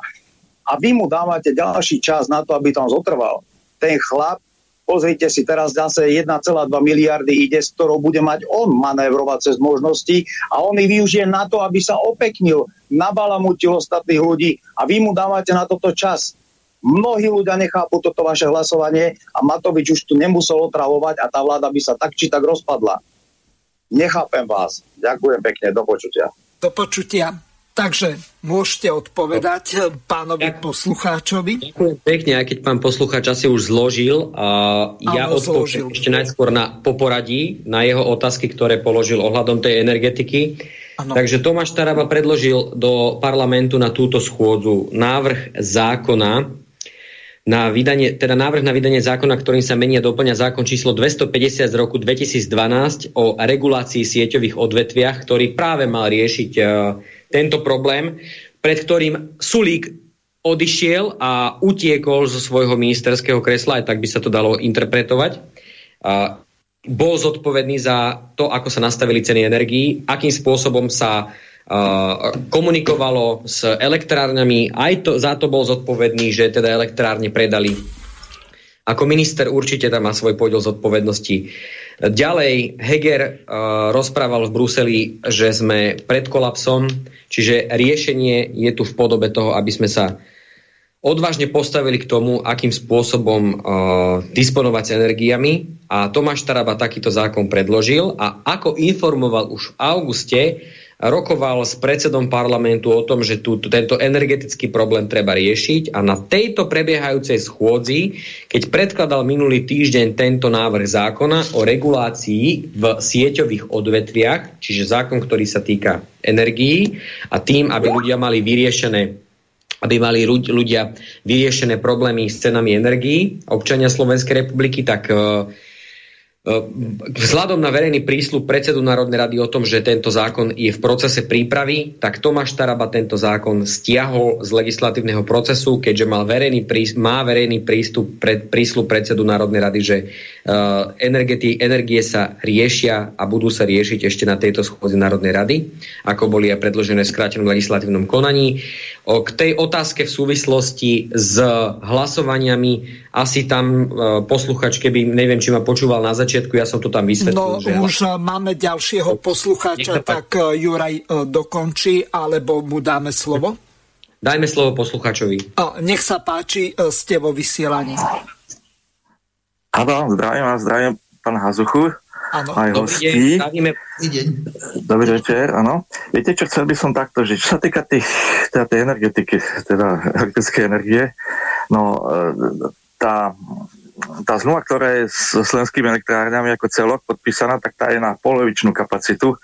Speaker 16: A vy mu dávate ďalší čas na to, aby tam zotrval. Ten chlap, pozrite si, teraz zase 1,2 miliardy ide, s ktorou bude mať on manévrovať cez možnosti a on ich využije na to, aby sa opeknil, nabalamutil ostatných ľudí a vy mu dávate na toto čas. Mnohí ľudia nechápu toto vaše hlasovanie a Matovič už tu nemusel otravovať a tá vláda by sa tak či tak rozpadla. Nechápem vás. Ďakujem pekne. Do počutia.
Speaker 1: Do počutia. Takže môžete odpovedať no. pánovi
Speaker 3: ja,
Speaker 1: poslucháčovi.
Speaker 3: Ďakujem pekne, aj keď pán poslucháč asi už zložil. A ja odpoviem ešte najskôr na poporadí, na jeho otázky, ktoré položil ohľadom tej energetiky. Ano. Takže Tomáš Taraba predložil do parlamentu na túto schôdzu návrh zákona, na vydanie, teda návrh na vydanie zákona, ktorým sa mení a doplňa zákon číslo 250 z roku 2012 o regulácii sieťových odvetviach, ktorý práve mal riešiť uh, tento problém, pred ktorým Sulík odišiel a utiekol zo svojho ministerského kresla, aj tak by sa to dalo interpretovať. Uh, bol zodpovedný za to, ako sa nastavili ceny energií, akým spôsobom sa komunikovalo s elektrárňami, aj to, za to bol zodpovedný, že teda elektrárne predali. Ako minister určite tam má svoj podiel zodpovednosti. Ďalej Heger uh, rozprával v Bruseli, že sme pred kolapsom, čiže riešenie je tu v podobe toho, aby sme sa odvážne postavili k tomu, akým spôsobom uh, disponovať s energiami a Tomáš Taraba takýto zákon predložil a ako informoval už v auguste, rokoval s predsedom parlamentu o tom, že tu, tento energetický problém treba riešiť. A na tejto prebiehajúcej schôdzi, keď predkladal minulý týždeň tento návrh zákona o regulácii v sieťových odvetviach, čiže zákon, ktorý sa týka energií a tým, aby ľudia mali vyriešené aby mali ľudia vyriešené problémy s cenami energií, občania Slovenskej republiky, tak uh, Vzhľadom na verejný prísľub predsedu Národnej rady o tom, že tento zákon je v procese prípravy, tak Tomáš Taraba tento zákon stiahol z legislatívneho procesu, keďže mal verejný prístup, má verejný prístup pred prísľub predsedu Národnej rady, že uh, energie, energie sa riešia a budú sa riešiť ešte na tejto schôdzi Národnej rady, ako boli aj predložené v skrátenom legislatívnom konaní. O, k tej otázke v súvislosti s hlasovaniami asi tam uh, posluchač, keby neviem, či ma počúval na začiatku, ja som to tam vysvetlil.
Speaker 1: No že už hlas... máme ďalšieho poslucháča, tak uh, Juraj uh, dokončí, alebo mu dáme slovo.
Speaker 3: Dajme slovo posluchačovi.
Speaker 1: Uh, nech sa páči, ste vo vysielaní.
Speaker 18: Áno, zdravím vás, zdravím pán Hazuchu.
Speaker 1: Áno,
Speaker 18: aj hostí. Dobrý večer, áno. Viete čo, chcel by som takto, že čo sa týka tých, teda tej energetiky, teda elektrickej energie, no tá, tá zmluva, ktorá je s slovenskými elektrárňami ako celok podpísaná, tak tá je na polovičnú kapacitu,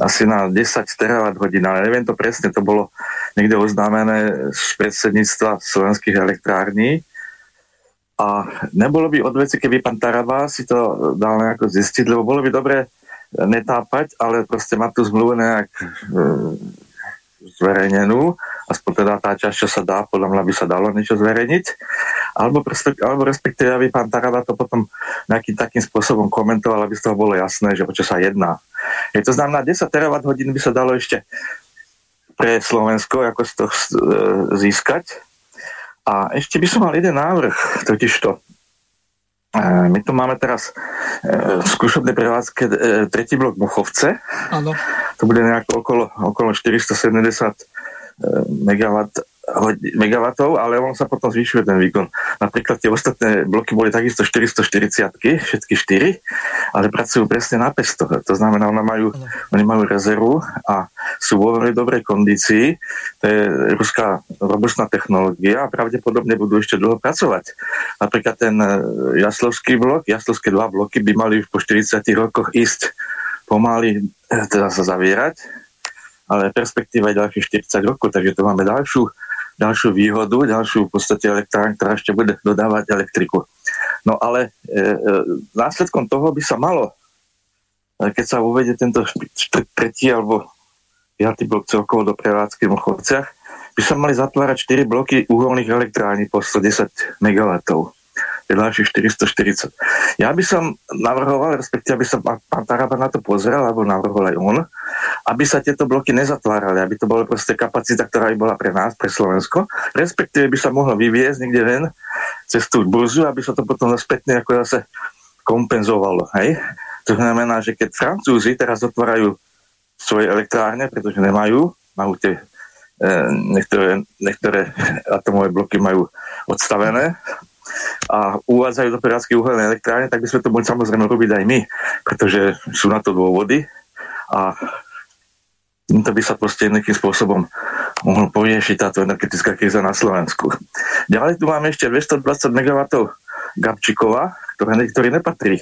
Speaker 18: asi na 10 terawatt hodín, ale neviem to presne, to bolo niekde oznámené z predsedníctva slovenských elektrární. A nebolo by od veci, keby pán Taraba si to dal nejako zistiť, lebo bolo by dobre netápať, ale proste mať tú zmluvu nejak zverejnenú, aspoň teda tá časť, čo sa dá, podľa mňa by sa dalo niečo zverejniť, alebo, alebo respektíve, aby pán Taraba to potom nejakým takým spôsobom komentoval, aby z toho bolo jasné, že o čo sa jedná. Je to znamená, 10 terawatt hodín by sa dalo ešte pre Slovensko ako to e, získať. A ešte by som mal jeden návrh, totiž to. E, my tu máme teraz e, v skúšobnej prevádzke tretí blok Mochovce.
Speaker 1: Áno.
Speaker 18: To bude nejako okolo, okolo 470 megawatt megawatov, ale on sa potom zvyšuje ten výkon. Napríklad tie ostatné bloky boli takisto 440 všetky 4, ale pracujú presne na 500. To znamená, oni majú, oni majú rezervu a sú vo veľmi dobrej kondícii. To je ruská robustná technológia a pravdepodobne budú ešte dlho pracovať. Napríklad ten e, Jaslovský blok, Jaslovské dva bloky by mali po 40 rokoch ísť pomaly, e, teda sa zavierať, ale perspektíva je ďalších 40 rokov, takže to máme ďalšiu ďalšiu výhodu, ďalšiu v podstate elektrárň, ktorá ešte bude dodávať elektriku. No ale e, e, následkom toho by sa malo, e, keď sa uvedie tento tretí alebo 5. blok celkovo do prevádzky v Mochovciach, by sa mali zatvárať 4 bloky uholných elektrární po 110 MW ďalších 440. Ja by som navrhoval, respektíve aby sa pán Taraba na to pozrel, alebo navrhol aj on, aby sa tieto bloky nezatvárali, aby to bola proste kapacita, ktorá by bola pre nás, pre Slovensko, respektíve by sa mohlo vyviezť niekde ven cez tú burzu, aby sa to potom spätne ako zase kompenzovalo. Hej? To znamená, že keď Francúzi teraz otvárajú svoje elektrárne, pretože nemajú, majú tie e, niektoré, niektoré atomové bloky majú odstavené a uvádzajú do prevádzky uhelné elektrárne, tak by sme to mohli samozrejme robiť aj my, pretože sú na to dôvody a to by sa proste nejakým spôsobom mohol poriešiť táto energetická kríza na Slovensku. Ďalej tu máme ešte 220 MW Gabčíkova, ktoré, ktorý nepatrí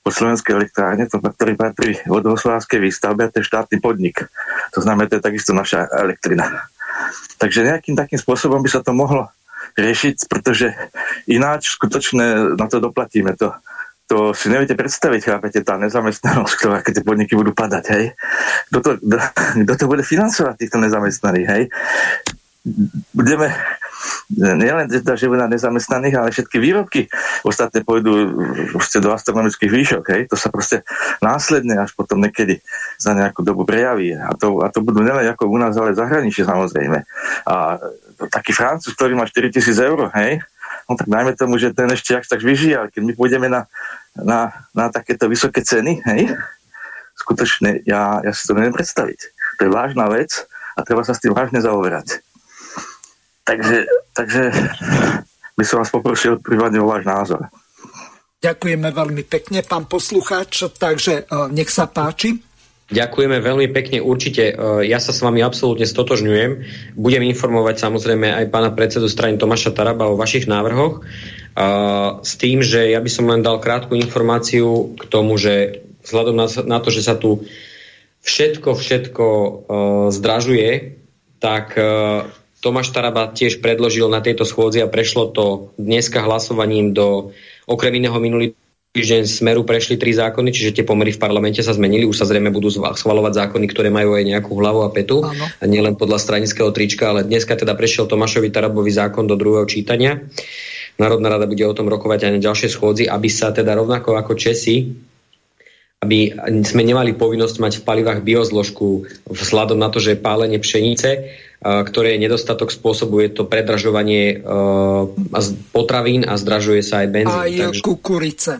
Speaker 18: po slovenskej elektrárne, to, ktorý patrí vodohospodárskej výstavbe a to je štátny podnik. To znamená, to je takisto naša elektrina. Takže nejakým takým spôsobom by sa to mohlo riešiť, pretože ináč skutočne na to doplatíme. To, to si neviete predstaviť, chápete, tá nezamestnanosť, ktorá keď tie podniky budú padať, hej. Kto to, kto to bude financovať týchto nezamestnaných, hej? Budeme nielen teda na nezamestnaných, ale všetky výrobky ostatné pôjdu do astronomických výšok. Hej? To sa proste následne až potom niekedy za nejakú dobu prejaví. A to, a to budú nielen ako u nás, ale zahraničie samozrejme. A taký Francúz, ktorý má 4000 eur, hej, no tak dajme tomu, že ten ešte ak tak vyžije, ale keď my pôjdeme na, na, na takéto vysoké ceny, hej, skutočne ja, ja si to neviem predstaviť. To je vážna vec a treba sa s tým vážne zaoberať. Takže, takže by som vás poprosil prípadne o váš názor.
Speaker 1: Ďakujeme veľmi pekne, pán poslucháč, takže e, nech sa páči.
Speaker 3: Ďakujeme veľmi pekne, určite. E, ja sa s vami absolútne stotožňujem. Budem informovať samozrejme aj pána predsedu strany Tomáša Taraba o vašich návrhoch. E, s tým, že ja by som len dal krátku informáciu k tomu, že vzhľadom na, to, že sa tu všetko, všetko zdražuje, tak Tomáš Taraba tiež predložil na tejto schôdzi a prešlo to dneska hlasovaním do okrem iného minulý týždeň Smeru prešli tri zákony, čiže tie pomery v parlamente sa zmenili. Už sa zrejme budú schvalovať zákony, ktoré majú aj nejakú hlavu a petu. Ano. A nielen podľa stranického trička, ale dneska teda prešiel Tomášovi Tarabový zákon do druhého čítania. Národná rada bude o tom rokovať aj na ďalšie schôdzi, aby sa teda rovnako ako Česi aby sme nemali povinnosť mať v palivách biozložku vzhľadom na to, že pálenie pšenice ktoré nedostatok spôsobuje to predražovanie potravín a zdražuje sa aj benzín.
Speaker 1: Aj takže... kukurice.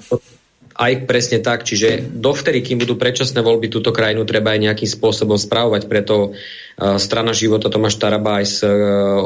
Speaker 3: Aj presne tak, čiže dovtedy, kým budú predčasné voľby, túto krajinu treba aj nejakým spôsobom spravovať, preto strana života Tomáš Taraba aj s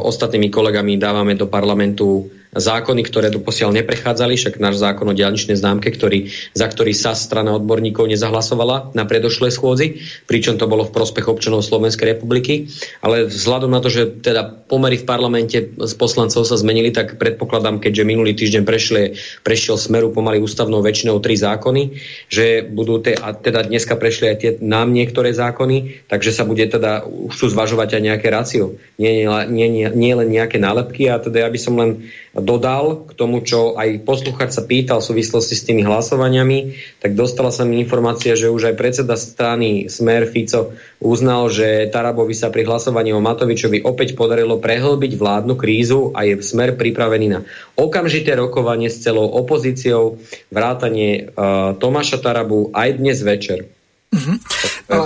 Speaker 3: ostatnými kolegami dávame do parlamentu zákony, ktoré doposiaľ neprechádzali, však náš zákon o diaľničnej známke, ktorý, za ktorý sa strana odborníkov nezahlasovala na predošlé schôdzi, pričom to bolo v prospech občanov Slovenskej republiky. Ale vzhľadom na to, že teda pomery v parlamente s poslancov sa zmenili, tak predpokladám, keďže minulý týždeň prešli, prešiel smeru pomaly ústavnou väčšinou tri zákony, že budú te, a teda dneska prešli aj tie nám niektoré zákony, takže sa bude teda už tu zvažovať aj nejaké rácio. Nie, nie, nie, nie len nejaké nálepky a teda ja by som len dodal k tomu, čo aj posluchač sa pýtal v súvislosti s tými hlasovaniami, tak dostala sa mi informácia, že už aj predseda strany Smer Fico uznal, že Tarabovi sa pri hlasovaní o Matovičovi opäť podarilo prehlbiť vládnu krízu a je Smer pripravený na okamžité rokovanie s celou opozíciou, vrátanie uh, Tomáša Tarabu aj dnes večer.
Speaker 1: Uh-huh.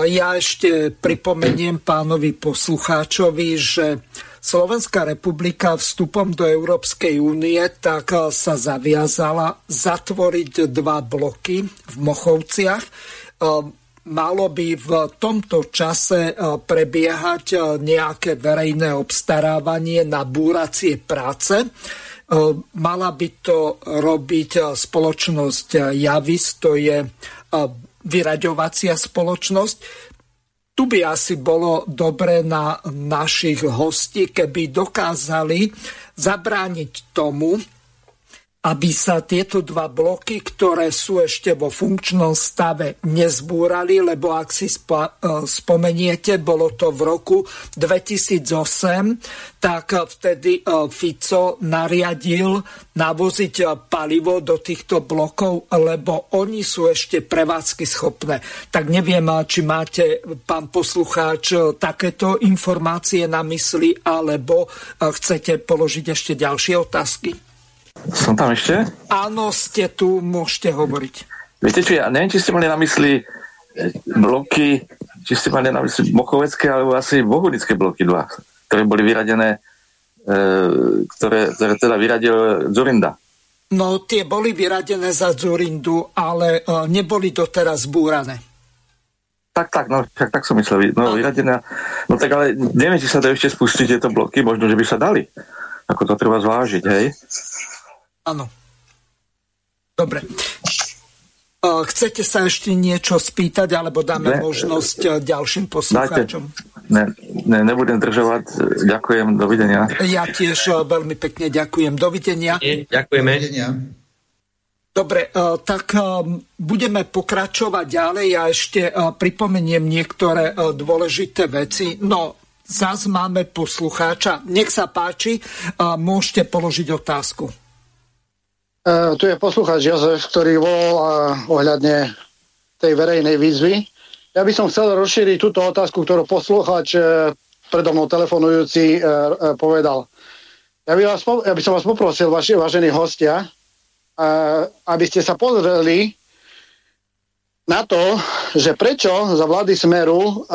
Speaker 1: Ja ešte pripomeniem pánovi poslucháčovi, že Slovenská republika vstupom do Európskej únie tak sa zaviazala zatvoriť dva bloky v Mochovciach. Eh, malo by v tomto čase eh, prebiehať nejaké verejné obstarávanie na búracie práce. Mala by to robiť spoločnosť Javis, to je vyraďovacia spoločnosť tu by asi bolo dobre na našich hostí, keby dokázali zabrániť tomu, aby sa tieto dva bloky, ktoré sú ešte vo funkčnom stave, nezbúrali, lebo ak si spo, e, spomeniete, bolo to v roku 2008, tak vtedy e, Fico nariadil navoziť e, palivo do týchto blokov, lebo oni sú ešte prevádzky schopné. Tak neviem, či máte, pán poslucháč, takéto informácie na mysli, alebo chcete položiť ešte ďalšie otázky.
Speaker 18: Som tam ešte?
Speaker 1: Áno, ste tu, môžete hovoriť.
Speaker 18: Viete čo, ja neviem, či ste mali na mysli eh, bloky, či ste mali na mysli Mochovecké, alebo asi Bohudické bloky dva, ktoré boli vyradené, e, ktoré, ktoré teda vyradil Zurinda.
Speaker 1: No, tie boli vyradené za Zurindu, ale e, neboli doteraz zbúrané.
Speaker 18: Tak, tak, no, tak, tak som myslel. No, vyradené. No tak ale neviem, či sa to ešte spustiť tieto bloky, možno, že by sa dali. Ako to treba zvážiť, hej?
Speaker 1: Áno. Dobre. Chcete sa ešte niečo spýtať, alebo dáme ne, možnosť e, ďalším poslucháčom?
Speaker 18: Ne, ne, nebudem držovať. Ďakujem, dovidenia.
Speaker 1: Ja tiež e, veľmi pekne ďakujem. Dovidenia.
Speaker 3: Ďakujeme.
Speaker 1: Dobre, e, tak budeme pokračovať ďalej. Ja ešte pripomeniem niektoré dôležité veci. No, zás máme poslucháča. Nech sa páči, môžete položiť otázku.
Speaker 15: Uh, tu je poslucháč Jozef, ktorý volal uh, ohľadne tej verejnej výzvy. Ja by som chcel rozšíriť túto otázku, ktorú poslucháč uh, predo mnou telefonujúci povedal. Ja by, vás, ja by som vás poprosil, vaši vážení hostia, aby ste sa pozreli na to, že prečo za vlády Smeru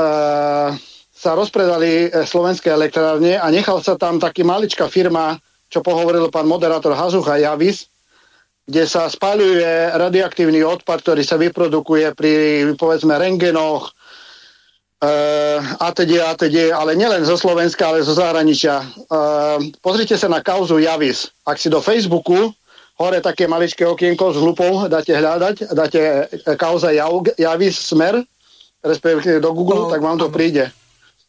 Speaker 15: sa rozpredali slovenské elektrárne a nechal sa tam taký maličká firma, čo pohovoril pán moderátor Hazucha Javis, kde sa spaľuje radioaktívny odpad, ktorý sa vyprodukuje pri, povedzme, rengenoch, uh, ATD, ATD, ale nielen zo Slovenska, ale zo zahraničia. Uh, pozrite sa na kauzu Javis. Ak si do Facebooku hore také maličké okienko s hlupou dáte hľadať, dáte eh, kauza Javis Smer, respektíve do Google, no, tak vám to príde.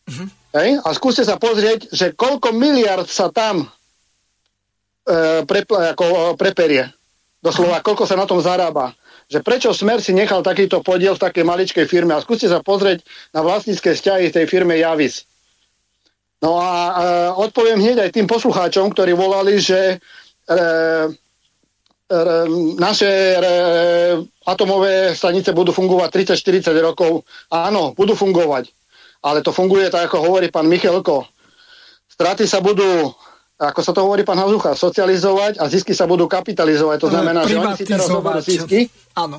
Speaker 15: Uh-huh. Hej? A skúste sa pozrieť, že koľko miliard sa tam uh, pre, ako, preperie. Doslova, koľko sa na tom zarába. Že prečo Smer si nechal takýto podiel v takej maličkej firme. A skúste sa pozrieť na vlastnícke vzťahy tej firme Javis. No a e, odpoviem hneď aj tým poslucháčom, ktorí volali, že e, e, naše e, atomové stanice budú fungovať 30-40 rokov. Áno, budú fungovať. Ale to funguje tak, ako hovorí pán Michalko. Straty sa budú ako sa to hovorí pán Hazucha, socializovať a zisky sa budú kapitalizovať. To znamená, že oni si teraz zoberú zisky.
Speaker 1: Áno.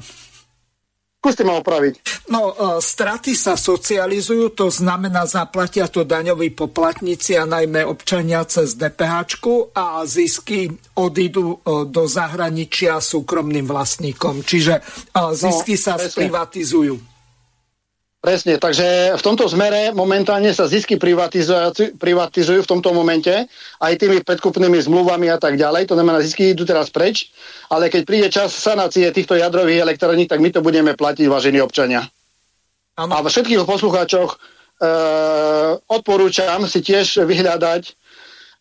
Speaker 15: Skúste ma opraviť.
Speaker 1: No, uh, straty sa socializujú, to znamená, zaplatia to daňoví poplatníci a najmä občania cez DPH a zisky odídu uh, do zahraničia súkromným vlastníkom. Čiže uh, zisky no, sa presne. sprivatizujú.
Speaker 15: Presne, takže v tomto zmere momentálne sa zisky privatizujú, v tomto momente aj tými predkupnými zmluvami a tak ďalej. To znamená, zisky idú teraz preč, ale keď príde čas sanácie týchto jadrových elektrární, tak my to budeme platiť, vážení občania. Ano. A všetkých poslucháčoch e, odporúčam si tiež vyhľadať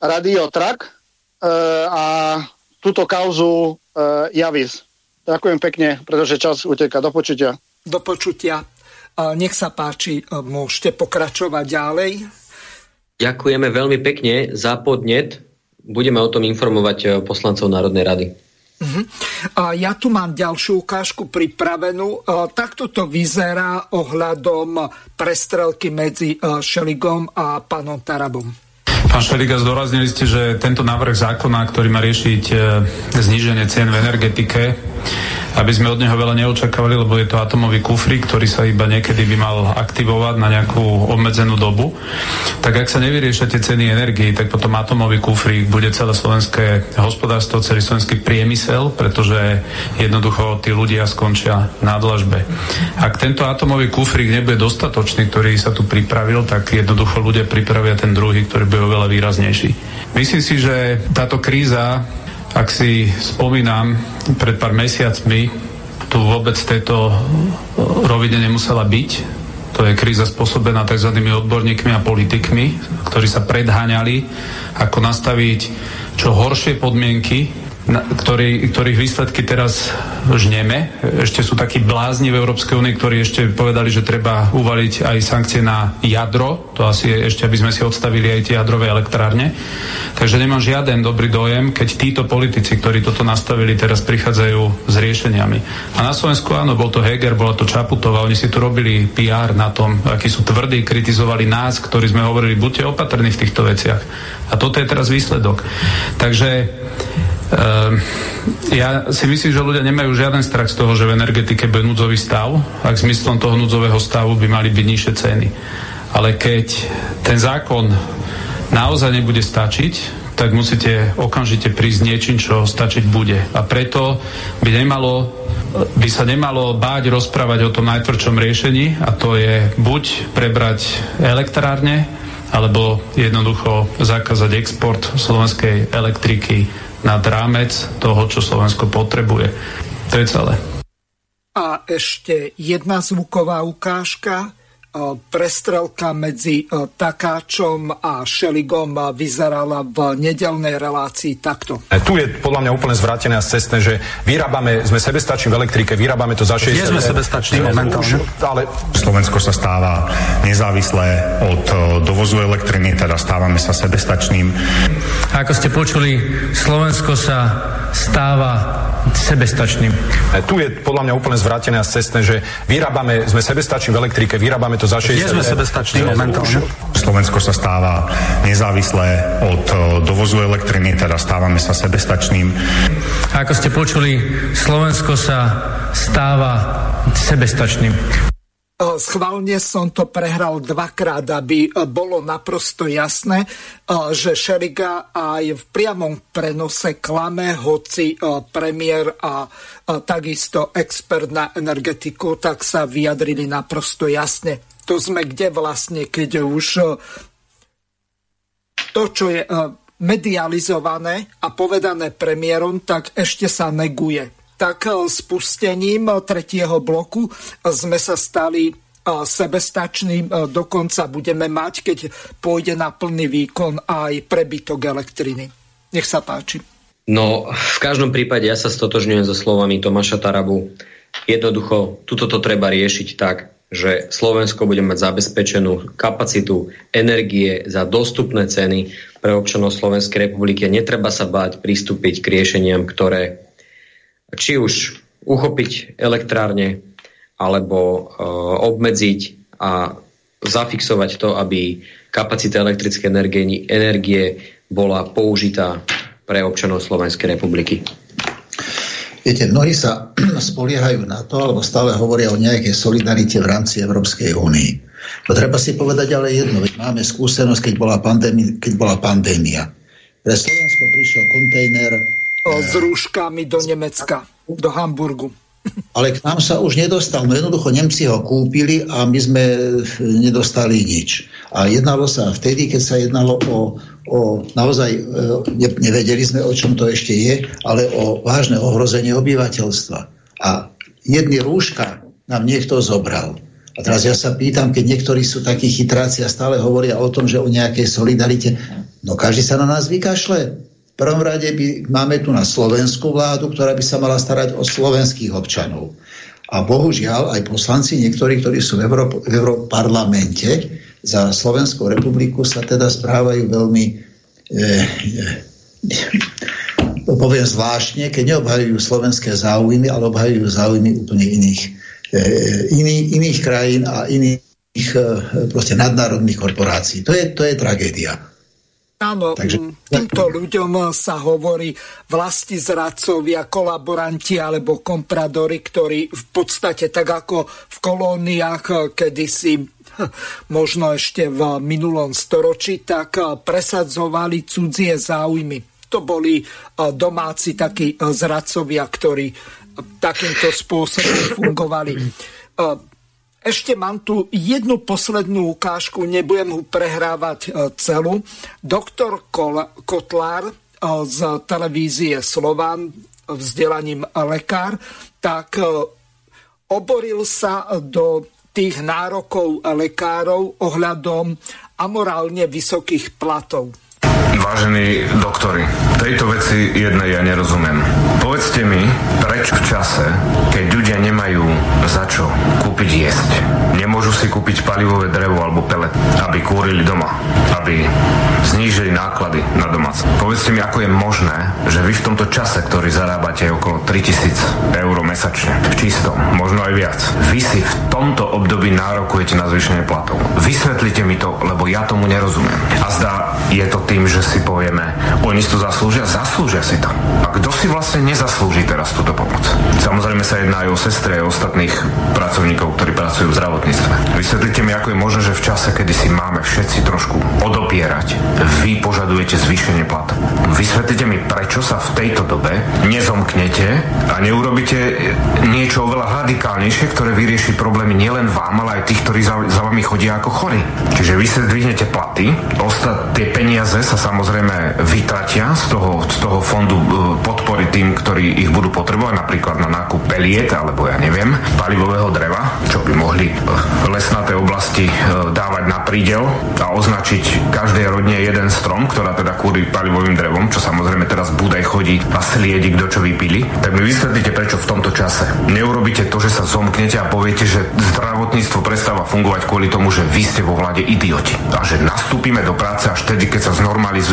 Speaker 15: Radio Trak e, a túto kauzu e, Javis. Ďakujem pekne, pretože čas uteká. Do počutia.
Speaker 1: Do počutia. Nech sa páči, e, môžete pokračovať ďalej.
Speaker 3: Ďakujeme veľmi pekne za podnet. Budeme o tom informovať e, poslancov Národnej rady.
Speaker 1: Uh-huh. A ja tu mám ďalšiu ukážku pripravenú. E, takto to vyzerá ohľadom prestrelky medzi Šeligom a pánom Tarabom.
Speaker 5: Pán Šeliga, zdôraznili ste, že tento návrh zákona, ktorý má riešiť zníženie cien v energetike, aby sme od neho veľa neočakávali, lebo je to atomový kufrík, ktorý sa iba niekedy by mal aktivovať na nejakú obmedzenú dobu. Tak ak sa nevyriešia tie ceny energii, tak potom atomový kufrík bude celé slovenské hospodárstvo, celý slovenský priemysel, pretože jednoducho tí ľudia skončia na dlažbe. Ak tento atomový kufrík nebude dostatočný, ktorý sa tu pripravil, tak jednoducho ľudia pripravia ten druhý, ktorý bude oveľa výraznejší. Myslím si, že táto kríza ak si spomínam, pred pár mesiacmi tu vôbec tejto rovine nemusela byť. To je kríza spôsobená tzv. odborníkmi a politikmi, ktorí sa predháňali, ako nastaviť čo horšie podmienky ktorý, ktorých výsledky teraz žneme. Ešte sú takí blázni v Európskej únii, ktorí ešte povedali, že treba uvaliť aj sankcie na jadro. To asi je ešte, aby sme si odstavili aj tie jadrové elektrárne. Takže nemám žiaden dobrý dojem, keď títo politici, ktorí toto nastavili, teraz prichádzajú s riešeniami. A na Slovensku áno, bol to Heger, bola to Čaputová, oni si tu robili PR na tom, akí sú tvrdí, kritizovali nás, ktorí sme hovorili, buďte opatrní v týchto veciach. A toto je teraz výsledok. Takže ja si myslím, že ľudia nemajú žiaden strach z toho, že v energetike bude núdzový stav. Ak zmyslom toho núdzového stavu by mali byť nižšie ceny. Ale keď ten zákon naozaj nebude stačiť, tak musíte okamžite prísť niečím, čo stačiť bude. A preto by, nemalo, by sa nemalo báť rozprávať o tom najtvrdšom riešení a to je buď prebrať elektrárne, alebo jednoducho zakázať export slovenskej elektriky nad rámec toho, čo Slovensko potrebuje. To je celé.
Speaker 1: A ešte jedna zvuková ukážka prestrelka medzi Takáčom a Šeligom vyzerala v nedelnej relácii takto.
Speaker 19: E, tu je podľa mňa úplne zvrátené a cestné, že vyrábame, sme sebestační v elektrike, vyrábame to za 60...
Speaker 8: Nie sme sebestační momentálne.
Speaker 19: Ale...
Speaker 20: Slovensko sa stáva nezávislé od dovozu elektriny, teda stávame sa sebestačným.
Speaker 21: Ako ste počuli, Slovensko sa stáva sebestačným.
Speaker 19: E, tu je podľa mňa úplne zvrátené a cestné, že vyrábame, sme sebestační v elektrike, vyrábame to za 60...
Speaker 8: Nie sme sebestační momentálne.
Speaker 20: Slovensko sa stáva nezávislé od dovozu elektriny, teda stávame sa sebestačným.
Speaker 21: Ako ste počuli, Slovensko sa stáva sebestačným.
Speaker 1: Schválne som to prehral dvakrát, aby bolo naprosto jasné, že Šeriga aj v priamom prenose klame, hoci premiér a takisto expert na energetiku, tak sa vyjadrili naprosto jasne. To sme kde vlastne, keď už to, čo je medializované a povedané premiérom, tak ešte sa neguje tak eh, spustením eh, tretieho bloku eh, sme sa stali sebestačným, dokonca budeme mať, keď pôjde na plný výkon aj prebytok elektriny. Nech sa páči.
Speaker 3: No, v každom prípade ja sa stotožňujem so slovami Tomáša Tarabu. Jednoducho, tuto to treba riešiť tak, že Slovensko bude mať zabezpečenú kapacitu energie za dostupné ceny pre občanov Slovenskej republiky. Netreba sa báť pristúpiť k riešeniam, ktoré či už uchopiť elektrárne, alebo e, obmedziť a zafixovať to, aby kapacita elektrickej energie, energie bola použitá pre občanov Slovenskej republiky.
Speaker 4: Viete, mnohí sa spoliehajú na to, alebo stále hovoria o nejakej solidarite v rámci Európskej únii. To treba si povedať ale jedno, veď máme skúsenosť, keď bola, pandémia, keď bola pandémia. Pre Slovensko prišiel kontejner
Speaker 1: s rúškami do Nemecka, do Hamburgu.
Speaker 4: Ale k nám sa už nedostal. No jednoducho Nemci ho kúpili a my sme nedostali nič. A jednalo sa vtedy, keď sa jednalo o, o naozaj, e, ne, nevedeli sme, o čom to ešte je, ale o vážne ohrozenie obyvateľstva. A jedny rúška nám niekto zobral. A teraz ja sa pýtam, keď niektorí sú takí chytráci a stále hovoria o tom, že o nejakej solidarite, no každý sa na nás vykašle prvom rade by, máme tu na slovenskú vládu, ktorá by sa mala starať o slovenských občanov. A bohužiaľ aj poslanci, niektorí, ktorí sú v, Euró- Európarlamente za Slovenskú republiku, sa teda správajú veľmi e, e, poviem zvláštne, keď neobhajujú slovenské záujmy, ale obhajujú záujmy úplne iných, e, iný, iných krajín a iných e, proste nadnárodných korporácií. To je, to je tragédia.
Speaker 1: Áno, Takže... týmto ľuďom sa hovorí vlasti zradcovia, kolaboranti alebo kompradori, ktorí v podstate tak ako v kolóniách kedysi možno ešte v minulom storočí, tak presadzovali cudzie záujmy. To boli domáci takí zradcovia, ktorí takýmto spôsobom fungovali. Ešte mám tu jednu poslednú ukážku, nebudem ho prehrávať e, celú. Doktor Kotlár e, z televízie Slován, vzdelaním lekár, tak e, oboril sa do tých nárokov lekárov ohľadom amorálne vysokých platov.
Speaker 22: Vážení doktori, tejto veci jednej ja nerozumiem. Povedzte mi, prečo v čase, keď ľudia nemajú za čo kúpiť jesť, nemôžu si kúpiť palivové drevo alebo pelet, aby kúrili doma, aby znížili náklady na domáce. Povedzte mi, ako je možné, že vy v tomto čase, ktorý zarábate okolo 3000 eur mesačne, čisto, možno aj viac, vy si v tomto období nárokujete na zvýšenie platov. Vysvetlite mi to, lebo ja tomu nerozumiem. A zdá, je to tým, že si povieme, oni si to zaslúžia, zaslúžia si to. A kto si vlastne nezaslúži teraz túto pomoc? Samozrejme sa jedná aj o sestre a ostatných pracovníkov, ktorí pracujú v zdravotníctve. Vysvetlite mi, ako je možné, že v čase, kedy si máme všetci trošku odopierať, vy požadujete zvýšenie platu. Vysvetlite mi, prečo sa v tejto dobe nezomknete a neurobíte niečo oveľa radikálnejšie, ktoré vyrieši problémy nielen vám, ale aj tých, ktorí za, za vami chodia ako chorí. Čiže vy sa zdvihnete platy, ostat, tie peniaze sa samozrejme vytratia z toho, z toho fondu e, podpory tým, ktorí ich budú potrebovať, napríklad na nákup peliet, alebo ja neviem, palivového dreva, čo by mohli e, lesnaté oblasti e, dávať na prídel a označiť každej rodine jeden strom, ktorá teda kúri palivovým drevom, čo samozrejme teraz Budaj chodí a sliedi, kto čo vypili. Tak mi vysvetlíte, prečo v tomto čase neurobíte to, že sa zomknete a poviete, že zdravotníctvo prestáva fungovať kvôli tomu, že vy ste vo vláde idioti a že nastúpime do práce až vtedy, keď sa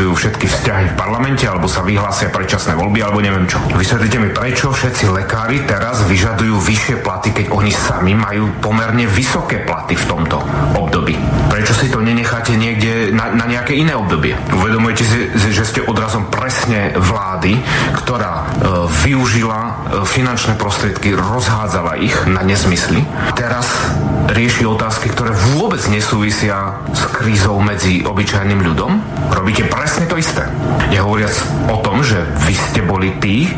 Speaker 22: znormalizujú všetky vzťahy v parlamente alebo sa vyhlásia predčasné voľby alebo neviem čo. Vysvetlite mi, prečo všetci lekári teraz vyžadujú vyššie platy, keď oni sami majú pomerne vysoké platy v tomto období. Prečo si to nenecháte niekde na, na nejaké iné obdobie? Uvedomujete si, že ste odrazom presne vlády, ktorá e, využila e, finančné prostriedky, rozhádzala ich na nezmysly. Teraz rieši otázky, ktoré vôbec nesúvisia s krízou medzi obyčajným ľudom? Robíte presne to isté. Nehovoriac o tom, že vy ste boli tí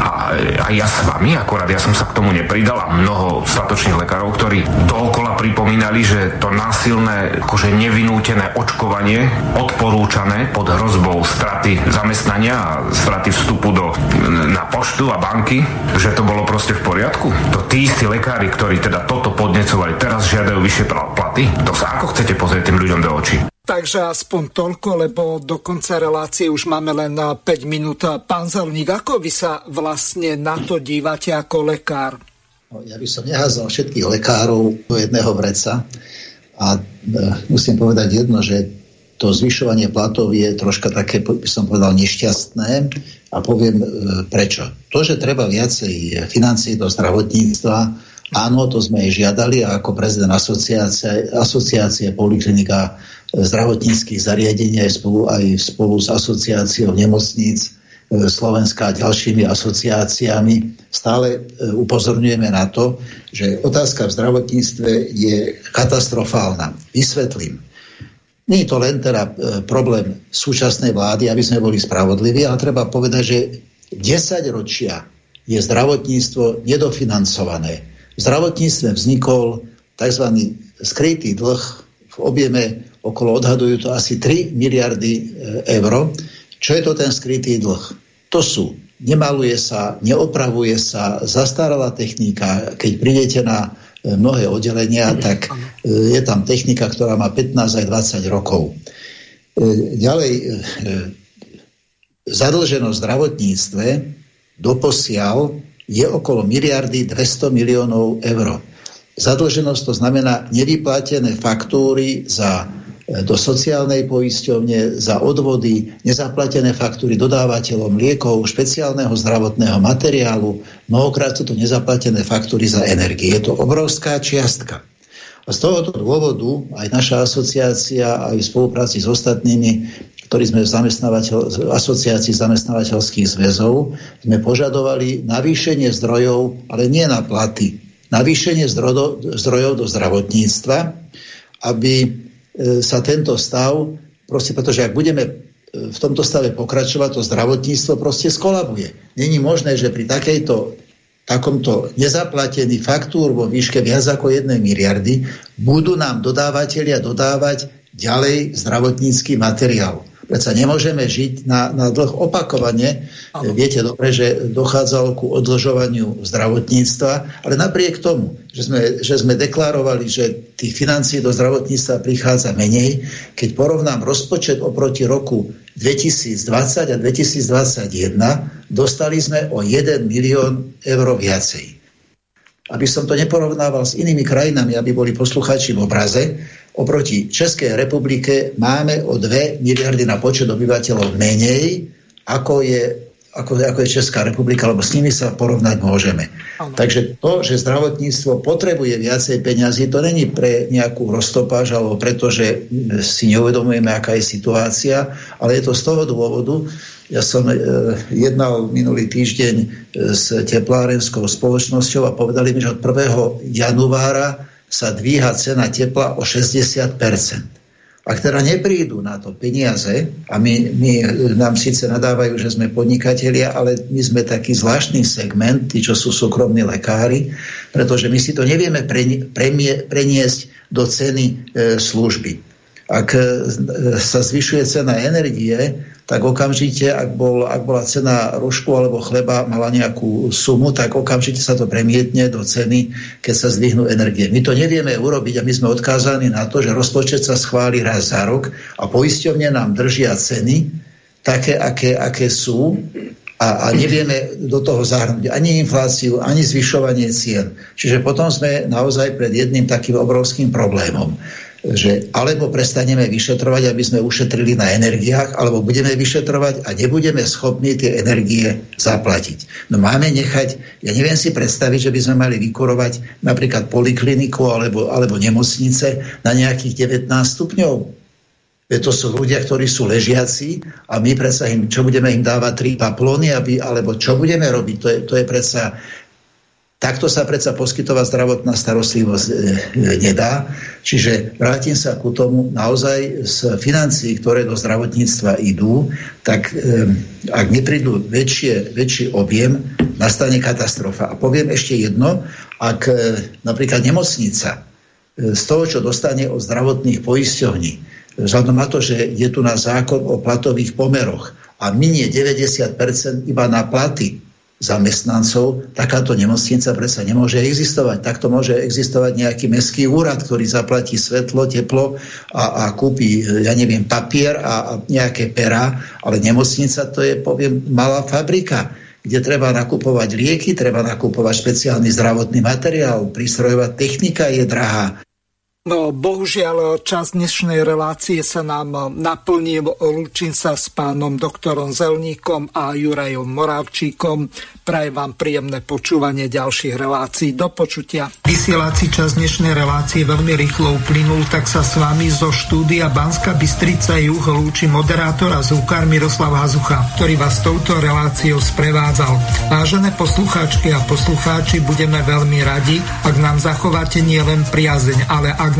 Speaker 22: a, a ja s vami, akorát ja som sa k tomu nepridal a mnoho statočných lekárov, ktorí dookola pripomínali, že to násilné, akože nevinútené očkovanie odporúčané pod hrozbou straty zamestnania a straty vstupu do, na poštu a banky, že to bolo proste v poriadku. To tí istí lekári, ktorí teda toto podnecovali, teraz žiadajú vyššie platy. To sa ako chcete pozrieť tým ľuďom do očí?
Speaker 1: Takže aspoň toľko, lebo do konca relácie už máme len 5 minút. Pán Zelník, ako vy sa vlastne na to dívate ako lekár?
Speaker 4: No, ja by som neházal všetkých lekárov do jedného vreca a e, musím povedať jedno, že to zvyšovanie platov je troška také, by som povedal, nešťastné a poviem e, prečo. To, že treba viacej financií do zdravotníctva, áno, to sme aj žiadali a ako prezident asociácie, asociácie Poliklinika zdravotníckých zariadení aj spolu, aj spolu s asociáciou nemocníc e, Slovenska a ďalšími asociáciami stále e, upozorňujeme na to, že otázka v zdravotníctve je katastrofálna. Vysvetlím. Nie je to len teda e, problém súčasnej vlády, aby sme boli spravodliví, ale treba povedať, že 10 ročia je zdravotníctvo nedofinancované. V zdravotníctve vznikol tzv. skrytý dlh v objeme okolo odhadujú to asi 3 miliardy e, eur. Čo je to ten skrytý dlh? To sú, nemaluje sa, neopravuje sa, zastarala technika. Keď prídete na e, mnohé oddelenia, tak e, je tam technika, ktorá má 15 aj 20 rokov. Ďalej, zadlženosť v zdravotníctve doposiaľ je okolo miliardy 200 miliónov eur. Zadlženosť to znamená nevyplatené faktúry za do sociálnej poisťovne za odvody, nezaplatené faktúry dodávateľom liekov, špeciálneho zdravotného materiálu, mnohokrát sú to nezaplatené faktúry za energie. Je to obrovská čiastka. A z tohoto dôvodu aj naša asociácia, aj v spolupráci s ostatnými, ktorí sme v zamestnávateľ, asociácii zamestnávateľských zväzov, sme požadovali navýšenie zdrojov, ale nie na platy, navýšenie zdrojov, zdrojov do zdravotníctva, aby sa tento stav, proste pretože ak budeme e, v tomto stave pokračovať, to zdravotníctvo proste skolabuje. Není možné, že pri takejto takomto nezaplatený faktúr vo výške viac ako 1 miliardy budú nám dodávateľia dodávať ďalej zdravotnícky materiál. Veď sa nemôžeme žiť na, na dlh opakovane. Ano. Viete dobre, že dochádzalo ku odložovaniu zdravotníctva, ale napriek tomu, že sme, že sme deklarovali, že tých financií do zdravotníctva prichádza menej, keď porovnám rozpočet oproti roku 2020 a 2021, dostali sme o 1 milión eur viacej. Aby som to neporovnával s inými krajinami, aby boli poslucháči v obraze, oproti Českej republike máme o 2 miliardy na počet obyvateľov menej, ako je ako, ako je Česká republika, lebo s nimi sa porovnať môžeme. Ano. Takže to, že zdravotníctvo potrebuje viacej peňazí, to není pre nejakú roztopáž, alebo preto, že si neuvedomujeme, aká je situácia, ale je to z toho dôvodu, ja som e, jednal minulý týždeň e, s teplárenskou spoločnosťou a povedali mi, že od 1. januára sa dvíha cena tepla o 60% ak teda neprídu na to peniaze, a my, my nám síce nadávajú, že sme podnikatelia, ale my sme taký zvláštny segment, tí, čo sú súkromní lekári, pretože my si to nevieme premie, preniesť do ceny e, služby. Ak e, sa zvyšuje cena energie, tak okamžite, ak, bol, ak bola cena rožku alebo chleba mala nejakú sumu, tak okamžite sa to premietne do ceny, keď sa zdvihnú energie. My to nevieme urobiť a my sme odkázaní na to, že rozpočet sa schváli raz za rok a poisťovne nám držia ceny také, aké, aké sú a, a nevieme do toho zahrnúť ani infláciu, ani zvyšovanie cien. Čiže potom sme naozaj pred jedným takým obrovským problémom že alebo prestaneme vyšetrovať, aby sme ušetrili na energiách, alebo budeme vyšetrovať a nebudeme schopní tie energie zaplatiť. No máme nechať, ja neviem si predstaviť, že by sme mali vykurovať napríklad polikliniku alebo, alebo nemocnice na nejakých 19 stupňov. Veď to sú ľudia, ktorí sú ležiaci a my predsa im, čo budeme im dávať tri paplóny, aby, alebo čo budeme robiť, to je, to je predsa Takto sa predsa poskytovať zdravotná starostlivosť e, nedá. Čiže vrátim sa ku tomu, naozaj z financií, ktoré do zdravotníctva idú, tak e, ak neprídu väčšie, väčší objem, nastane katastrofa. A poviem ešte jedno, ak e, napríklad nemocnica z toho, čo dostane od zdravotných poisťovní, vzhľadom na to, že je tu na zákon o platových pomeroch a minie 90% iba na platy, zamestnancov, takáto nemocnica predsa nemôže existovať. Takto môže existovať nejaký mestský úrad, ktorý zaplatí svetlo, teplo a, a kúpi, ja neviem, papier a, a nejaké pera, ale nemocnica to je, poviem, malá fabrika kde treba nakupovať lieky, treba nakupovať špeciálny zdravotný materiál, prístrojová technika je drahá.
Speaker 1: No, bohužiaľ, čas dnešnej relácie sa nám naplnil. Lúčim sa s pánom doktorom Zelníkom a Jurajom Moravčíkom. Prajem vám príjemné počúvanie ďalších relácií. Do počutia. Vysielací čas dnešnej relácie veľmi rýchlo uplynul, tak sa s vami zo štúdia Banska Bystrica Juh lúči moderátor a zúkar Miroslav Hazucha, ktorý vás touto reláciou sprevádzal. Vážené poslucháčky a poslucháči, budeme veľmi radi, ak nám zachováte nielen priazeň, ale ak